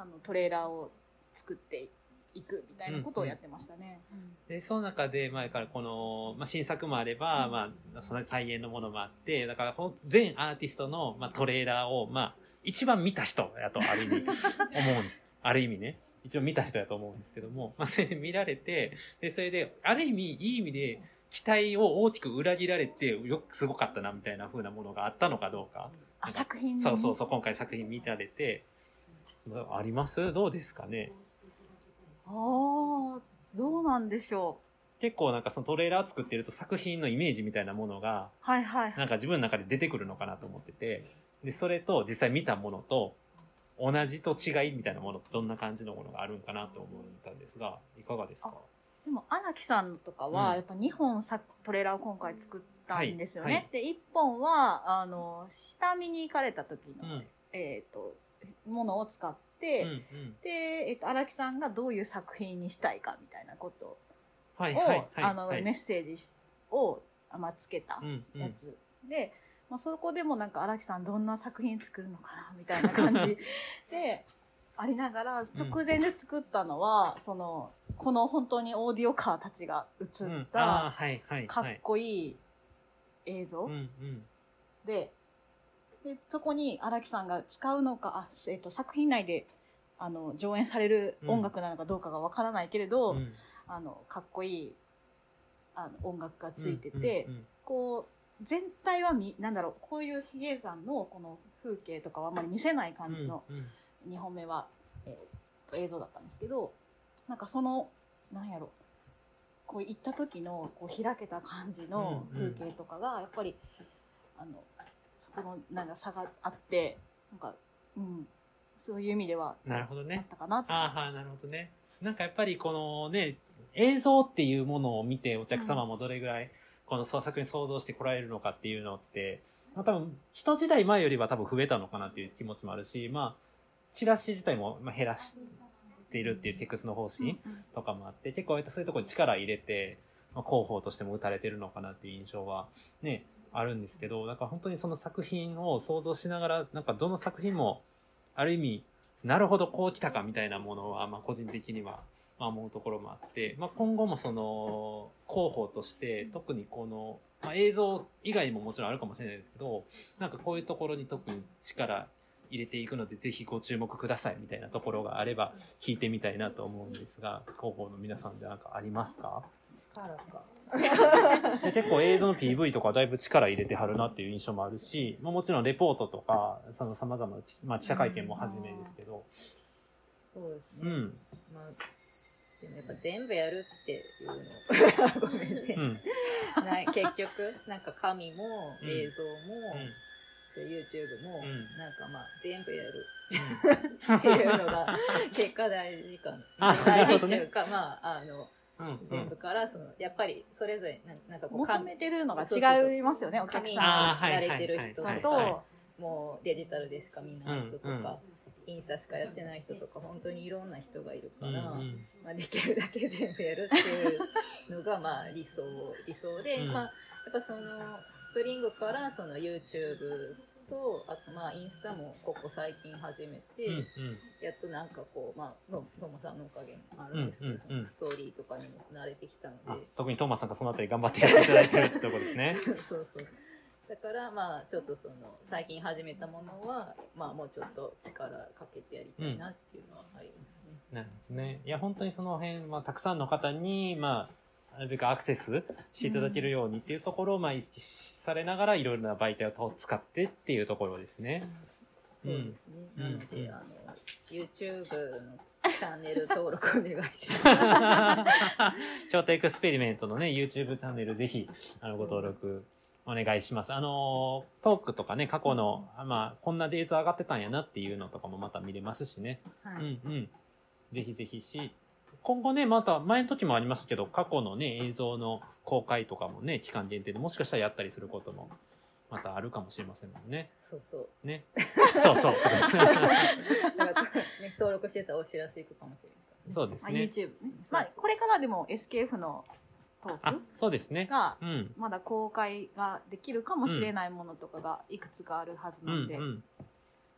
Speaker 12: あのトレーラーを作っていくみたいなことをやってましたね。
Speaker 1: で、その中で、前からこの、まあ、新作もあれば、まあ、その再現のものもあって、だから、全アーティストの、まあ、トレーラーを、まあ、一番見た人やと、ある意味、思うんです。ある意味ね。一応見た人やと思うんですけども、まあ、それで見られて、で、それで、ある意味、いい意味で、期待を大きく裏切られて、よく、すごかったな、みたいな風なものがあったのかどうか。
Speaker 12: あ作品？
Speaker 1: そうそうそう、今回作品見られて、あります？どうですかね？
Speaker 12: ああ、どうなんでしょ
Speaker 1: 結構なんかそのトレーラー作ってると作品のイメージみたいなものが、
Speaker 12: う。はいはい。
Speaker 1: なんか自分の中で出てくるのかなと思ってて、で、それと実際見たものと、同じと違いみたいなものってどんな感じのものがあるんかなと思ったんですが、いかがですか？
Speaker 12: でも荒木さんとか
Speaker 1: うん。
Speaker 12: はやっぱ2本さトレーラーを今回作ったんですよね。
Speaker 1: はい。はい。
Speaker 12: で1本はあの下見に行かれた時の、
Speaker 1: うん。
Speaker 12: えっ、とものを使って、
Speaker 1: うんうん。
Speaker 12: で、えっと荒木さんがどういう作品にしたいかみたいなことを、
Speaker 1: はいはいはい。
Speaker 12: あの
Speaker 1: はい
Speaker 12: メッセージを、あまあ、つけた
Speaker 1: うんうん。
Speaker 12: やつ、で、まあ、そこでもなんか荒木さんどんな作品作るのかなみたいな感じ。でありながら直前で作ったのは、そのこの本当にオーディオカーたちが映ったかっ
Speaker 1: はい。
Speaker 12: こいい映像。
Speaker 1: うんうん。
Speaker 12: で,、でそこに荒木さんが使うのかあ、えっと作品内であの上演される音楽なのかどうかがわからないけれど、
Speaker 1: うん。
Speaker 12: あのかっこいいあの音楽がついてて、
Speaker 1: うんうんうん。
Speaker 12: こう全体はみなんだろうこういう比叡山のこの風景とかはあんまり見せない感じの
Speaker 1: うんうん
Speaker 12: 2本目は、えーと映像だったんですけどなんかそのなんやろこう行った時のこう開けた感じの風景とかがやっぱり、あのそこのなんか差があってなんかうんそういう意味では
Speaker 1: なるほどね。
Speaker 12: あったかなと
Speaker 1: ああ、はい、なるほどね。なんかやっぱりこのね、映像っていうものを見てお客様もどれぐらいこの創作に想像してこられるのかっていうのって、まあ多分人時代前よりは多分増えたのかなっていう気持ちもあるし、まあ、チラシ自体もまあ減らしているっていうテクスの方針とかもあって、結構そういうところに力入れて、まあ、広報としても打たれてるのかなっていう印象はね、あるんですけど、だから本当にその作品を想像しながら、なんかどの作品も、ある意味、なるほど、こう来たかみたいなものは、まあ個人的には、まあ思うところもあって、まあ今後もその、広報として、特にこの、まあ映像以外にももちろんあるかもしれないですけど、なんかこういうところに特に力入れていくので、ぜひご注目くださいみたいなところがあれば、聞いてみたいなと思うんですが、広報の皆さんでなんかありますか？
Speaker 5: 力か。
Speaker 1: で結構映像の PV とかだいぶ力入れてはるなっていう印象もあるし、まあ、もちろんレポートとか、その様々な、まあ、記者会見もはじめですけど、
Speaker 5: そうですね。
Speaker 1: うん。
Speaker 5: まあ、でもやっぱ全部やるっていうの。ごめんね、
Speaker 1: うん。
Speaker 5: 結局なんか紙も
Speaker 1: うん。
Speaker 5: 映像も、YouTube も、
Speaker 1: うん。
Speaker 5: なんかまあ全部やる。っていうのが 結果大事か
Speaker 1: あ
Speaker 5: な大事っていうか、まああの、
Speaker 1: うん
Speaker 5: 全部からそのやっぱりそれぞれななんかこう
Speaker 12: 求めてるのが
Speaker 5: そうそうそう。
Speaker 12: 違いますよねお客さん。
Speaker 5: 紙に慣れてる人と、もうデジタルでしか見ない人とか、
Speaker 1: うんうん。
Speaker 5: インスタしかやってない人とか本当にいろんな人がいるから、
Speaker 1: うんうん。
Speaker 5: まあ、できるだけ全部やるっていうのがまあ理想理想で、
Speaker 1: うん。
Speaker 5: まあ、やっぱそのスプリングからその YouTube とあとまあインスタもここ最近始めて、
Speaker 1: うんうん
Speaker 5: やっとなんかこうまあのともさんのおかげもあるんですけど、
Speaker 1: うんうんうん
Speaker 5: ストーリーとかにも慣れてきたので。
Speaker 1: 特にトーマスさんがそのあたり頑張ってやっていただいてるってとこですね。
Speaker 5: そうそう。だからまあちょっとその最近始めたものはまあもうちょっと力かけてやりたいなっていうのはありますね。
Speaker 1: なるほどね。いや、本当にその辺はたくさんの方に、まあ、なるべくアクセスしていただけるようにっていうところを、まあ、意識されながら、いろいろな媒体を使ってっていうところですね。
Speaker 5: そうですね。
Speaker 1: うん
Speaker 5: なので、あの YouTube のチャンネル登録お願いします。
Speaker 1: 京都エクスペリメントのね、YouTube チャンネルぜひ、あの、ご登録お願いします。あの、トークとかね、過去の、あまあ、こんな映像上がってたんやなっていうのとかもまた見れますしね。
Speaker 5: はい
Speaker 1: うんうん。ぜひぜひし、今後ね、また前の時もありましたけど、過去のね、映像の公開とかもね、期間限定でもしかしたらやったりすることも、またあるかもしれませんもんね。
Speaker 5: そうそう。
Speaker 1: ね。そうそう。
Speaker 5: だからね登録してたらお知らせいくかもしれない。
Speaker 12: あ
Speaker 1: そうですね。
Speaker 12: YouTube ねまあこれからでも SKF のトー
Speaker 1: あ
Speaker 12: ク、
Speaker 1: そうですね。
Speaker 12: が
Speaker 1: うん。
Speaker 12: まだ公開ができるかもしれないものとかがいくつかあるはず
Speaker 1: う
Speaker 12: なんんで、
Speaker 1: うん。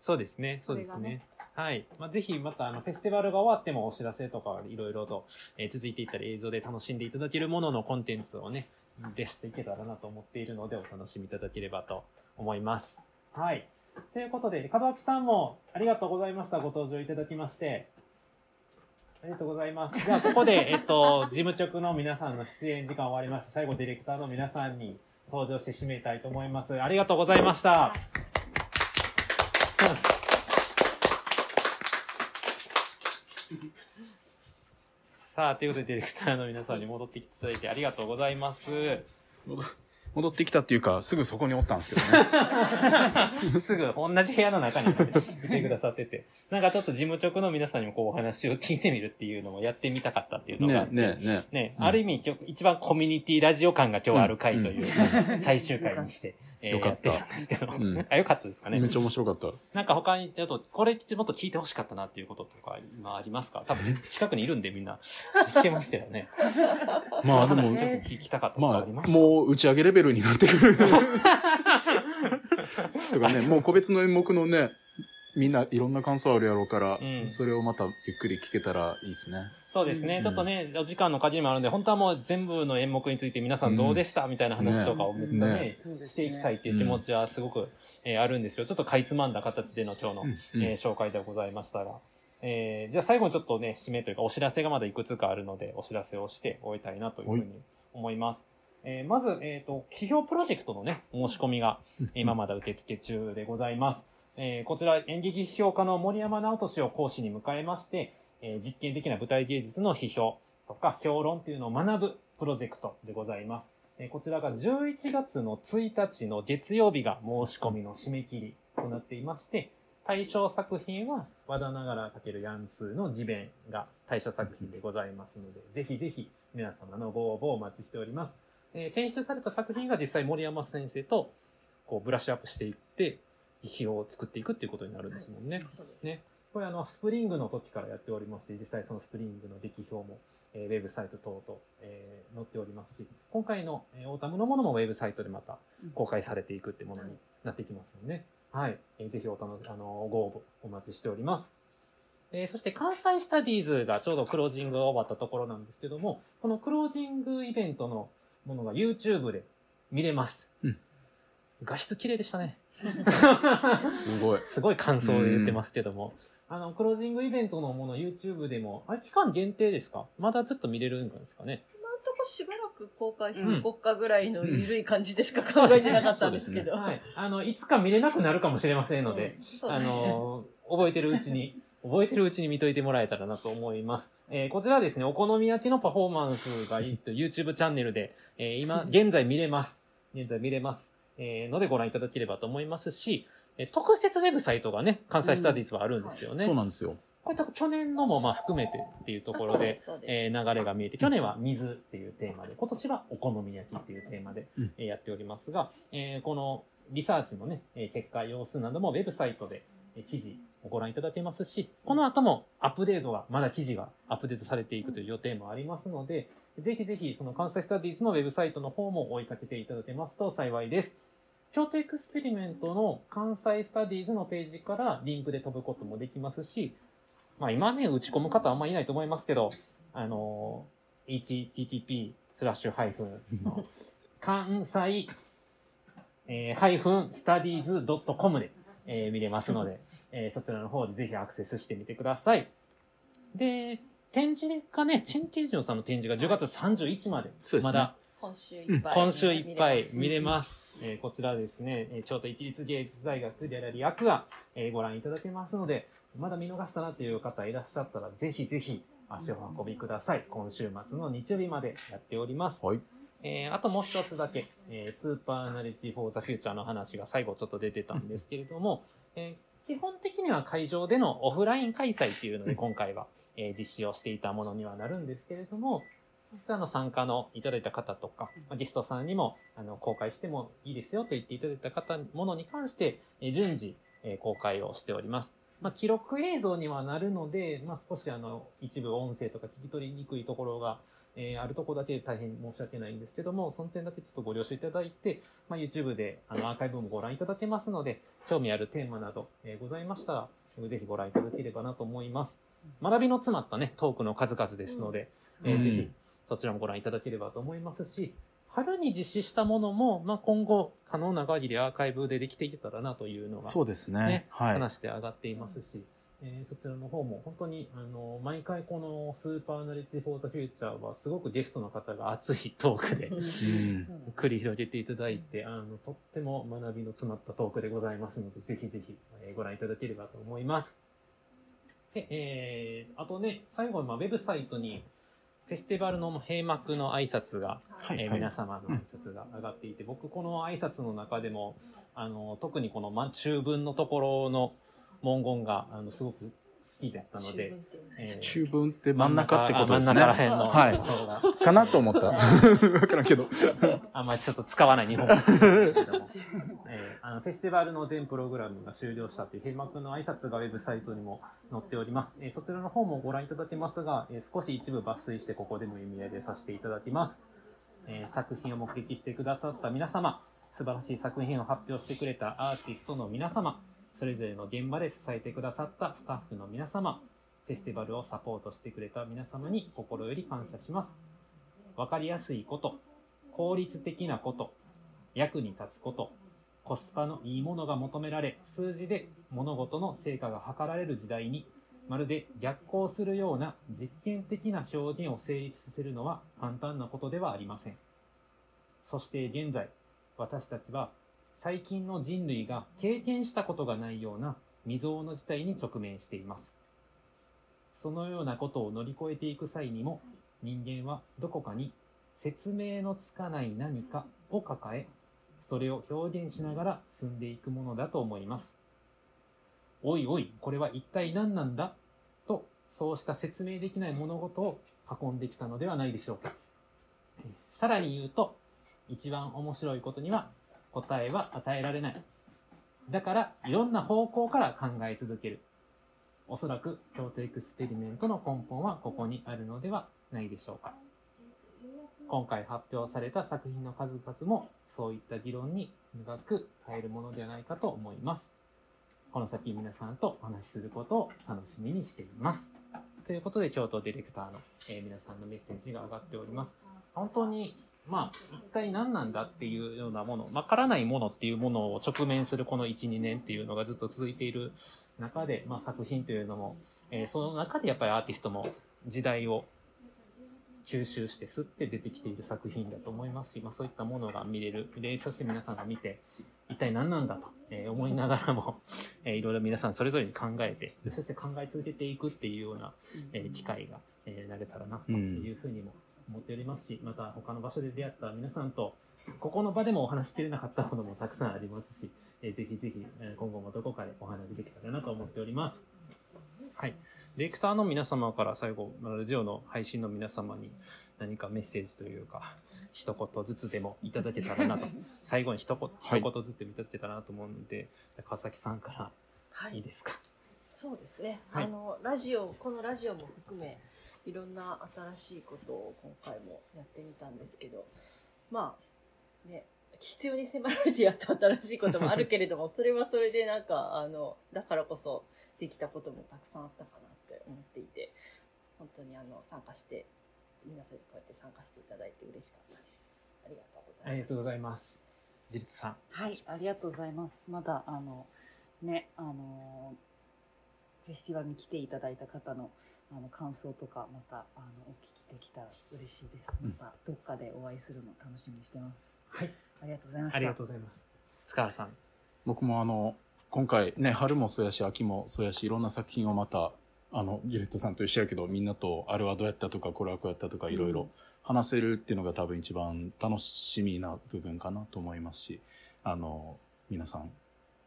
Speaker 1: そうですね。そうですね。はい。まあ、ぜひまたあのフェスティバルが終わってもお知らせとかいろいろと、えー続いていったり映像で楽しんでいただけるもののコンテンツをね、出していけたらなと思っているのでお楽しみいただければと思います。はい。ということで、門脇さんもありがとうございました。ご登場いただきまして。ありがとうございます。じゃあ、ここで、えっと、事務局の皆さんの出演時間終わりまして、最後ディレクターの皆さんに登場して締めたいと思います。ありがとうございました。さあ、ということで、ディレクターの皆さんに戻ってきていただいてありがとうございます。
Speaker 3: 戻ってきたっていうか、すぐそこにおったんですけどね。
Speaker 1: すぐ同じ部屋の中にいてくださってて、なんかちょっと事務局の皆さんにもこうお話を聞いてみるっていうのもやってみたかったっていうのがあって、
Speaker 3: ねねね。
Speaker 1: ね
Speaker 3: うん
Speaker 1: ある意味今日一番コミュニティラジオ感が今日ある回という、
Speaker 3: うん。
Speaker 1: 最終回にして、えー
Speaker 3: よかった
Speaker 1: やってるんですけど、
Speaker 3: うん
Speaker 1: あ、よかったですかね。
Speaker 3: めっちゃ面白かった。
Speaker 1: なんか他にちょっと、これもっと聞いてほしかったなっていうこととか今ありますか？多分近くにいるんでみんな聞けますけどね。
Speaker 3: まあでも
Speaker 1: 話ちょっと聞きたかった
Speaker 3: まあ
Speaker 1: ありま、す
Speaker 3: もう打ち上げレベルになってくる。とかね、もう個別の演目のね、みんないろんな感想あるやろうから、
Speaker 1: うん。
Speaker 3: それをまたゆっくり聞けたらいいですね。
Speaker 1: そうですね、ちょっとね、お時間の限りもあるんで、本当はもう全部の演目について皆さんどうでした、みたいな話とかをめっちゃね、していきたいっていう気持ちはすごく、えーあるんですけど、ちょっとかいつまんだ形での今日の、
Speaker 3: うん。
Speaker 1: えー紹介でございましたが、えーじゃあ最後にちょっとね、締めというかお知らせがまだいくつかあるので、お知らせをして終えたいなというふうに思います。えーまず、えっ、と、企業プロジェクトのね、申し込みが、今まだ受付中でございます。えーこちら演劇批評家の森山直人氏を講師に迎えまして、えー実験的な舞台芸術の批評とか評論っていうのを学ぶプロジェクトでございます。えーこちらが11月の1日の月曜日が申し込みの締め切りとなっていまして、対象作品は和田ながら×やんツーの自弁が対象作品でございますので、ぜひぜひ皆様のご応募をお待ちしております。えー選出された作品が実際森山先生とこうブラッシュアップしていって、批評を作っていくっていうことになるんですもんね。ね。これあの、スプリングの時からやっておりまして、実際そのスプリングの劇評も、えーウェブサイト等々、えー載っておりますし、今回の、えーオータムのものもウェブサイトでまた公開されていくってものになってきますよね。はい。えーぜひお楽あの、ご応募お待ちしております。えーそして関西スタディーズがちょうどクロージングが終わったところなんですけども、このクロージングイベントのものが YouTube で見れます。画質綺麗でしたね。
Speaker 3: すごい。
Speaker 1: すごい感想を言ってますけども。あの、クロージングイベントのもの YouTube でも、あれ期間限定ですか？まだずっと見れるんですかね？
Speaker 2: 今んとこしばらく公開し
Speaker 1: うん
Speaker 2: とこっかぐらいの緩い感じでしか考えてなかったんですけど。
Speaker 1: はい。あの、いつか見れなくなるかもしれませんので、
Speaker 2: うん
Speaker 1: あの、覚えてるうちに、覚えてるうちに見といてもらえたらなと思います。えーこちらはですね、お好み焼きのパフォーマンスがいいと YouTube チャンネルで、えー今、現在見れます。現在見れます。えーのでご覧いただければと思いますし、えー特設ウェブサイトがね、関西スタディーズはあるんですよね。
Speaker 3: そうなんですよ。
Speaker 1: これ多分去年のもまあ含めてっていうところで、えー流れが見えて、去年は水っていうテーマで、今年はお好み焼きっていうテーマで、
Speaker 3: うん
Speaker 1: えーやっておりますが、えーこのリサーチのね、えー結果、様子などもウェブサイトでえー記事をご覧いただけますし、この後もアップデートが、まだ記事がアップデートされていくという予定もありますので、ぜひぜひその関西スタディーズのウェブサイトの方も追いかけていただけますと幸いです。京都エクスペリメントの関西スタディーズのページからリンクで飛ぶこともできますし、まあ今ね、打ち込む方はあんまいないと思いますけど、あの、http スラッシュハイフンの関西、えー、ハイフンスタディーズ .com で、えー見れますので、えーそちらの方でぜひアクセスしてみてください。で、展示がね、チェンテージョンさんの展示が10月31日まで、まだ
Speaker 2: 今週いっぱい。
Speaker 1: 今週いっぱい見れます。えーこちらですね、えー京都一律芸術大学であり役が、えーご覧いただけますので、まだ見逃したなという方いらっしゃったら、ぜひぜひ足をお運びください。今週末の日曜日までやっております。
Speaker 3: はい。
Speaker 1: えーあともう一つだけ、えースーパーナレッジ・フォー・ザ・フューチャーの話が最後ちょっと出てたんですけれども、えー基本的には会場でのオフライン開催っていうので今回は、えー実施をしていたものにはなるんですけれども、実はあの参加のいただいた方とか、まあゲストさんにもあの公開してもいいですよと言っていただいた方、ものに関して、えー順次、えー公開をしております。まあ、記録映像にはなるので、まあ、少しあの一部音声とか聞き取りにくいところが、えーあるところだけ大変申し訳ないんですけども、その点だけちょっとご了承いただいて、まあ、YouTube であのアーカイブもご覧いただけますので、興味あるテーマなど、えーございましたら、ぜひご覧いただければなと思います。学びの詰まったね、トークの数々ですので、えー
Speaker 3: うん
Speaker 1: ぜひそちらもご覧いただければと思いますし、春に実施したものも、まあ、今後可能な限りアーカイブでできていけたらなというのが、
Speaker 3: そうですね。はい。
Speaker 1: 話して上がっていますし、えーそちらの方も本当にあの毎回このスーパーナレッジ・フォー・ザ・フューチャーはすごくゲストの方が熱いトークで、
Speaker 3: ん。
Speaker 1: 繰り広げていただいてあのとっても学びの詰まったトークでございますのでぜひぜひ、えーご覧いただければと思います。で、えーあとね、最後、まあ、ウェブサイトに、フェスティバルの閉幕の挨拶が、えー
Speaker 3: はい。はい
Speaker 1: 皆様の挨拶が上がっていて、僕この挨拶の中でも、あの、特にこの、ま、中文のところの文言が、あの、すごく好きだったので、えー
Speaker 3: 中文って真ん中ってことですね。
Speaker 1: 真ん中らへんの
Speaker 3: はい。かなと思った。わからんけど。
Speaker 1: あんまりちょっと使わない日本語ですけども、えーあのフェスティバルの全プログラムが終了したという閉幕の挨拶がウェブサイトにも載っております。えーそちらの方もご覧いただけますが、えー少し一部抜粋してここでも読み上げさせていただきます。えー作品を目撃してくださった皆様、素晴らしい作品を発表してくれたアーティストの皆様、それぞれの現場で支えてくださったスタッフの皆様、フェスティバルをサポートしてくれた皆様に心より感謝します。わかりやすいこと、効率的なこと、役に立つこと、コスパのいいものが求められ、数字で物事の成果が図られる時代に、まるで逆行するような実験的な表現を成立させるのは簡単なことではありません。そして現在、私たちは最近の人類が経験したことがないような未曾有の事態に直面しています。そのようなことを乗り越えていく際にも、人間はどこかに説明のつかない何かを抱え、それを表現しながら進んでいくものだと思います。おいおい、これは一体何なんだ？と、そうした説明できない物事を運んできたのではないでしょうか。さらに言うと、一番面白いことには答えは与えられない。だから、いろんな方向から考え続ける。おそらく、京都エクスペリメントの根本はここにあるのではないでしょうか。今回発表された作品の数々もそういった議論に長く耐えるものではないかと思います。この先皆さんとお話しすることを楽しみにしています。ということで、京都ディレクターの、えー皆さんのメッセージが上がっております。本当に、まあ、一体何なんだっていうようなもの、わからないものっていうものを直面するこの1、2年っていうのがずっと続いている中で、まあ、作品というのも、えーその中でやっぱりアーティストも時代を吸収して吸って出てきている作品だと思いますし、まあ、そういったものが見れる。でそして皆さんが見て、一体何なんだと、えー思いながらも、えーいろいろ皆さんそれぞれに考えて、そして考え続けていくっていうような、えー機会が、えーなれたらなというふうにも思っておりますし、また他の場所で出会った皆さんと、ここの場でもお話しきれなかったこともたくさんありますし、えーぜひぜひ、えー今後もどこかでお話できたらなと思っております。はい。ディレクターの皆様から最後、まあラジオの配信の皆様に何かメッセージというか、一言ずつでもいただけたらなと、最後に一言
Speaker 3: はい
Speaker 1: 一言ずつでもいただけたらなと思うので、川崎さんからいいですか？
Speaker 2: そうですね、
Speaker 1: はい
Speaker 2: あのラジオこのラジオも含めいろんな新しいことを今回もやってみたんですけどまあね必要に迫られてやった新しいこともあるけれどもそれはそれでなんかあのだからこそできたこともたくさんあったかなって思っていて本当にあの参加して皆さんにこうやって参加していただいて嬉しかったですありがとうございます
Speaker 1: ありがとうございます。自立さん。
Speaker 4: はい、ありがとうございます。まだ、あの、ね、あの、フェスティバルに来ていただいた方の、あの、感想とか、また、あの、お聞きできたら嬉しいです。また、どっかでお会いするの楽しみにしてます。
Speaker 1: はい。
Speaker 4: ありがとうございました。
Speaker 1: ありがとうございます。塚原さん。
Speaker 3: 僕もあの、今回ね、春もそうやし、秋もそうやし、いろんな作品をまた、あの、ギレットさんと一緒やけど、みんなと、あれはどうやったとか、これはこうやったとか、いろいろ話せるっていうのが多分一番楽しみな部分かなと思いますし、あの、皆さん、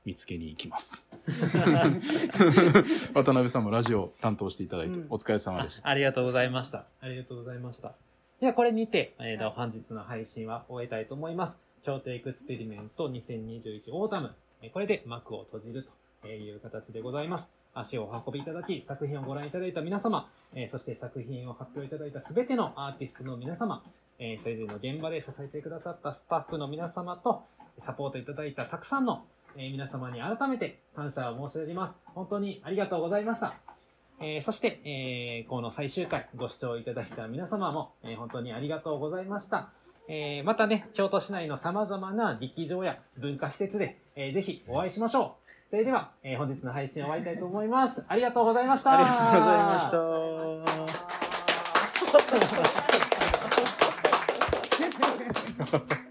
Speaker 3: 見つけに行きます。渡辺さんもラジオ担当していただいて、お疲れ様でした。
Speaker 1: あありがとうございました。ありがとうございました。では、これにて、えーと本日の配信は終えたいと思います。京都エクスペリメント2021オータム。えーこれで幕を閉じるという形でございます。足をお運びいただき、作品をご覧いただいた皆様、えーそして作品を発表いただいたすべてのアーティストの皆様、えーそれぞれの現場で支えてくださったスタッフの皆様と、サポートいただいたたくさんの、えー、皆様に改めて感謝を申し上げます。本当にありがとうございました。えー、そして、えー、この最終回ご視聴いただいた皆様も、え本当にありがとうございました。えまたね、京都市内の様々な劇場や文化施設で、えー、ぜひお会いしましょう。それでは、え本日の配信を終わりたいと思います。ありがとうございました。
Speaker 3: ありがとうございま
Speaker 1: した。